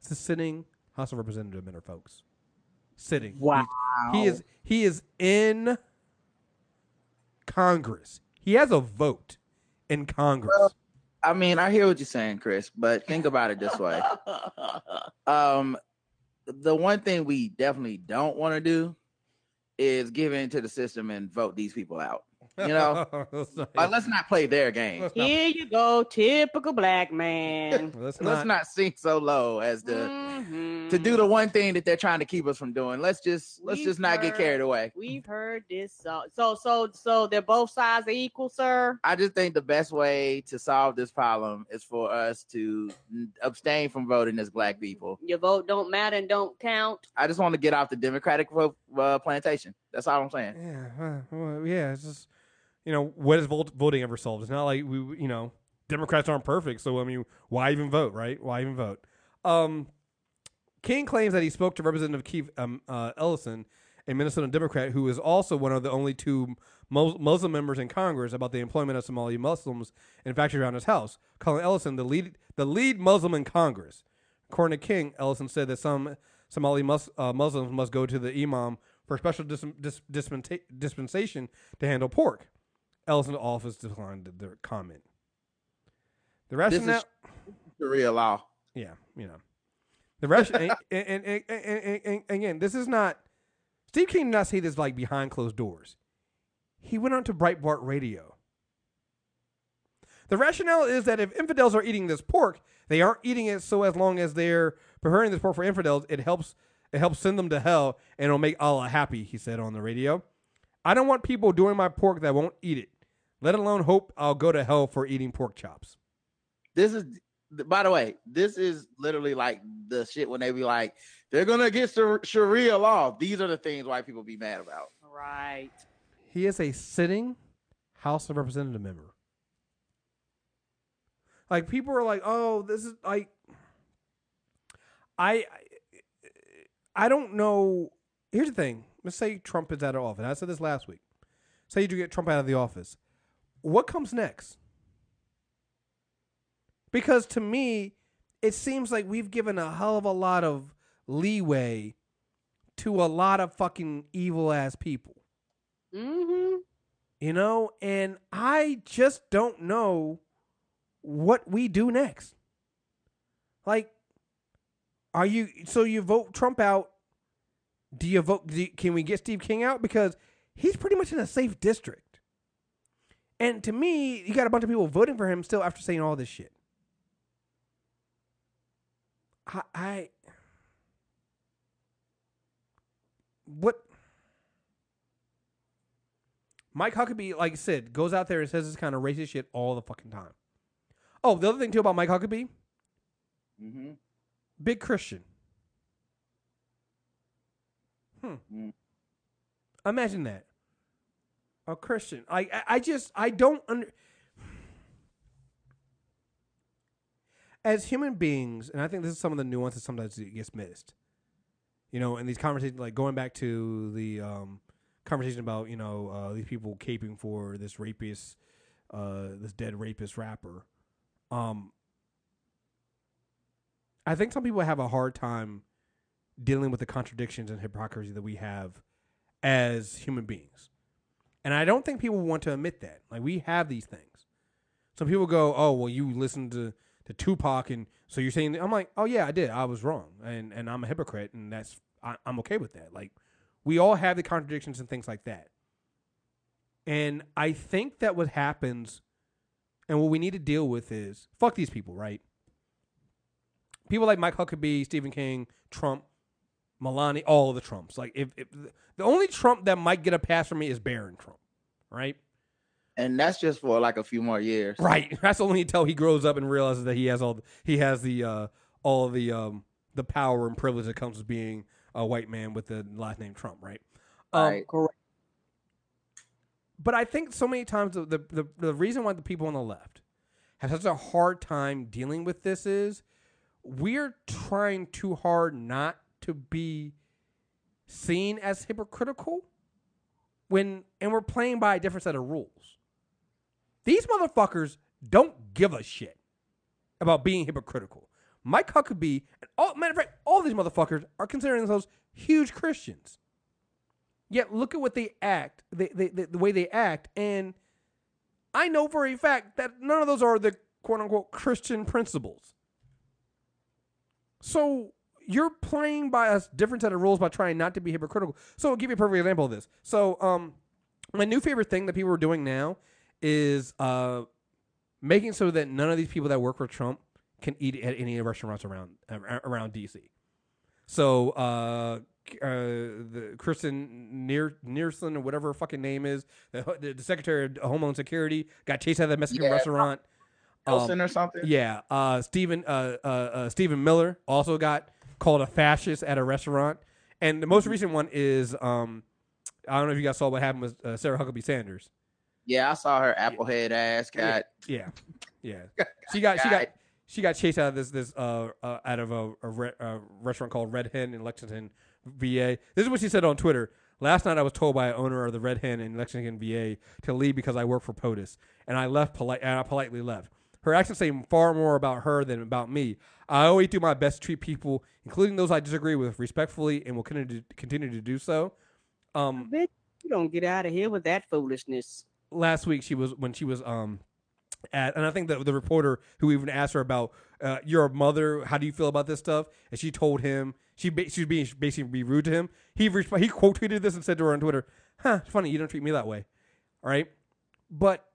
Speaker 4: It's a sitting House of Representative member, folks. Sitting.
Speaker 5: Wow.
Speaker 4: He, he is he is in Congress. He has a vote in Congress.
Speaker 6: Well, I mean, I hear what you're saying, Chris, but think about it this way. Um, the one thing we definitely don't want to do is give in to the system and vote these people out. You know, like, let's not play their game.
Speaker 4: Not-
Speaker 5: Here you go, typical black man.
Speaker 4: let's
Speaker 6: Let's
Speaker 4: not,
Speaker 6: not sink so low as to
Speaker 5: Mhm.
Speaker 6: to do the one thing that they're trying to keep us from doing. Let's just let's
Speaker 5: We've
Speaker 6: just not get carried away.
Speaker 5: We've heard this. So, so, so, so they're both sides are equal, sir.
Speaker 6: I just think the best way to solve this problem is for us to abstain from voting as black people.
Speaker 5: Your vote don't matter and don't count.
Speaker 6: I just want to get off the Democratic vote, uh, plantation. That's all I'm saying.
Speaker 4: Yeah, uh, well, yeah. It's just you know what has voting ever solved? It's not like we, you know, Democrats aren't perfect. So I mean, why even vote, right? Why even vote? Um, King claims that he spoke to Representative Keith um, uh, Ellison, a Minnesota Democrat who is also one of the only two Mus- Muslim members in Congress, about the employment of Somali Muslims in factories around his house, calling Ellison the lead the lead Muslim in Congress. According to King, Ellison said that some Somali mus- uh, Muslims must go to the imam for special dis- dis- dispensa- dispensation to handle pork. Ellison office declined their comment. The
Speaker 6: This
Speaker 4: rationale,
Speaker 6: is Sharia law.
Speaker 4: yeah, you know, the rest, and, and, and, again, this is not. Steve King did not say this like behind closed doors. He went on to Breitbart Radio. The rationale is that if infidels are eating this pork, they aren't eating it so as long as they're preparing this pork for infidels, it helps it helps send them to hell and it'll make Allah happy, he said on the radio. I don't want people doing my pork that won't eat it, let alone hope I'll go to hell for eating pork chops.
Speaker 6: This is, by the way, this is literally like the shit when they be like, they're gonna get Shar- Sharia law. These are the things white people be mad about.
Speaker 5: Right.
Speaker 4: He is a sitting House of Representative member. Like people are like, "Oh, this is like I I don't know. Here's the thing. Let's say Trump is out of office. I said this last week. Say you do get Trump out of the office. What comes next? Because to me, it seems like we've given a hell of a lot of leeway to a lot of fucking evil ass people.
Speaker 5: Mm-hmm.
Speaker 4: you know and i just don't know what we do next. Like are you so you vote trump out. Do you vote do you- can we get steve king out? Because he's pretty much in a safe district and to me you got a bunch of people voting for him still after saying all this shit i, I what Mike Huckabee, like I said, goes out there and says this kind of racist shit all the fucking time. Oh, the other thing too about Mike Huckabee,
Speaker 6: Mm-hmm.
Speaker 4: big Christian. Hmm.
Speaker 6: Mm.
Speaker 4: Imagine that. A Christian. I, I just I don't under as human beings, and I think this is some of the nuances sometimes gets missed. You know, in these conversations, like going back to the um, conversation about you know uh, these people caping for this rapist, uh, this dead rapist rapper. Um, I think some people have a hard time dealing with the contradictions and hypocrisy that we have as human beings. And I don't think people want to admit that. Like we have these things. Some people go, "Oh, well, you listen to to Tupac, and so you're saying." I'm like, "Oh yeah, I did. I was wrong, and and I'm a hypocrite, and that's I, I'm okay with that." Like we all have the contradictions and things like that. And I think that what happens, and what we need to deal with is fuck these people, right? People like Mike Huckabee, Stephen King, Trump, Melania, all of the Trumps. Like if, if the only Trump that might get a pass from me is Barron Trump, right?
Speaker 6: And that's just for like a few more years.
Speaker 4: Right. That's only until he grows up and realizes that he has all the, he has the uh, all the um, the power and privilege that comes with being a white man with the last name Trump, right? Um,
Speaker 6: Right.
Speaker 5: Correct.
Speaker 4: but I think so many times the, the the the reason why the people on the left have such a hard time dealing with this is we're trying too hard not to be seen as hypocritical when and we're playing by a different set of rules. These motherfuckers don't give a shit about being hypocritical. Mike Huckabee and all matter of fact, all these motherfuckers are considering themselves huge Christians. Yet look at what they act, they, they, they, the way they act, and I know for a fact that none of those are the quote unquote Christian principles. So you're playing by a different set of rules by trying not to be hypocritical. So I'll give you a perfect example of this. So um, my new favorite thing that people are doing now is uh, making so that none of these people that work for Trump can eat at any restaurants around uh, around DC. So uh, uh, the Kristen Nearson or whatever her fucking name is, the, the, the Secretary of Homeland Security got chased out of that Mexican
Speaker 6: Yeah.
Speaker 4: restaurant. Um,
Speaker 6: or something.
Speaker 4: yeah, uh, Stephen uh, uh, uh, Stephen Miller also got called a fascist at a restaurant, and the most recent one is um, I don't know if you guys saw what happened with uh, Sarah Huckabee Sanders.
Speaker 6: Yeah, I saw her applehead ass got.
Speaker 4: Yeah, yeah. She got she got she got chased out of this this uh, uh out of a, a, re- a restaurant called Red Hen in Lexington, VA. This is what she said on Twitter. Last night I was told by an owner of the Red Hen in Lexington, VA, to leave because I work for POTUS, and I left polite and I politely left. Her actions say far more about her than about me. I always do my best to treat people, including those I disagree with, respectfully, and will continue to, do so. Um,
Speaker 5: Bitch, you don't get out of here with that foolishness.
Speaker 4: last week she was when she was um at and I think that the reporter who even asked her about uh, you're mother how do you feel about this stuff and she told him she ba- she was being basically be rude to him he re- he quote tweeted this and said to her on Twitter huh it's funny you don't treat me that way all right but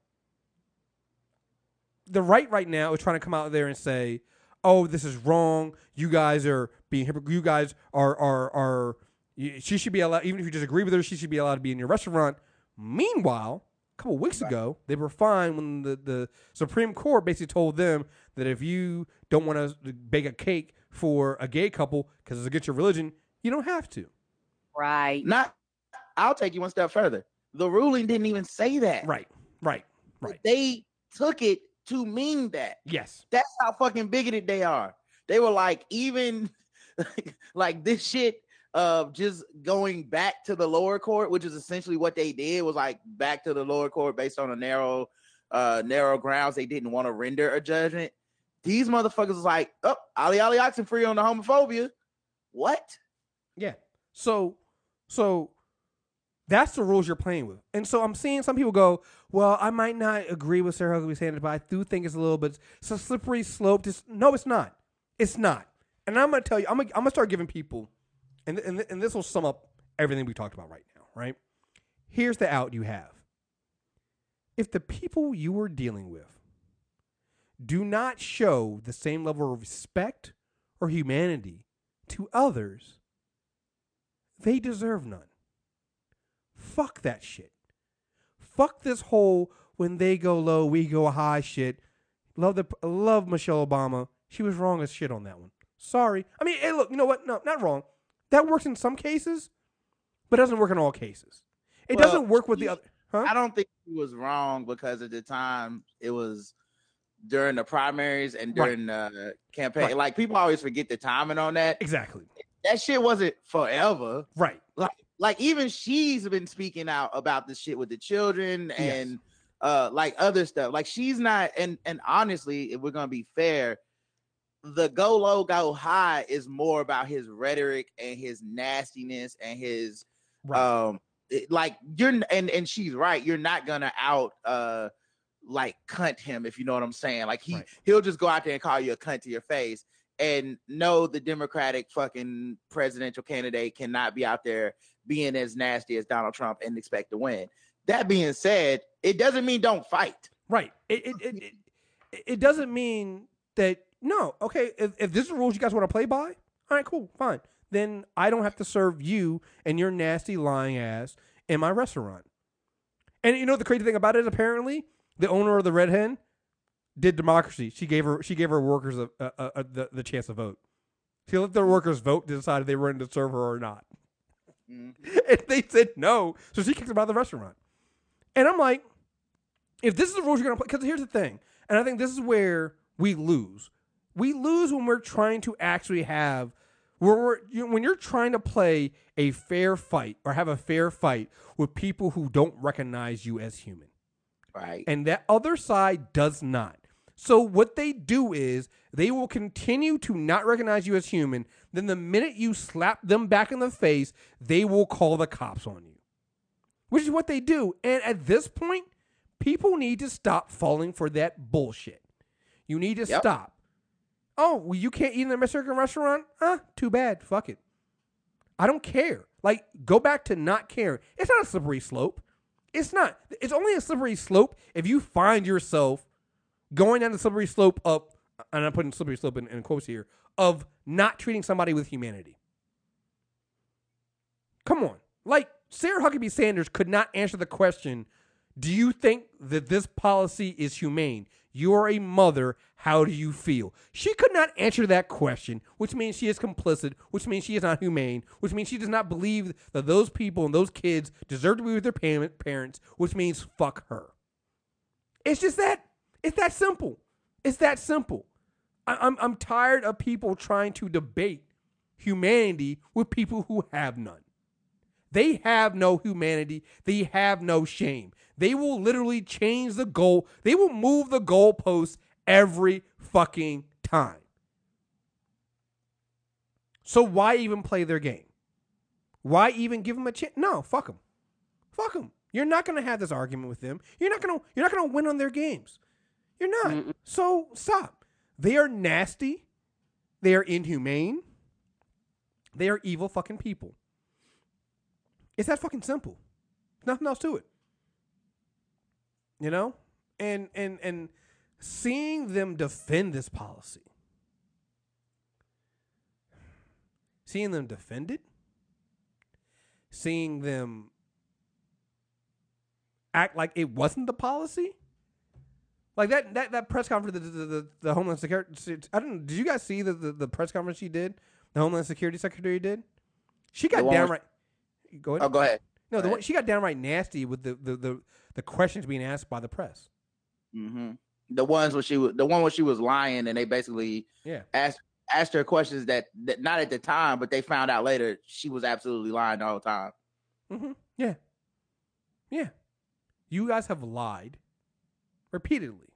Speaker 4: the right right now is trying to come out there and say oh this is wrong you guys are being hypocrite you guys are are are you- she should be allowed even if you disagree with her she should be allowed to be in your restaurant meanwhile a couple weeks ago, they were fine when the, the Supreme Court basically told them that if you don't want to bake a cake for a gay couple because it's against your religion, you don't have to.
Speaker 5: Right.
Speaker 6: Not. I'll take you one step further. The ruling didn't even say that.
Speaker 4: Right, right, right.
Speaker 6: They took it to mean that.
Speaker 4: Yes.
Speaker 6: That's how fucking bigoted they are. They were like, even like this shit of just going back to the lower court, which is essentially what they did, was like back to the lower court based on a narrow, uh, narrow grounds. They didn't want to render a judgment. These motherfuckers was like, oh, Ali Ali Oxenfree on the homophobia. What?
Speaker 4: Yeah. So, so that's the rules you're playing with. And so I'm seeing some people go, well, I might not agree with Sarah Huckabee Sanders, but I do think it's a little bit, it's a slippery slope. Just, no, it's not. It's not. And I'm going to tell you, I'm going to start giving people, and, and, and this will sum up everything we talked about right now, right? Here's the out you have. If the people you are dealing with do not show the same level of respect or humanity to others, they deserve none. Fuck that shit. Fuck this whole when they go low, we go high shit. Love the love Michelle Obama. She was wrong as shit on that one. Sorry. I mean, hey, look, you know what? No, not wrong. That works in some cases, but doesn't work in all cases. It
Speaker 6: Well,
Speaker 4: doesn't work with the other. Huh?
Speaker 6: I don't think he was wrong because at the time it was during the primaries and
Speaker 4: Right.
Speaker 6: during the campaign.
Speaker 4: Right.
Speaker 6: Like people always forget the timing on that.
Speaker 4: Exactly.
Speaker 6: That shit wasn't forever.
Speaker 4: Right.
Speaker 6: Like like even she's been speaking out about the shit with the children and uh like other stuff. Like she's not and and honestly, if we're gonna be fair, the go low go high is more about his rhetoric and his nastiness and his
Speaker 4: Right.
Speaker 6: um it- like you're and and she's right you're not gonna out uh like cunt him if you know what i'm saying like he
Speaker 4: Right.
Speaker 6: he'll just go out there and call you a cunt to your face and no the democratic fucking presidential candidate cannot be out there being as nasty as donald trump and expect to win that being said it doesn't mean don't fight
Speaker 4: Right. It it, it, it it doesn't mean that no. Okay, if, if this is the rules you guys want to play by, all right, cool, fine. Then I don't have to serve you and your nasty lying ass in my restaurant. And you know the crazy thing about it? Apparently, the owner of the Red Hen did democracy. She gave her she gave her workers a, a, a, the, the chance to vote. She let their workers vote to decide if they were going to serve her or not.
Speaker 6: Mhm.
Speaker 4: And they said no, so she kicked them out of the restaurant. And I'm like, if this is the rules you're gonna play, because here's the thing, and I think this is where we lose. We lose when we're trying to actually have, where we're you when you're trying to play a fair fight or have a fair fight with people who don't recognize you as human
Speaker 6: right
Speaker 4: and that other side does not. So what they do is they will continue to not recognize you as human. Then the minute you slap them back in the face, they will call the cops on you. Which is what they do. And at this point, people need to stop falling for that bullshit. You need to
Speaker 6: Yep.
Speaker 4: stop. Oh, well, you can't eat in a Mexican restaurant? Huh? Too bad. Fuck it. I don't care. Like, go back to not caring. It's not a slippery slope. It's not. It's only a slippery slope if you find yourself going down the slippery slope of, and I'm putting slippery slope in, in quotes here, of not treating somebody with humanity. Come on. Like, Sarah Huckabee Sanders could not answer the question Do you think that this policy is humane? You're a mother. How do you feel? She could not answer that question, which means she is complicit, which means she is not humane, which means she does not believe that those people and those kids deserve to be with their parents, which means fuck her. It's just that. It's that simple. It's that simple. I, I'm I'm tired of people trying to debate humanity with people who have none. They have no humanity. They have no shame. They will literally change the goal. They will move the goalposts every fucking time. So why even play their game? Why even give them a chance? No, fuck them. Fuck them. You're not going to have this argument with them. You're not going to you're not going to win on their games. You're not.
Speaker 5: Mm-mm.
Speaker 4: So stop. They are nasty. They are inhumane. They are evil fucking people. It's that fucking simple. Nothing else to it. You know? And and and seeing them defend this policy. Seeing them defend it. Seeing them act like it wasn't the policy. Like that that, that press conference the, the, the, the Homeland Security I don't did you guys see the, the, the press conference she did? The Homeland Security Secretary did? She got downright Go ahead.
Speaker 6: Oh, go ahead.
Speaker 4: No, the
Speaker 6: Go
Speaker 4: one, she got downright nasty with the, the, the, the questions being asked by the press.
Speaker 6: hmm The ones where she was the one where she was lying, and they basically
Speaker 4: Yeah.
Speaker 6: asked asked her questions that, that not at the time, but they found out later she was absolutely lying all the whole time.
Speaker 4: Mm-hmm. Yeah. Yeah. You guys have lied repeatedly.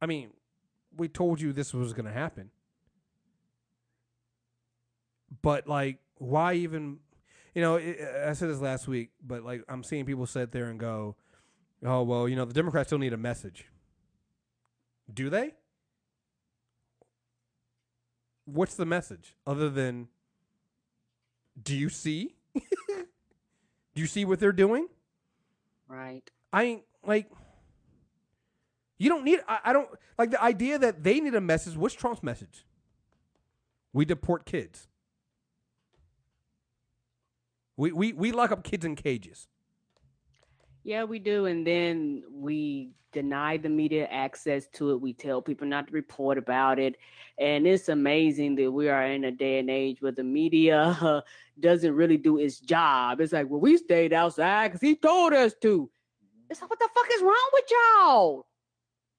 Speaker 4: I mean, we told you this was going to happen. But, like, why even. You know, it, I said this last week, but, like, I'm seeing people sit there and go, oh, well, you know, the Democrats still need a message. Do they? What's the message other than do you see? do you see what they're doing?
Speaker 5: Right.
Speaker 4: I ain't like you don't need I, I don't like the idea that they need a message. What's Trump's message? We deport kids. We we we lock up kids in cages.
Speaker 5: Yeah, we do. And then we deny the media access to it. We tell people not to report about it. And it's amazing that we are in a day and age where the media doesn't really do its job. It's like, well, we stayed outside because he told us to. It's like, what the fuck is wrong with y'all?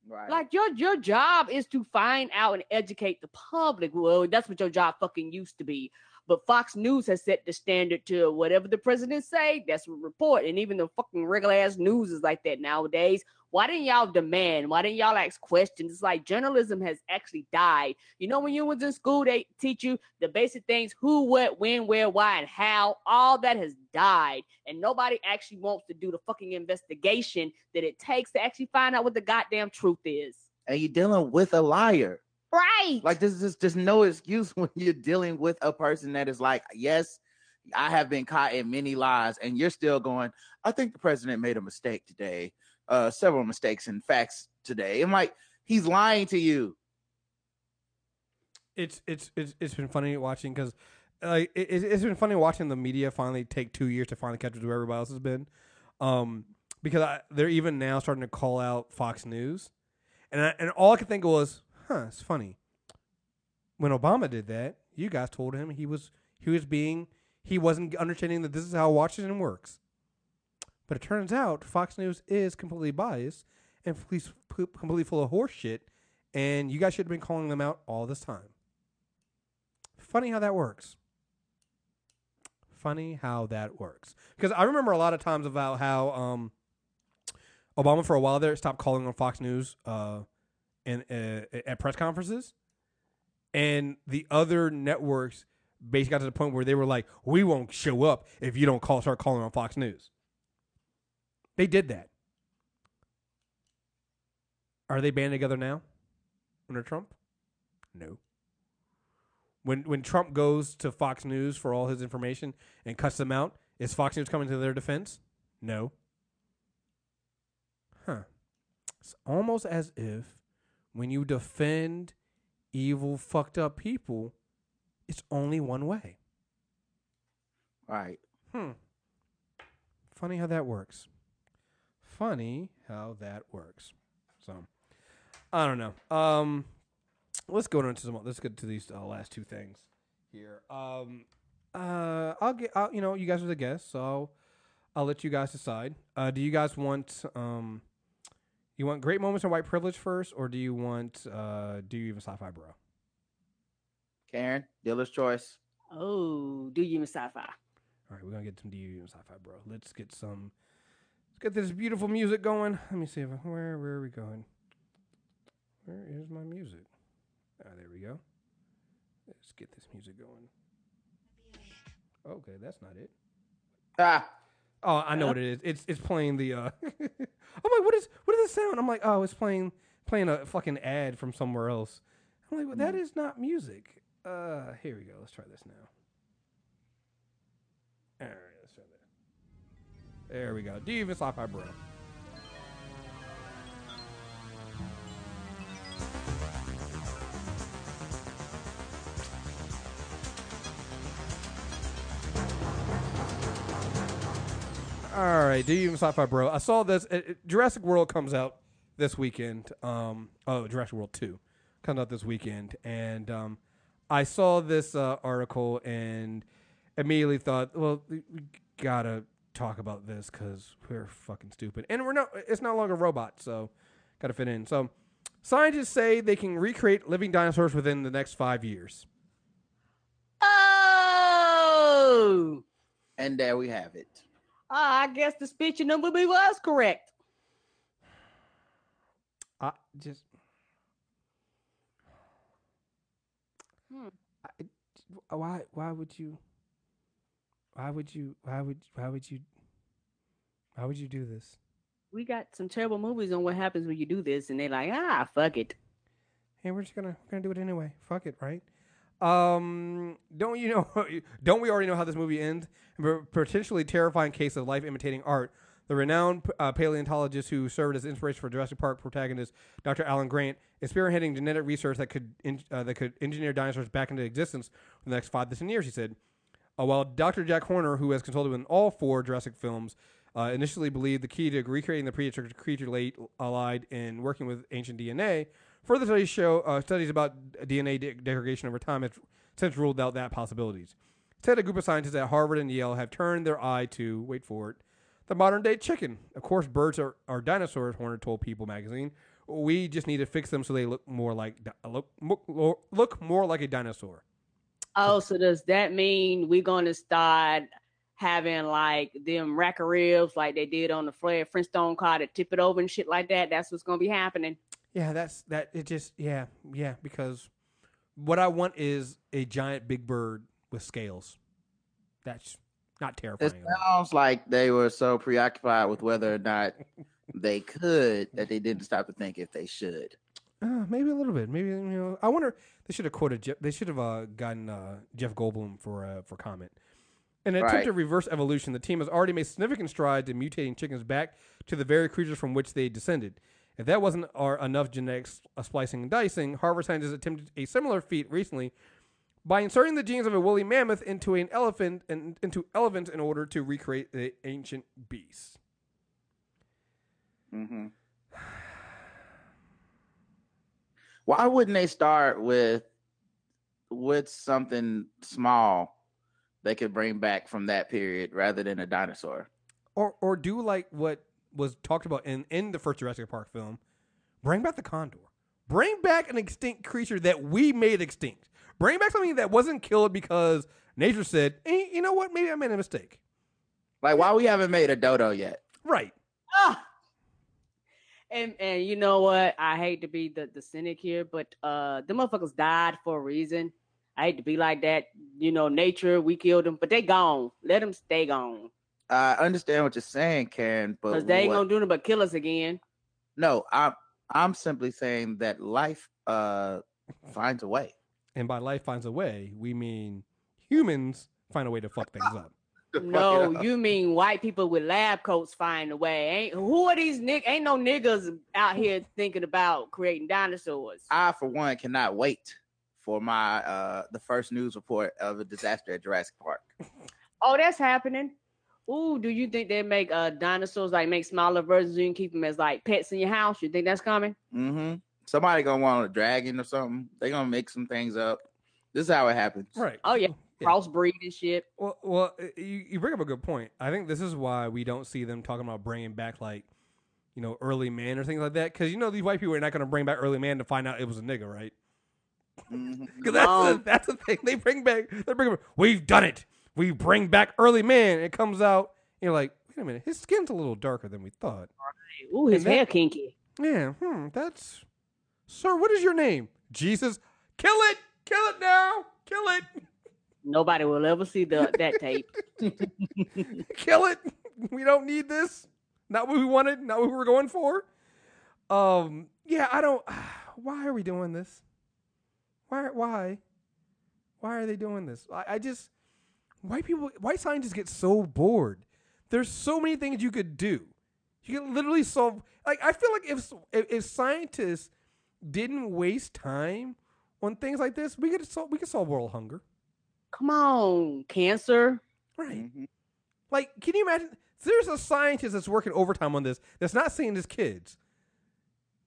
Speaker 6: Right.
Speaker 5: Like your your job is to find out and educate the public. Well, that's what your job fucking used to be. But Fox News has set the standard to whatever the president say, that's what report. And even the fucking regular ass news is like that nowadays. Why didn't y'all demand? Why didn't y'all ask questions? It's like journalism has actually died. You know, when you was in school, they teach you the basic things: who, what, when, where, why, and how. All that has died, and nobody actually wants to do the fucking investigation that it takes to actually find out what the goddamn truth is.
Speaker 6: and you're dealing with a liar.
Speaker 5: Right.
Speaker 6: Like this is just no excuse when you're dealing with a person that is like, yes, I have been caught in many lies, and you're still going. I think the president made a mistake today. Uh, several mistakes and facts today. I'm like, he's lying to you.
Speaker 4: It's it's it's it's been funny watching because like it, it's it's been funny watching the media finally take two years to finally catch up to where everybody else has been, um, because I, they're even now starting to call out Fox News, and I, and all I could think of was, huh, it's funny. When Obama did that, you guys told him he was he was being he wasn't understanding that this is how Washington works. But it turns out Fox News is completely biased and completely completely full of horse shit, and you guys should have been calling them out all this time. Funny how that works. Funny how that works. Because I remember a lot of times about how um, Obama for a while there stopped calling on Fox News uh, in, uh, at press conferences, and the other networks basically got to the point where they were like, "We won't show up if you don't call start calling on Fox News." They did that. Are they banding together now under Trump? No. When when Trump goes to Fox News for all his information and cuts them out, is Fox News coming to their defense? No. Huh. It's almost as if when you defend evil, fucked up people, it's only one way.
Speaker 6: Right.
Speaker 4: Hmm. Funny how that works. Funny how that works. So, I don't know. Um, let's go into some. Let's get to these uh, last two things here. Um, uh, I'll get. I'll, you know, you guys are the guests, so I'll, I'll let you guys decide. Uh, do you guys want um, you want great moments in white privilege first, or do you want uh, do you even sci-fi bro?
Speaker 6: Karen, dealer's choice.
Speaker 5: Oh, do you even sci-fi?
Speaker 4: All right, we're gonna get some do you and sci-fi, bro. Let's get some. Get this beautiful music going. Let me see if where where are we going? Where is my music? Ah, there we go. Let's get this music going. Okay, that's not it.
Speaker 6: Ah,
Speaker 4: Oh, I know what it is. It's it's playing the. uh I'm like, what is what is this sound? I'm like, oh, it's playing playing a fucking ad from somewhere else. I'm like, well, that is not music. Uh, here we go. Let's try this now. All right, let's try that. There we go. Do you even sci-fi bro? All right, do you even sci-fi bro? I saw this. uh, uh, Jurassic World comes out this weekend. Um, oh, Jurassic World Two comes out this weekend, and um, I saw this uh, article and immediately thought, well, we we gotta talk about this because we're fucking stupid, and we're not. It's no longer robot, so gotta fit in. So, scientists say they can recreate living dinosaurs within the next five years.
Speaker 5: Oh,
Speaker 6: and there we have it.
Speaker 5: Ah, I guess the speech number B was correct.
Speaker 4: I just.
Speaker 5: Hmm.
Speaker 4: I, why? Why would you? Why would you? Why would? Why would you? Why would you do this?
Speaker 5: We got some terrible movies on what happens when you do this, and they're like, ah, fuck it.
Speaker 4: Hey, we're just gonna we're gonna do it anyway. Fuck it, right? Um, don't you know? Don't we already know how this movie ends? A potentially terrifying case of life imitating art. The renowned uh, paleontologist who served as inspiration for Jurassic Park protagonist Dr. Alan Grant is spearheading genetic research that could in, uh, that could engineer dinosaurs back into existence in the next five to ten years. He said. Uh, while Dr. Jack Horner, who has consulted with all four Jurassic films, uh, initially believed the key to recreating the prehistoric creature late allied in working with ancient DNA, further studies show uh, studies about DNA de- degradation over time have since ruled out that possibilities. Instead, a group of scientists at Harvard and Yale have turned their eye to wait for it, the modern day chicken. Of course, birds are, are dinosaurs. Horner told People magazine. We just need to fix them so they look more like look look more like a dinosaur.
Speaker 5: Oh, so does that mean we're gonna start having like them rack of ribs like they did on the Fred Flintstone car to tip it over and shit like that? That's what's gonna be happening.
Speaker 4: Yeah, that's that. It just yeah yeah because what I want is a giant big bird with scales. That's not terrifying.
Speaker 6: It sounds like they were so preoccupied with whether or not they could that they didn't stop to think if they should.
Speaker 4: Uh, maybe a little bit. Maybe you know. I wonder. They should have quoted. Jeff, they should have uh, gotten uh, Jeff Goldblum for uh, for comment. In an attempt to reverse evolution, the team has already made significant strides in mutating chickens back to the very creatures from which they descended. If that wasn't our enough genetic uh, splicing and dicing, Harvard scientists attempted a similar feat recently by inserting the genes of a woolly mammoth into an elephant and into elephants in order to recreate the ancient beast.
Speaker 6: hmm Why wouldn't they start with with something small they could bring back from that period rather than a dinosaur?
Speaker 4: or or do like what was talked about in in the first Jurassic Park film. Bring back the condor. Bring back an extinct creature that we made extinct. Bring back something that wasn't killed because nature said, hey, you know what? Maybe I made a mistake.
Speaker 6: Like why we haven't made a dodo yet?
Speaker 4: Right.
Speaker 5: Ah. And and you know what? I hate to be the, the cynic here, but uh the motherfuckers died for a reason. I hate to be like that. You know, nature, we killed them, but they gone. Let them stay gone.
Speaker 6: I understand what you're saying, Karen, but
Speaker 5: Because they ain't
Speaker 6: what-
Speaker 5: gonna do nothing but kill us again.
Speaker 6: no, I'm I'm simply saying that life uh finds a way.
Speaker 4: And by life finds a way, we mean humans find a way to fuck things up.
Speaker 6: To fuck it
Speaker 5: No, you mean white people with lab coats find a way. Ain't who are these nig ain't no niggas out here thinking about creating dinosaurs.
Speaker 6: I for one cannot wait for my uh the first news report of a disaster at Jurassic Park.
Speaker 5: Oh, that's happening. Ooh, do you think they make uh dinosaurs like make smaller versions? You can keep them as like pets in your house. You think that's coming?
Speaker 6: Mm-hmm. Somebody gonna want a dragon or something. They gonna make some things up. This is how it happens.
Speaker 4: Right.
Speaker 5: Oh yeah,
Speaker 4: Yeah.
Speaker 5: Crossbreed and shit.
Speaker 4: Well, well, uh, you, you bring up a good point. I think this is why we don't see them talking about bringing back like, you know, early man or things like that. Because you know these white people are not going to bring back early man to find out it was a nigga, right? Because that's
Speaker 5: No.
Speaker 4: the, that's the thing. They bring back. They bring. Back, We've done it. We bring back early man. It comes out. You're like, wait a minute. His skin's a little darker than we thought.
Speaker 5: Ooh, his
Speaker 4: And that-
Speaker 5: hair kinky.
Speaker 4: Yeah. Hmm. That's. Sir, what is your name? Jesus. Kill it. Kill it now. Kill it.
Speaker 5: Nobody will ever see the that tape.
Speaker 4: Kill it. We don't need this. Not what we wanted. Not what we were going for. Um. Yeah. I don't. Why are we doing this? Why? Why? Why are they doing this? I, I just white people, white scientists get so bored. There's so many things you could do. You can literally solve. Like I feel like if if, if scientists didn't waste time on things like this, we could solve we could solve world hunger.
Speaker 5: Come on, cancer.
Speaker 4: Right.
Speaker 6: Mhm.
Speaker 4: Like, can you imagine? There's a scientist that's working overtime on this that's not seeing his kids.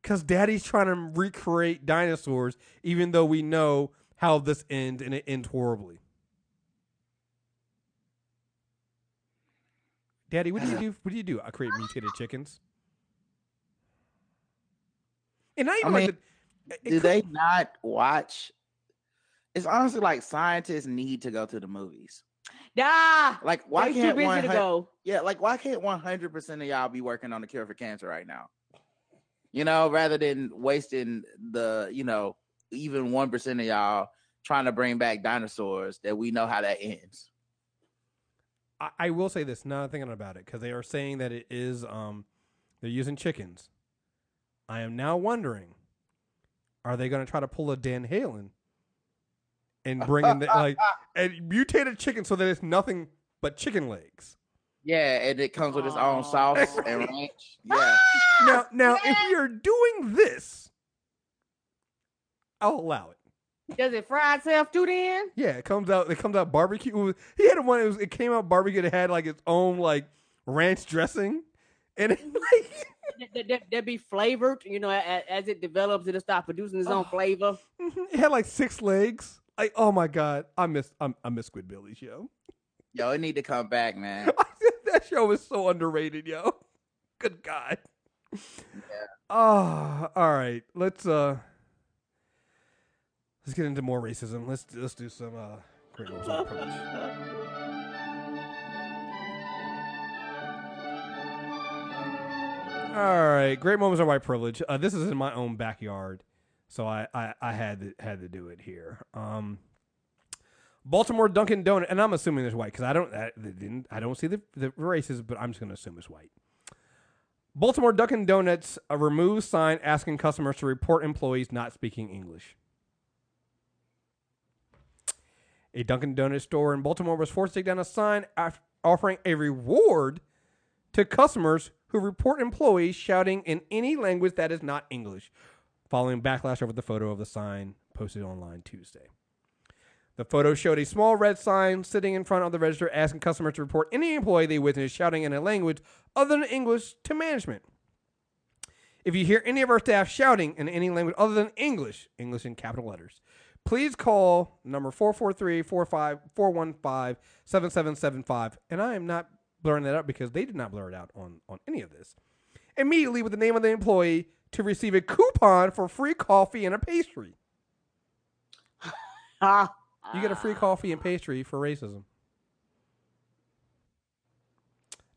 Speaker 4: Because daddy's trying to recreate dinosaurs, even though we know how this ends and it ends horribly. Daddy, what do you do? What do you do? I create mutated chickens. And not even
Speaker 6: I
Speaker 4: like the,
Speaker 6: Do
Speaker 4: could-
Speaker 6: they not watch? It's honestly like scientists need to go to the movies.
Speaker 5: Ah,
Speaker 6: Like, why can't
Speaker 5: busy
Speaker 6: one?
Speaker 5: to go.
Speaker 6: Yeah, like why can't one hundred percent of y'all be working on the cure for cancer right now? You know, rather than wasting the, you know, even one percent of y'all trying to bring back dinosaurs that we know how that ends.
Speaker 4: I, I will say this now I'm thinking about it because they are saying that it is um they're using chickens. I am now wondering, are they going to try to pull a Dan Halen and bringing the, like and mutated chicken so that it's nothing but chicken legs?
Speaker 6: Yeah, and it comes with its own sauce and ranch. Yeah.
Speaker 4: Now, now if you're doing this, I'll allow it.
Speaker 5: Does it fry itself too then?
Speaker 4: Yeah, it comes out. It comes out barbecue. Was- He had one. It, was, it came out barbecue. That had like its own like ranch dressing, and it, like
Speaker 5: That, that, that be flavored, you know, as, as it develops, it'll start producing its own
Speaker 4: Oh.
Speaker 5: flavor.
Speaker 4: Mhm. It had like six legs. Like, oh my god, I miss I, I miss Squidbillies, yo.
Speaker 6: Yo, it need to come back, man.
Speaker 4: that show is so underrated, yo. Good god. Oh, all right. Let's uh let's get into more racism. Let's let's do some uh of privilege. All right, great moments of white privilege. Uh, this is in my own backyard, so I, I, I had to had to do it here. Um, Baltimore Dunkin' Donut, and I'm assuming it's white because I don't I, didn't I don't see the the races, but I'm just gonna assume it's white. Baltimore Dunkin' Donuts uh, removes sign asking customers to report employees not speaking English. A Dunkin' Donuts store in Baltimore was forced to take down a sign af- offering a reward to customers who report employees shouting in any language that is not English, following backlash over the photo of the sign posted online Tuesday. The photo showed a small red sign sitting in front of the register asking customers to report any employee they witnessed shouting in a language other than English to management. If you hear any of our staff shouting in any language other than English, English in capital letters, please call number 443-415-7775. And I am not blurring that out because they did not blur it out on, on any of this. Immediately with the name of the employee to receive a coupon for free coffee and a pastry. You get a free coffee and pastry for racism.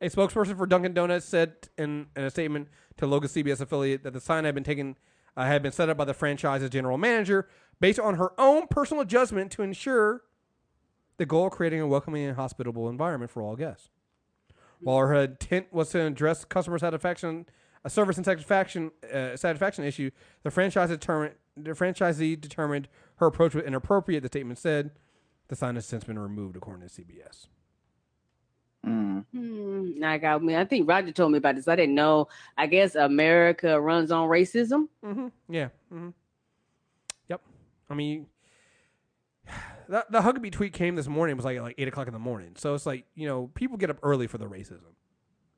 Speaker 4: A spokesperson for Dunkin' Donuts said in, in a statement to local CBS affiliate that the sign had been taken uh, had been set up by the franchise's general manager based on her own personal judgment to ensure the goal of creating a welcoming and hospitable environment for all guests. While her intent was to address customer satisfaction, a service and satisfaction uh, satisfaction issue, the franchise determined the franchisee determined her approach was inappropriate. The statement said the sign has since been removed, according to CBS.
Speaker 6: Mm.
Speaker 5: hmm, I got me. I think Roger told me about this. I didn't know. I guess America runs on racism.
Speaker 4: Mm-hmm. Yeah. Mm-hmm. Yep. I mean, the, the Huckabee tweet came this morning. It was like at like eight o'clock in the morning. So it's like you know people get up early for the racism,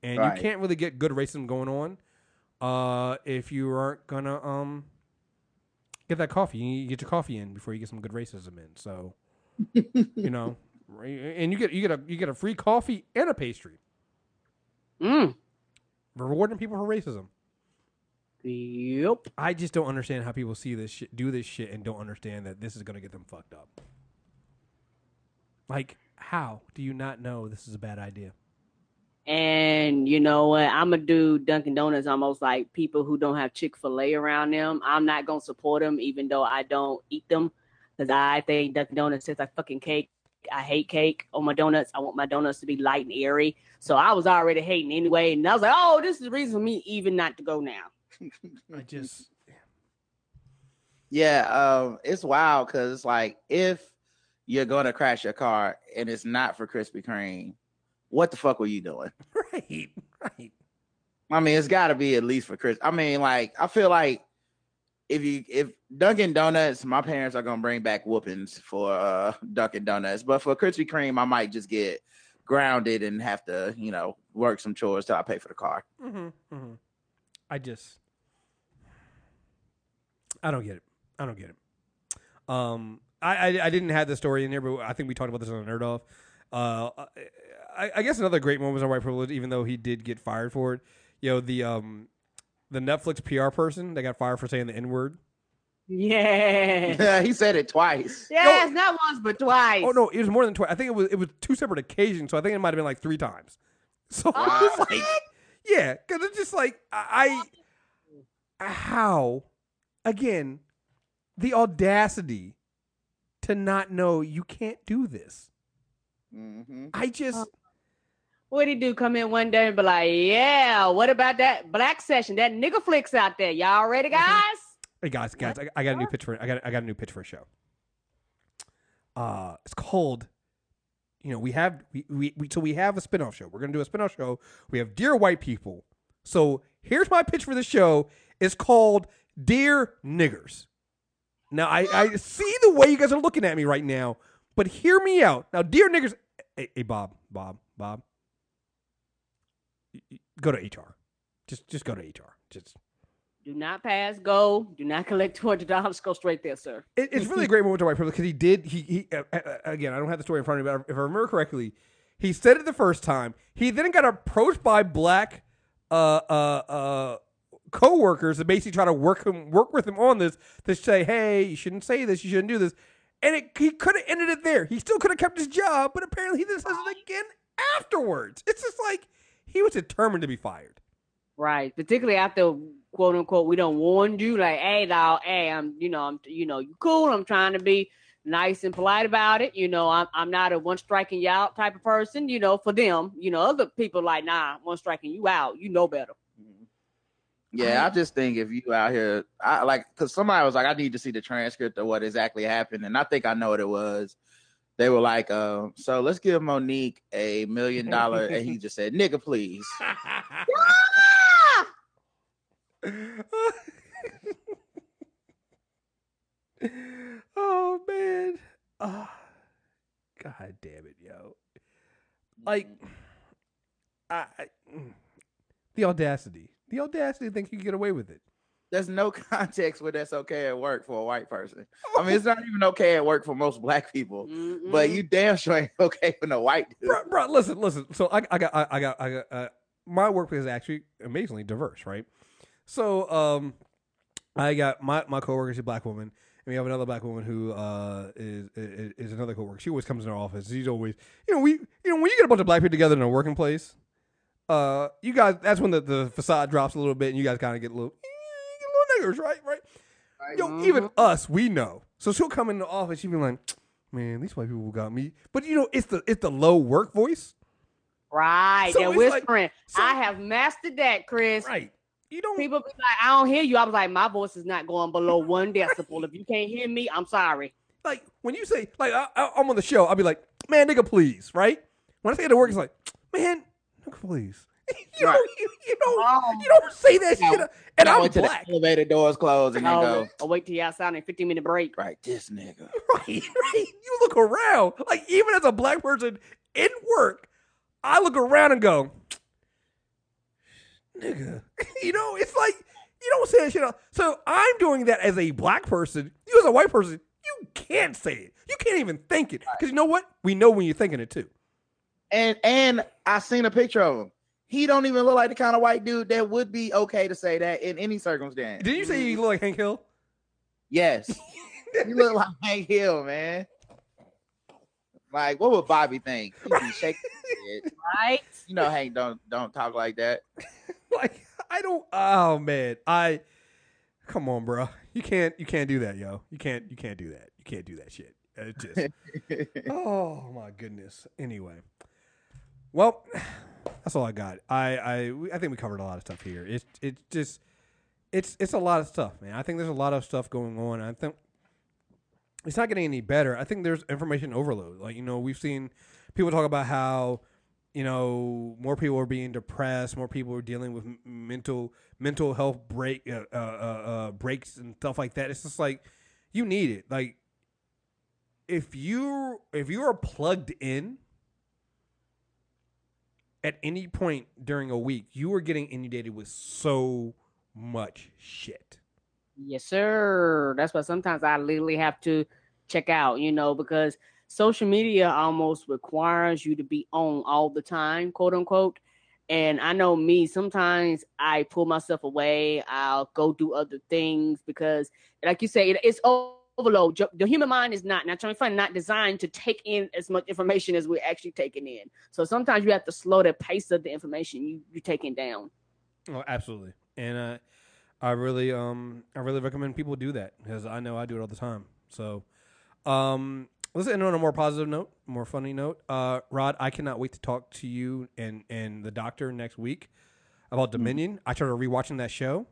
Speaker 4: and
Speaker 6: Right.
Speaker 4: you can't really get good racism going on uh, if you aren't gonna um get that coffee. You get your coffee in before you get some good racism in. So you know, and you get you get a you get a free coffee and a pastry,
Speaker 5: Mm.
Speaker 4: rewarding people for racism.
Speaker 5: Yep.
Speaker 4: I just don't understand how people see this shit, do this shit, and don't understand that this is gonna get them fucked up. Like, how do you not know this is a bad idea?
Speaker 5: And you know what? I'm gonna do Dunkin' Donuts almost like people who don't have Chick Fil A around them. I'm not gonna support them, even though I don't eat them, because I think Dunkin' Donuts tastes like fucking cake, I hate cake on my donuts. I want my donuts to be light and airy. So I was already hating anyway, and I was like, oh, this is the reason for me even not to go now.
Speaker 4: I just
Speaker 6: Yeah, um, it's wild because it's like if you're gonna crash your car and it's not for Krispy Kreme, what the fuck were you doing?
Speaker 4: right, right.
Speaker 6: I mean, it's got to be at least for Chris. I mean, like I feel like if you if Dunkin' Donuts, my parents are gonna bring back whoopings for uh Dunkin' Donuts, but for Krispy Kreme, I might just get grounded and have to, you know, work some chores till I pay for the car.
Speaker 4: Mm-hmm, mm-hmm. I just, I don't get it. I don't get it. Um, I, I I didn't have the story in there, but I think we talked about this on Nerd Off. Uh, I, I guess another great moment was on white privilege, even though he did get fired for it. You know the um, the Netflix PR person that got fired for saying the N word.
Speaker 5: Yeah.
Speaker 6: he said it twice.
Speaker 5: Yes, not once but twice.
Speaker 4: Oh no, it was more than twice. I think it was it was two separate occasions, so I think it might have been like three times. So
Speaker 5: Oh,
Speaker 4: it's like, yeah, because it's just like I, I how again the audacity to not know you can't do this.
Speaker 6: hmm
Speaker 4: I just
Speaker 5: What'd he do? Come in one day and be like, yeah, what about that black session? That nigga flicks out there. Y'all ready, guys?
Speaker 4: hey guys, guys, I, I got a new pitch for I got I got a new pitch for a show. Uh, it's called. You know, we have we, we, we so we have a spin-off show. We're gonna do a spin-off show. We have Dear White People. So here's my pitch for the show. It's called Dear Niggers. Now I, I see the way you guys are looking at me right now, but hear me out. Now, Dear Niggers hey, hey Bob, Bob, Bob. Go to HR. Just just go to HR. Just
Speaker 5: Do not pass go. Do not collect two hundred dollars. Go straight there, sir.
Speaker 4: It, it's really a great moment to white privilege because he did. He he uh, uh, again. I don't have the story in front of me, but if I remember correctly, he said it the first time. He then got approached by black uh uh uh coworkers to basically try to work him work with him on this to say, hey, you shouldn't say this, you shouldn't do this, and it, he could have ended it there. He still could have kept his job, but apparently he then says it again afterwards. It's just like he was determined to be fired.
Speaker 5: Right. Particularly after quote unquote we don't warn you, like, hey dog, hey, I'm you know, I'm you know, you cool. I'm trying to be nice and polite about it. You know, I'm I'm not a one striking you out type of person, you know, for them. You know, other people like, nah, one striking you out. You know better.
Speaker 6: Yeah, I just think if you out here, I like because somebody was like, I need to see the transcript of what exactly happened, and I think I know what it was. They were like, uh, so let's give Mo'Nique a million dollar, and he just said, "Nigga, please."
Speaker 4: oh man. Ah, God damn it, yo. Like I, I mm. the audacity. The audacity to think you can get away with it.
Speaker 6: There's no context where that's okay at work for a white person. I mean, it's not even okay at work for most black people, but
Speaker 5: Mm-mm.
Speaker 6: you damn sure ain't okay for no white dude.
Speaker 4: bro, bro, listen, listen. So I, I got, I, I got, I got. Uh, my workplace is actually amazingly diverse, right? So, um, I got my my coworker is a black woman, and we have another black woman who uh is is, is another coworker. She always comes in our office. She's always, you know, we, you know, when you get a bunch of black people together in a working place, uh, you guys, that's when the, the facade drops a little bit, and you guys kind of get a little, little niggers, right? Right. Yo, mm-hmm. even us, we know. So she'll come in the office. She'll be like, "Man, these white people got me." But you know, it's the it's the low work voice.
Speaker 5: Right.
Speaker 4: So
Speaker 5: They're
Speaker 4: it's like-
Speaker 5: whispering.
Speaker 4: so-
Speaker 5: I have mastered that, Chris.
Speaker 4: Right. You don't.
Speaker 5: People be like, I don't hear you. I was like, my voice is not going below one decibel. If you can't hear me, I'm sorry.
Speaker 4: like when you say like I, I, I'm on the show, I'll be like, "Man, nigga, please." Right. When I say to work, it's like, "Man, nigga, please." you,
Speaker 6: Right.
Speaker 4: don't, you, you don't.
Speaker 5: Oh.
Speaker 4: You don't say that
Speaker 6: No.
Speaker 4: shit. And
Speaker 6: I
Speaker 4: I'm
Speaker 6: went to
Speaker 4: black.
Speaker 6: the elevator doors closed and then
Speaker 5: Oh,
Speaker 6: go,
Speaker 5: I'll wait till y'all sound a 15 minute break.
Speaker 6: right, this nigga.
Speaker 4: Right. Right. You look around. Like even as a black person in work, I look around and go, "Nigga." you know, it's like you don't say that shit. out- So I'm doing that as a black person. You as a white person, you can't say it. You can't even think it because you know what? We know when you're thinking it too.
Speaker 6: And and I seen a picture of him. He don't even look like the kind of white dude that would be okay to say that in any circumstance.
Speaker 4: Did you say you look like Hank Hill?
Speaker 6: Yes. you look like Hank Hill, man. Like, what would Bobby think? He'd be shaking his head.
Speaker 5: Right?
Speaker 6: You know, Hank don't don't talk like that.
Speaker 4: like I don't. Oh man, I come on, bro. You can't. You can't do that, yo. You can't. You can't do that. You can't do that shit. It just, oh my goodness. Anyway, well, that's all I got. I I I think we covered a lot of stuff here. It's it's just it's it's a lot of stuff, man. I think there's a lot of stuff going on. I think it's not getting any better. I think there's information overload. Like you know, we've seen people talk about how you know more people are being depressed, more people are dealing with mental mental health break uh, uh, uh, uh, breaks and stuff like that. It's just like you need it. Like if you if you are plugged in at any point during a week, you are getting inundated with so much shit.
Speaker 5: Yes, sir. That's why sometimes I literally have to check out, you know, because social media almost requires you to be on all the time, quote unquote. And I know me, sometimes I pull myself away. I'll go do other things because, like you say, it, it's overload. The human mind is not, not trying to find, not designed to take in as much information as we're actually taking in. So sometimes you have to slow the pace of the information you, you're taking down.
Speaker 4: Oh, absolutely. And uh, I really, um, I really recommend people do that because I know I do it all the time. So, um, let's end on a more positive note, more funny note. Uh, Rod, I cannot wait to talk to you and and the doctor next week about Dominion. I started rewatching that show.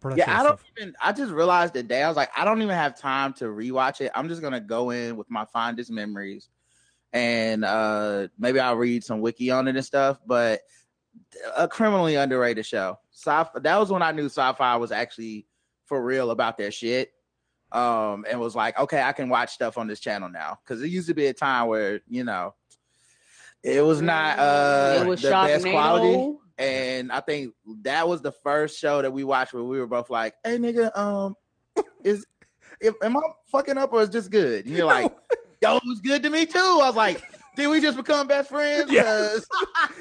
Speaker 4: Bro, that
Speaker 6: yeah, I don't even. I just realized today. I was like, I don't even have time to rewatch it. I'm just gonna go in with my fondest memories, and uh maybe I'll read some wiki on it and stuff. But a criminally underrated show. Sci- that was when I knew sci-fi was actually for real about their shit. Um, and was like, okay, I can watch stuff on this channel now because it used to be a time where you know it was not uh
Speaker 5: it was
Speaker 6: the best quality. And I think that was the first show that we watched where we were both like, "Hey, nigga, um, is if, am I fucking up or is this good?" And you're like, "Yo, it was good to me too." I was like, "Did we just become best friends?"
Speaker 4: Yeah.
Speaker 6: Because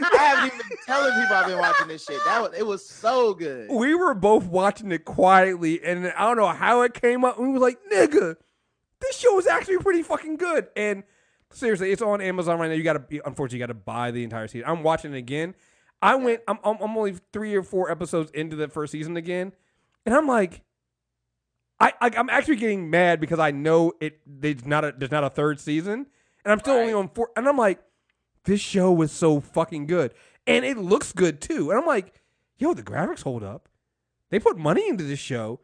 Speaker 6: I haven't even been telling people I've been watching this shit. That was it was so good.
Speaker 4: we were both watching it quietly, and I don't know how it came up. We were like, "Nigga, this show is actually pretty fucking good." And seriously, it's on Amazon right now. You got to, unfortunately, you got to buy the entire season. I'm watching it again. I went. I'm, I'm only three or four episodes into the first season again, and I'm like, I, I I'm actually getting mad because I know it. There's not a there's not a third season, and I'm still only on four. And I'm like, this show was so fucking good, and it looks good too. And I'm like, yo, the graphics hold up. They put money into this show.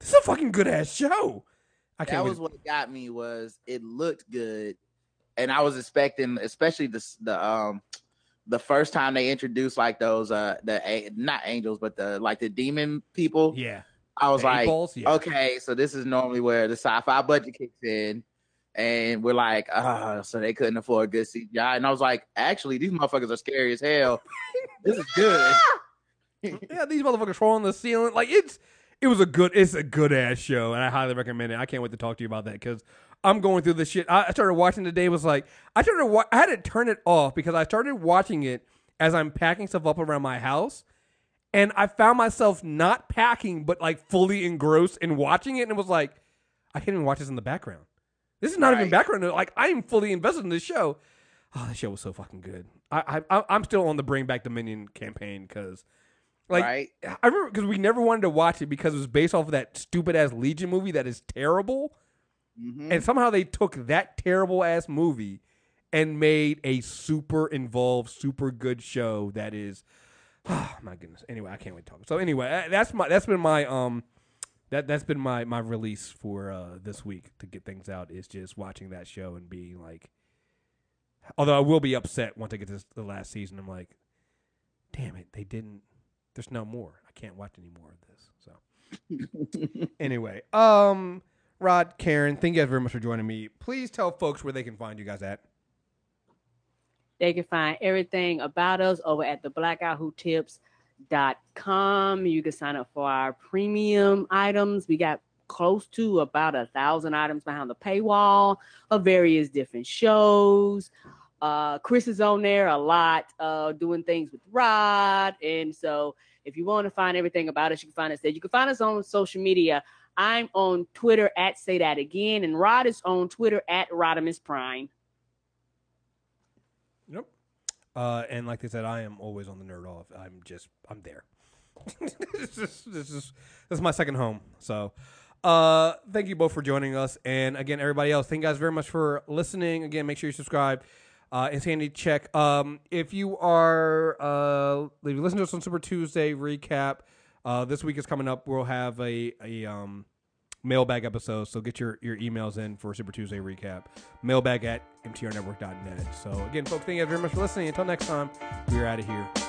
Speaker 4: This is a fucking good ass show. I
Speaker 6: that
Speaker 4: can't.
Speaker 6: was what got me was it looked good, and I was expecting, especially the the um the first time they introduced like those uh the a- not angels but the like the demon people.
Speaker 4: yeah.
Speaker 6: I was
Speaker 4: The
Speaker 6: like,
Speaker 4: balls? Yeah.
Speaker 6: okay, so this is normally where the sci-fi budget kicks in, and we're like, ah, so they couldn't afford a good CGI, and I was like, actually, these motherfuckers are scary as hell. this is good.
Speaker 4: yeah, these motherfuckers crawling on the ceiling. Like it's it was a good it's a good ass show, and I highly recommend it. I can't wait to talk to you about that because I'm going through this shit. I I started watching today. Was like I started. Wa- I had to turn it off because I started watching it as I'm packing stuff up around my house, and I found myself not packing but like fully engrossed in watching it, and it was like I can't even watch this in the background. This is not even
Speaker 6: Right.
Speaker 4: background. Like I am fully invested in this show. Oh, this show was so fucking good. I, I I'm still on the Bring Back Dominion campaign because. Like
Speaker 6: right?
Speaker 4: I remember because we never wanted to watch it because it was based off of that stupid ass Legion movie that is terrible,
Speaker 6: Mhm.
Speaker 4: and somehow they took that terrible ass movie and made a super involved, super good show that is. Oh my goodness. Anyway, I can't wait to talk. So anyway, uh, that's my that's been my um that that's been my my release for uh this week to get things out is just watching that show and being like. Although I will be upset once I get to the last season, I'm like, damn it, they didn't. There's no more. I can't watch any more of this. So anyway, um, Rod, Karen, thank you guys very much for joining me. Please tell folks where they can find you guys at.
Speaker 5: They can find everything about us over at the blackguywhotips.com. You can sign up for our premium items. We got close to about a thousand items behind the paywall of various different shows. Uh, Chris is on there a lot, uh, doing things with Rod. And so if you want to find everything about us, you can find us there. You can find us on social media. I'm on Twitter at Say That Again, and Rod is on Twitter at Rodimus Prime.
Speaker 4: Yep. Uh, and like they said, I am always on the nerd off. I'm just I'm there. this is this is this is my second home. So, Uh, thank you both for joining us, and again, everybody else, thank you guys very much for listening. Again, make sure you subscribe. Uh, Insanity check. Um, if you are uh, if you listen to us on Super Tuesday recap, uh, this week is coming up. We'll have a a um mailbag episode. So get your your emails in for Super Tuesday recap. Mailbag at mtrnetwork.net. So again, folks, thank you very much for listening. Until next time, we're out of here.